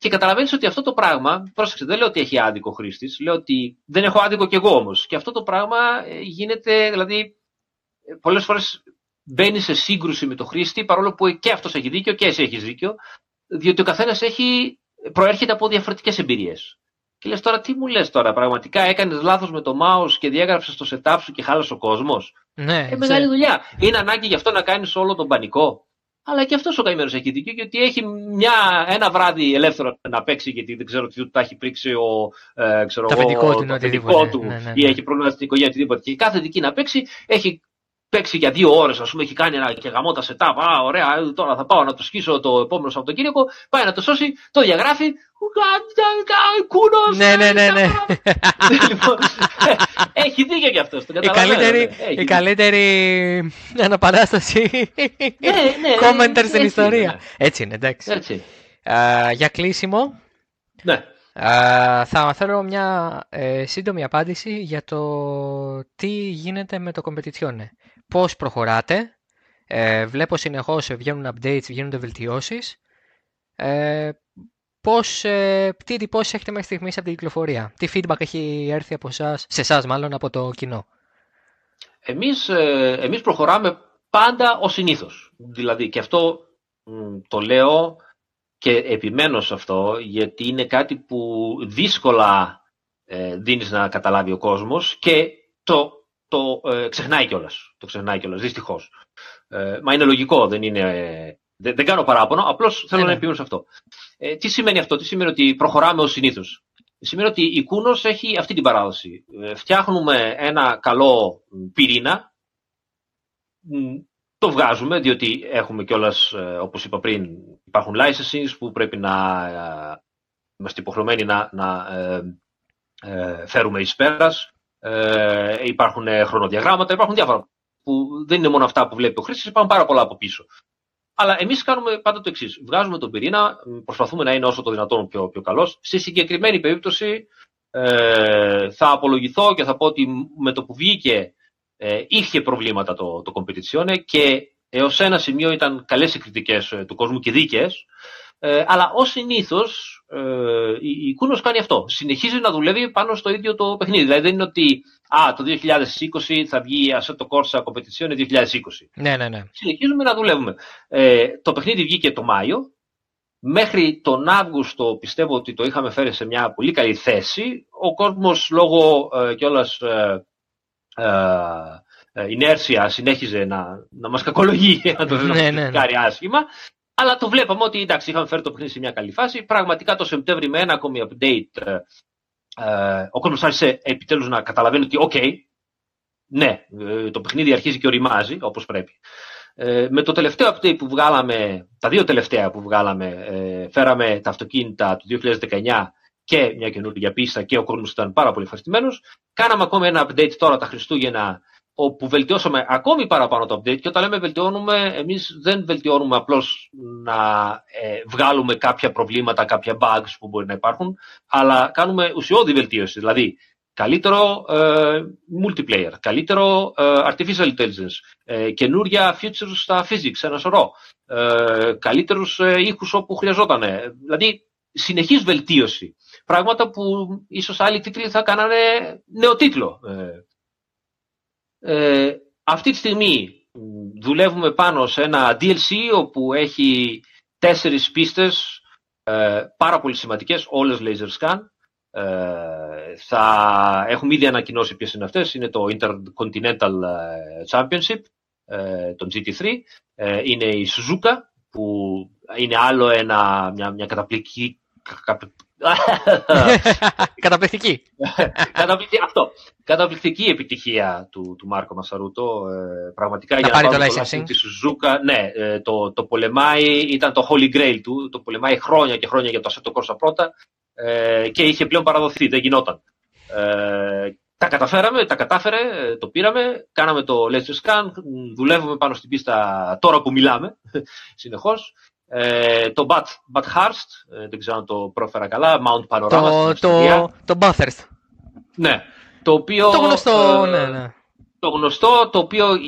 Και καταλαβαίνεις ότι αυτό το πράγμα, πρόσεξε, δεν λέω ότι έχει άδικο χρήστης, λέω ότι δεν έχω άδικο κι εγώ όμως. Και αυτό το πράγμα ε, γίνεται, δηλαδή, ε, πολλές φορές μπαίνεις σε σύγκρουση με το χρήστη, παρόλο που και αυτός έχει δίκιο και εσύ έχεις δίκιο, διότι ο καθένας προέρχεται από διαφορετικές εμπειρίες. Και λες τώρα, τι μου λες τώρα, πραγματικά έκανες λάθος με το mouse και διέγραψες το setup σου και χάλασε ο κόσμος; Ναι, ε, μεγάλη δουλειά. Είναι ανάγκη γι' αυτό να κάνεις όλο τον πανικό. Αλλά και αυτός ο καημένο έχει δίκιο, γιατί έχει μια, ένα βράδυ ελεύθερο να παίξει, γιατί δεν ξέρω τι του τα έχει πρίξει ο ε, ξέρω το αφεντικό του, το αφεντικό του ναι, ναι, ναι. ή έχει πρόβλημα στην οικογένεια οτιδήποτε. Και κάθε δική να παίξει έχει παίξει για δύο ώρες, ας πούμε, έχει κάνει ένα και γαμώτα setup. Α, ωραία, τώρα θα πάω να το σκίσω το επόμενο Σαββατοκύριακο. Πάει να το σώσει, το διαγράφει. Κούνο! Ναι, ναι, ναι. ναι. Λοιπόν, έχει δίκιο κι αυτός. Η καλύτερη, η καλύτερη αναπαράσταση ναι, ναι, κόμμεντερ στην ιστορία. Έτσι είναι, εντάξει. Έτσι. για κλείσιμο. Ναι. θα θέλω μια ε, σύντομη απάντηση για το τι γίνεται με το competition. Πώς προχωράτε. Ε, βλέπω συνεχώς βγαίνουν updates, βγαίνουν βελτιώσεις. Ε, πώς, ε, τι εντυπώσεις έχετε μέχρι στιγμής από την κυκλοφορία. Τι feedback έχει έρθει από εσάς, σε εσάς μάλλον από το κοινό. Εμείς, ε, εμείς προχωράμε πάντα ως συνήθως. Δηλαδή και αυτό το λέω και επιμένω σε αυτό γιατί είναι κάτι που δύσκολα ε, δίνεις να καταλάβει ο κόσμος και το το ε, ξεχνάει κιόλας. Το ξεχνάει κιόλας, δυστυχώς. Ε, μα είναι λογικό, δεν είναι. Δεν, δεν κάνω παράπονο, απλώς θέλω Ναι, να ναι. επιμείνω σε αυτό. Ε, τι σημαίνει αυτό, τι σημαίνει ότι προχωράμε ως συνήθως; Σημαίνει ότι η Κούνος έχει αυτή την παράδοση. Ε, φτιάχνουμε ένα καλό μ, πυρήνα, μ, το βγάζουμε, διότι έχουμε κιόλας, ε, όπως είπα πριν, υπάρχουν licenses που πρέπει να ε, είμαστε υποχρεωμένοι να, να ε, ε, φέρουμε εις πέρας. Ε, υπάρχουν ε, χρονοδιαγράμματα, υπάρχουν διάφορα που δεν είναι μόνο αυτά που βλέπει ο χρήστης, υπάρχουν πάρα πολλά από πίσω. Αλλά εμείς κάνουμε πάντα το εξής. Βγάζουμε τον πυρήνα, μ, προσπαθούμε να είναι όσο το δυνατόν πιο, πιο καλός. Στη συγκεκριμένη περίπτωση ε, θα απολογηθώ και θα πω ότι με το που βγήκε ε, είχε προβλήματα το, το competizione και έως ένα σημείο ήταν καλές οι κριτικέ του κόσμου και δίκαιες. Ε, αλλά ως συνήθως ε, η, η Κούνος κάνει αυτό. Συνεχίζει να δουλεύει πάνω στο ίδιο το παιχνίδι. Δηλαδή δεν είναι ότι α, το 2020 θα βγει Assetto Corsa Competizione 2020 Ναι, ναι, ναι. συνεχίζουμε να δουλεύουμε. Ε, το παιχνίδι βγήκε το Μάιο. Μέχρι τον Αύγουστο πιστεύω ότι το είχαμε φέρει σε μια πολύ καλή θέση. Ο κόσμος λόγω ε, κιόλας ε, ε, ε, ινέρσια συνέχιζε να, να μας κακολογεί, να το Ναι, ναι, ναι. κριτικάρει άσχημα. Αλλά το βλέπαμε ότι εντάξει, είχαμε φέρει το παιχνίδι σε μια καλή φάση. Πραγματικά το Σεπτέμβρη με ένα ακόμη update ε, ε, ο κόσμος άρχισε επιτέλους να καταλαβαίνει ότι οκ, ναι, ε, το παιχνίδι αρχίζει και οριμάζει όπως πρέπει. Ε, με το τελευταίο update που βγάλαμε, τα δύο τελευταία που βγάλαμε, ε, φέραμε τα αυτοκίνητα του 2019 και μια καινούργια πίστα και ο κόσμος ήταν πάρα πολύ ευχαριστημένος. Κάναμε ακόμη ένα update τώρα τα Χριστούγεννα όπου βελτιώσαμε ακόμη παραπάνω το update και όταν λέμε βελτιώνουμε, εμείς δεν βελτιώνουμε απλώς να ε, βγάλουμε κάποια προβλήματα, κάποια bugs που μπορεί να υπάρχουν, αλλά κάνουμε ουσιώδη βελτίωση. Δηλαδή, καλύτερο ε, multiplayer, καλύτερο ε, artificial intelligence, ε, καινούρια features στα physics, ένα σωρό, ε, καλύτερους ε, ήχους όπου χρειαζόταν. Δηλαδή, συνεχής βελτίωση. Πράγματα που ίσως άλλοι τίτλοι θα κάνανε νέο τίτλο. Ε, ε, αυτή τη στιγμή μ, δουλεύουμε πάνω σε ένα DLC όπου έχει τέσσερις πίστες ε, πάρα πολύ σημαντικές, όλες laser scan. Ε, θα έχουμε ήδη ανακοινώσει ποιες είναι αυτές. Είναι το Intercontinental ε, Championship, ε, το GT3. Ε, είναι η Suzuka, που είναι άλλο ένα, μια, μια καταπληκτική... Καταπληκτική. Καταπληκτική, αυτό. Καταπληκτική επιτυχία του, του Μάρκο Μασαρούτο. Ε, πραγματικά Να για πάρει να το πάρει licensing. της Σουζούκα. Ναι, ε, το, το πολεμάει, ήταν το Holy Grail του. Το πολεμάει χρόνια και χρόνια για το Assetto Corsa πρώτα ε, και είχε πλέον παραδοθεί, δεν γινόταν. Ε, τα καταφέραμε, τα κατάφερε, ε, το πήραμε, κάναμε το Let's Scan, μ, δουλεύουμε πάνω στην πίστα τώρα που μιλάμε, συνεχώς. Ε, το Bad, Bad Hearst, ε, δεν ξέρω αν το πρόφερα καλά, Mount Panorama στην το, Αυστραλία. το, το Bathurst. Ναι. Το οποίο. Το γνωστό, ε, ναι, ναι. Το γνωστό, το οποίο ε,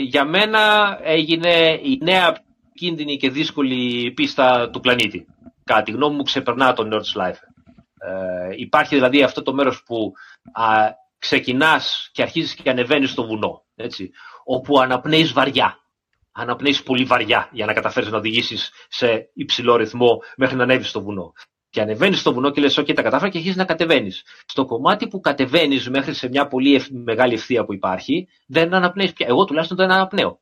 για μένα έγινε η νέα κίνδυνη και δύσκολη πίστα του πλανήτη. Κατά τη γνώμη μου ξεπερνά το Nordschleife. Ε, υπάρχει δηλαδή αυτό το μέρος που α, ξεκινάς και αρχίζεις και ανεβαίνεις στο βουνό. Έτσι, όπου αναπνέεις βαριά. Αναπνέεις πολύ βαριά για να καταφέρεις να οδηγήσεις σε υψηλό ρυθμό μέχρι να ανέβεις στο βουνό. Και ανεβαίνεις στο βουνό και λες: OK, τα κατάφερα και αρχίζεις να κατεβαίνεις. Στο κομμάτι που κατεβαίνεις μέχρι σε μια πολύ ευ- μεγάλη ευθεία που υπάρχει, δεν αναπνέεις πια. Εγώ τουλάχιστον δεν αναπνέω.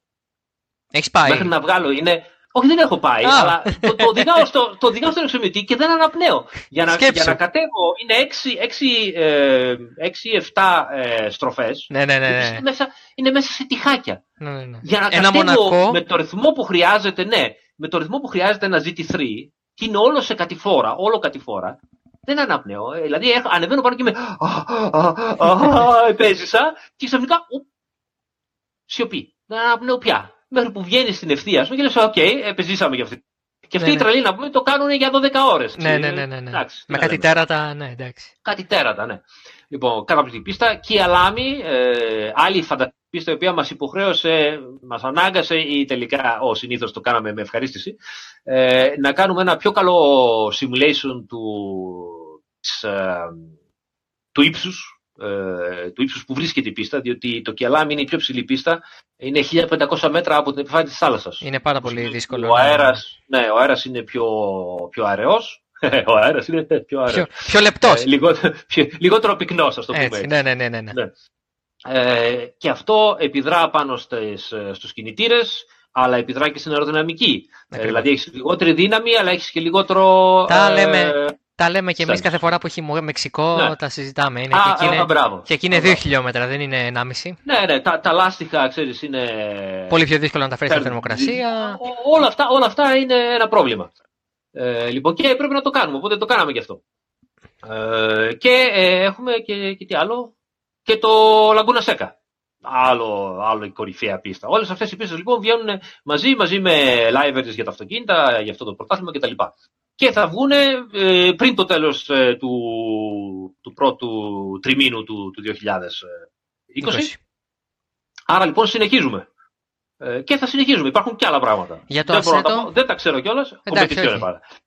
Έχεις πάει. Μέχρι να βγάλω είναι. Όχι, δεν έχω πάει, Α. αλλά το, το, οδηγάω στο, το οδηγάω στον εξομοιωτή και δεν αναπνέω. Για να, Σκέψου. για να κατέβω είναι 6-7 ε, στροφές. Ναι, ναι, ναι. Είναι, ναι. μέσα, είναι μέσα σε τυχάκια. ναι, ναι, ναι. Για να Ένα κατέβω μονακό. με το ρυθμό που χρειάζεται, ναι, με το ρυθμό που χρειάζεται ένα GT3 και είναι όλο σε κατηφόρα, όλο κατηφόρα, δεν αναπνέω. Ε, Δηλαδή έχω- ανεβαίνω πάνω και με. Επέζησα και ξαφνικά. οπ, Σιωπή. Δεν αναπνέω πια. Μέχρι που βγαίνει στην ευθεία σου και λες: Οκ, επεζήσαμε για αυτή. Και αυτή Ναι, η ναι. τρελή να πούμε το κάνουν για 12 ώρες. Ναι, ναι, ναι, ναι, ναι. Εντάξει, Με τι να κάτι λέμε. τέρατα, ναι, εντάξει. Κάτι τέρατα, ναι. Λοιπόν, καταπληκτική πίστα. Και η Κιαλάμι, ε, άλλη φανταστική πίστα, η οποία μας υποχρέωσε, μας ανάγκασε ή τελικά, ως συνήθως το κάναμε με ευχαρίστηση, ε, να κάνουμε ένα πιο καλό simulation του, της, ε, του ύψους, ε, του ύψους που βρίσκεται η πίστα, διότι το Κιαλάμι είναι η πιο ψηλή πίστα, είναι 1500 μέτρα από την επιφάνεια της θάλασσας. Είναι πάρα πολύ δύσκολο. Ο ναι. αέρας, ναι, ο αέρας είναι πιο, πιο αραιός. ο αέρας είναι πιο αραιός. Πιο, πιο λεπτός. Ε, λιγότερο, πιο- λιγότερο πυκνός, ας το πούμε. Έτσι, έτσι. ναι, ναι, ναι, ναι. ναι. Ναι. Ε, και αυτό επιδρά πάνω στις, στους κινητήρες, αλλά επιδρά και στην αεροδυναμική. Ε, δηλαδή έχεις λιγότερη δύναμη, αλλά έχεις και λιγότερο. Τα ε, λέμε, τα λέμε και εμείς κάθε φορά που έχει Μεξικό, ναι. τα συζητάμε. Είναι α, και, εκεί είναι, και εκεί είναι 2 χιλιόμετρα, δεν είναι 1,5. Ναι, ναι, τα, τα λάστιχα, ξέρεις, είναι. Πολύ πιο δύσκολο να τα φέρεις στη θερμοκρασία. Όλα αυτά, όλα αυτά είναι ένα πρόβλημα. Ε, λοιπόν, και πρέπει να το κάνουμε, οπότε το κάναμε και αυτό. Ε, και ε, έχουμε και, και τι άλλο, και το Λαγκούνα Σέκα. Άλλο, άλλο η κορυφαία πίστα. Όλες αυτές οι πίστες λοιπόν βγαίνουν μαζί, μαζί με live για τα αυτοκίνητα, για αυτό το πρωτάθλημα κτλ. Και θα βγουν ε, πριν το τέλος ε, του, του πρώτου τριμήνου του, του 2020. Άρα λοιπόν συνεχίζουμε. Ε, και θα συνεχίζουμε. Υπάρχουν και άλλα πράγματα. Για το δεν, ασέτο... τα, δεν τα ξέρω κιόλας.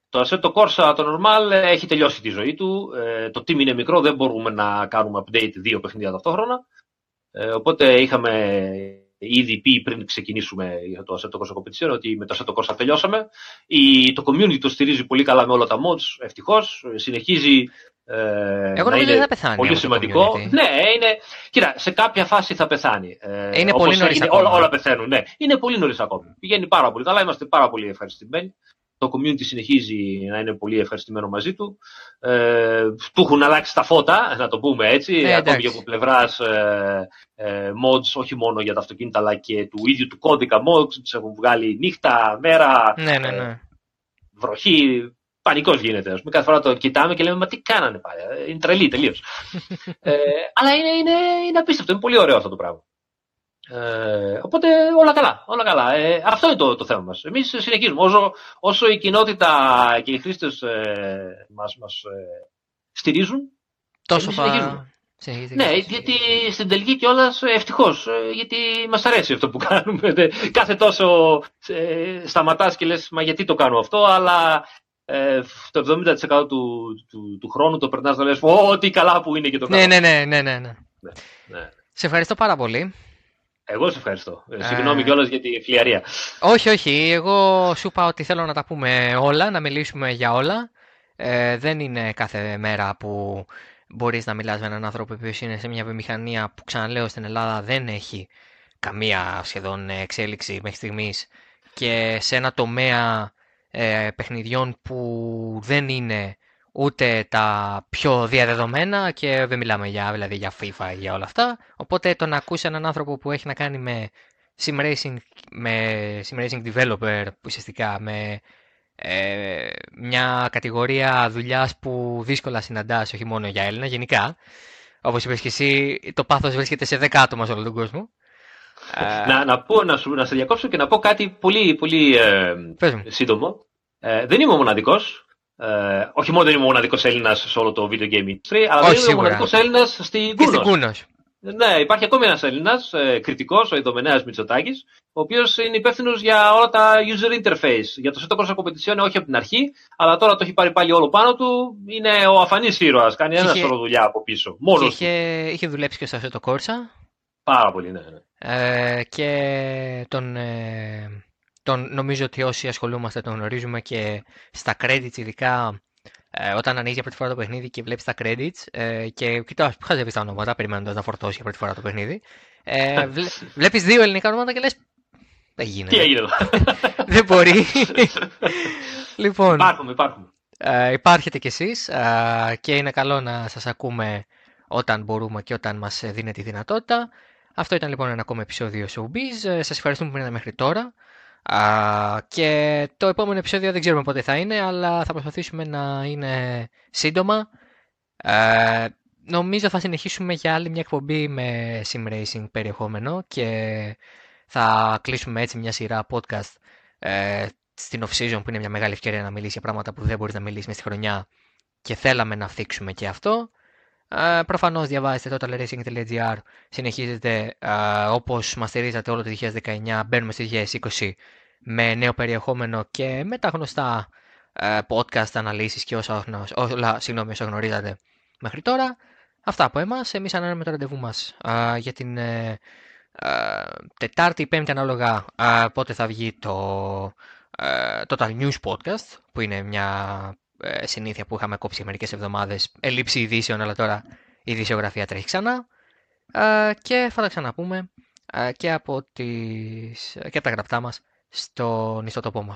Το Assetto Corsa το normal έχει τελειώσει τη ζωή του. Ε, το team είναι μικρό, δεν μπορούμε να κάνουμε update δύο παιχνίδια ταυτόχρονα. Ε, οπότε είχαμε ήδη πει πριν ξεκινήσουμε για το Assetto Corsa Competition ότι με το Assetto Corsa τελειώσαμε. Η, το community το στηρίζει πολύ καλά με όλα τα mods, ευτυχώς. Συνεχίζει ε, Εγώ νομίζω ότι θα πεθάνει. Πολύ σημαντικό. Ναι, είναι. Κοίτα, σε κάποια φάση θα πεθάνει. Ε, είναι πολύ νωρίς Όλα, όλα πεθαίνουν. Ναι, είναι πολύ νωρίς ακόμη. Πηγαίνει πάρα πολύ καλά. Είμαστε πάρα πολύ ευχαριστημένοι. Το community συνεχίζει να είναι πολύ ευχαριστημένο μαζί του. Ε, του έχουν αλλάξει τα φώτα, να το πούμε έτσι, ε, ακόμη και από πλευράς ε, ε, mods, όχι μόνο για τα αυτοκίνητα, αλλά και του ίδιου του κώδικα mods. Τους έχουν βγάλει νύχτα, μέρα, ναι, ναι, ναι. βροχή. Πανικός γίνεται. Ας πούμε. Κάθε φορά το κοιτάμε και λέμε Μα τι κάνανε πάλι. Είναι τρελή τελείως. ε, αλλά είναι, είναι, είναι απίστευτο. Είναι πολύ ωραίο αυτό το πράγμα. Ε, οπότε όλα καλά. Όλα καλά. Ε, αυτό είναι το, το θέμα μας. Εμείς συνεχίζουμε. Όσο, όσο η κοινότητα και οι χρήστες ε, μας, μας ε, στηρίζουν, τόσο συνεχίζουμε. Ναι, γιατί στην τελική κιόλας ευτυχώς. Ε, γιατί μας αρέσει αυτό που κάνουμε. Κάθε τόσο ε, σταματάς και λες, Μα γιατί το κάνω αυτό, αλλά ε, το 70% του, του, του, χρόνου το περνάς να λες: Ω, τι καλά που είναι και το κάνω. Ναι, ναι, ναι, ναι, ναι. ναι. ναι. Σε ευχαριστώ πάρα πολύ. Εγώ σε ευχαριστώ. Ε, συγγνώμη κιόλας για τη φλιαρία. Όχι, όχι. Εγώ σου είπα ότι θέλω να τα πούμε όλα, να μιλήσουμε για όλα. Ε, δεν είναι κάθε μέρα που μπορείς να μιλάς με έναν άνθρωπο που είναι σε μια βιομηχανία που ξαναλέω στην Ελλάδα δεν έχει καμία σχεδόν εξέλιξη μέχρι στιγμής και σε ένα τομέα ε, παιχνιδιών που δεν είναι ούτε τα πιο διαδεδομένα και δεν μιλάμε για, δηλαδή, για FIFA ή για όλα αυτά. Οπότε το να ακούσει έναν άνθρωπο που έχει να κάνει με sim racing, με sim racing developer, ουσιαστικά με ε, μια κατηγορία δουλειάς που δύσκολα συναντάς, όχι μόνο για Έλληνα, γενικά. Όπως είπες και εσύ, το πάθος βρίσκεται σε 10 άτομα σε όλο τον κόσμο. να, να, πω, να, σου, να σε διακόψω και να πω κάτι πολύ, πολύ ε, σύντομο. Ε, δεν είμαι ο μοναδικός ε, όχι μόνο δεν είμαι ο μοναδικός Έλληνας σε όλο το video game industry, αλλά δεν είμαι ο μοναδικός Έλληνας στην Κούνος. Ναι, υπάρχει ακόμη ένας Έλληνας, ε, κριτικός, ο Ιδομενέας Μητσοτάκης, ο οποίος είναι υπεύθυνος για όλα τα user interface. Για το Seto Corsa Competition όχι από την αρχή, αλλά τώρα το έχει πάρει πάλι όλο πάνω του. Είναι ο αφανής ήρωας, κάνει ένα σωρό δουλειά από πίσω. Μόνος είχε, είχε δουλέψει και στο Seto Corsa. Πάρα πολύ, ναι. ναι. Ε, και τον. Ε, τον, νομίζω ότι όσοι ασχολούμαστε τον γνωρίζουμε και στα credits ειδικά ε, όταν ανοίγει για πρώτη φορά το παιχνίδι και βλέπεις τα credits ε, και κοιτά, χαζεύεις τα ονόματα περιμένοντας να φορτώσει για πρώτη φορά το παιχνίδι. Ε, βλέ, βλέπεις δύο ελληνικά ονόματα και λες. Δεν γίνεται. Τι έγινε εδώ; Δεν μπορεί. λοιπόν. Υπάρχουμε, υπάρχουμε. Ε, υπάρχετε κι εσείς ε, και είναι καλό να σας ακούμε όταν μπορούμε και όταν μας δίνετε τη δυνατότητα. Αυτό ήταν λοιπόν ένα ακόμα επεισόδιο Showbiz. Ε, σας ευχαριστούμε που ήρθατε μέχρι τώρα. Α, και το επόμενο επεισόδιο δεν ξέρουμε πότε θα είναι, αλλά θα προσπαθήσουμε να είναι σύντομα. Ε, νομίζω θα συνεχίσουμε για άλλη μια εκπομπή με sim racing περιεχόμενο και θα κλείσουμε έτσι μια σειρά podcast ε, στην off-season που είναι μια μεγάλη ευκαιρία να μιλήσει για πράγματα που δεν μπορείς να μιλήσεις μέσα στη χρονιά και θέλαμε να θίξουμε και αυτό. Ε, προφανώς διαβάζετε totalracing.gr συνεχίζετε ε, όπως μας στηρίζατε όλο το 2019 μπαίνουμε στο 2020 με νέο περιεχόμενο και με τα γνωστά ε, podcast, αναλύσεις και όσα, όλα, συγγνώμη, όσα γνωρίζατε μέχρι τώρα. Αυτά από εμάς. Εμείς αναμένουμε το ραντεβού μας ε, για την ε, ε, Τετάρτη ή Πέμπτη ανάλογα πότε θα βγει το Total News Podcast που είναι μια ε, συνήθεια που είχαμε κόψει μερικές εβδομάδες, ελλείψη ειδήσεων, αλλά τώρα η ειδησιογραφία τρέχει ξανά. ε, και θα τα ξαναπούμε ε, και από, τις, και από τα γραπτά μας στον ιστοτοπό μας.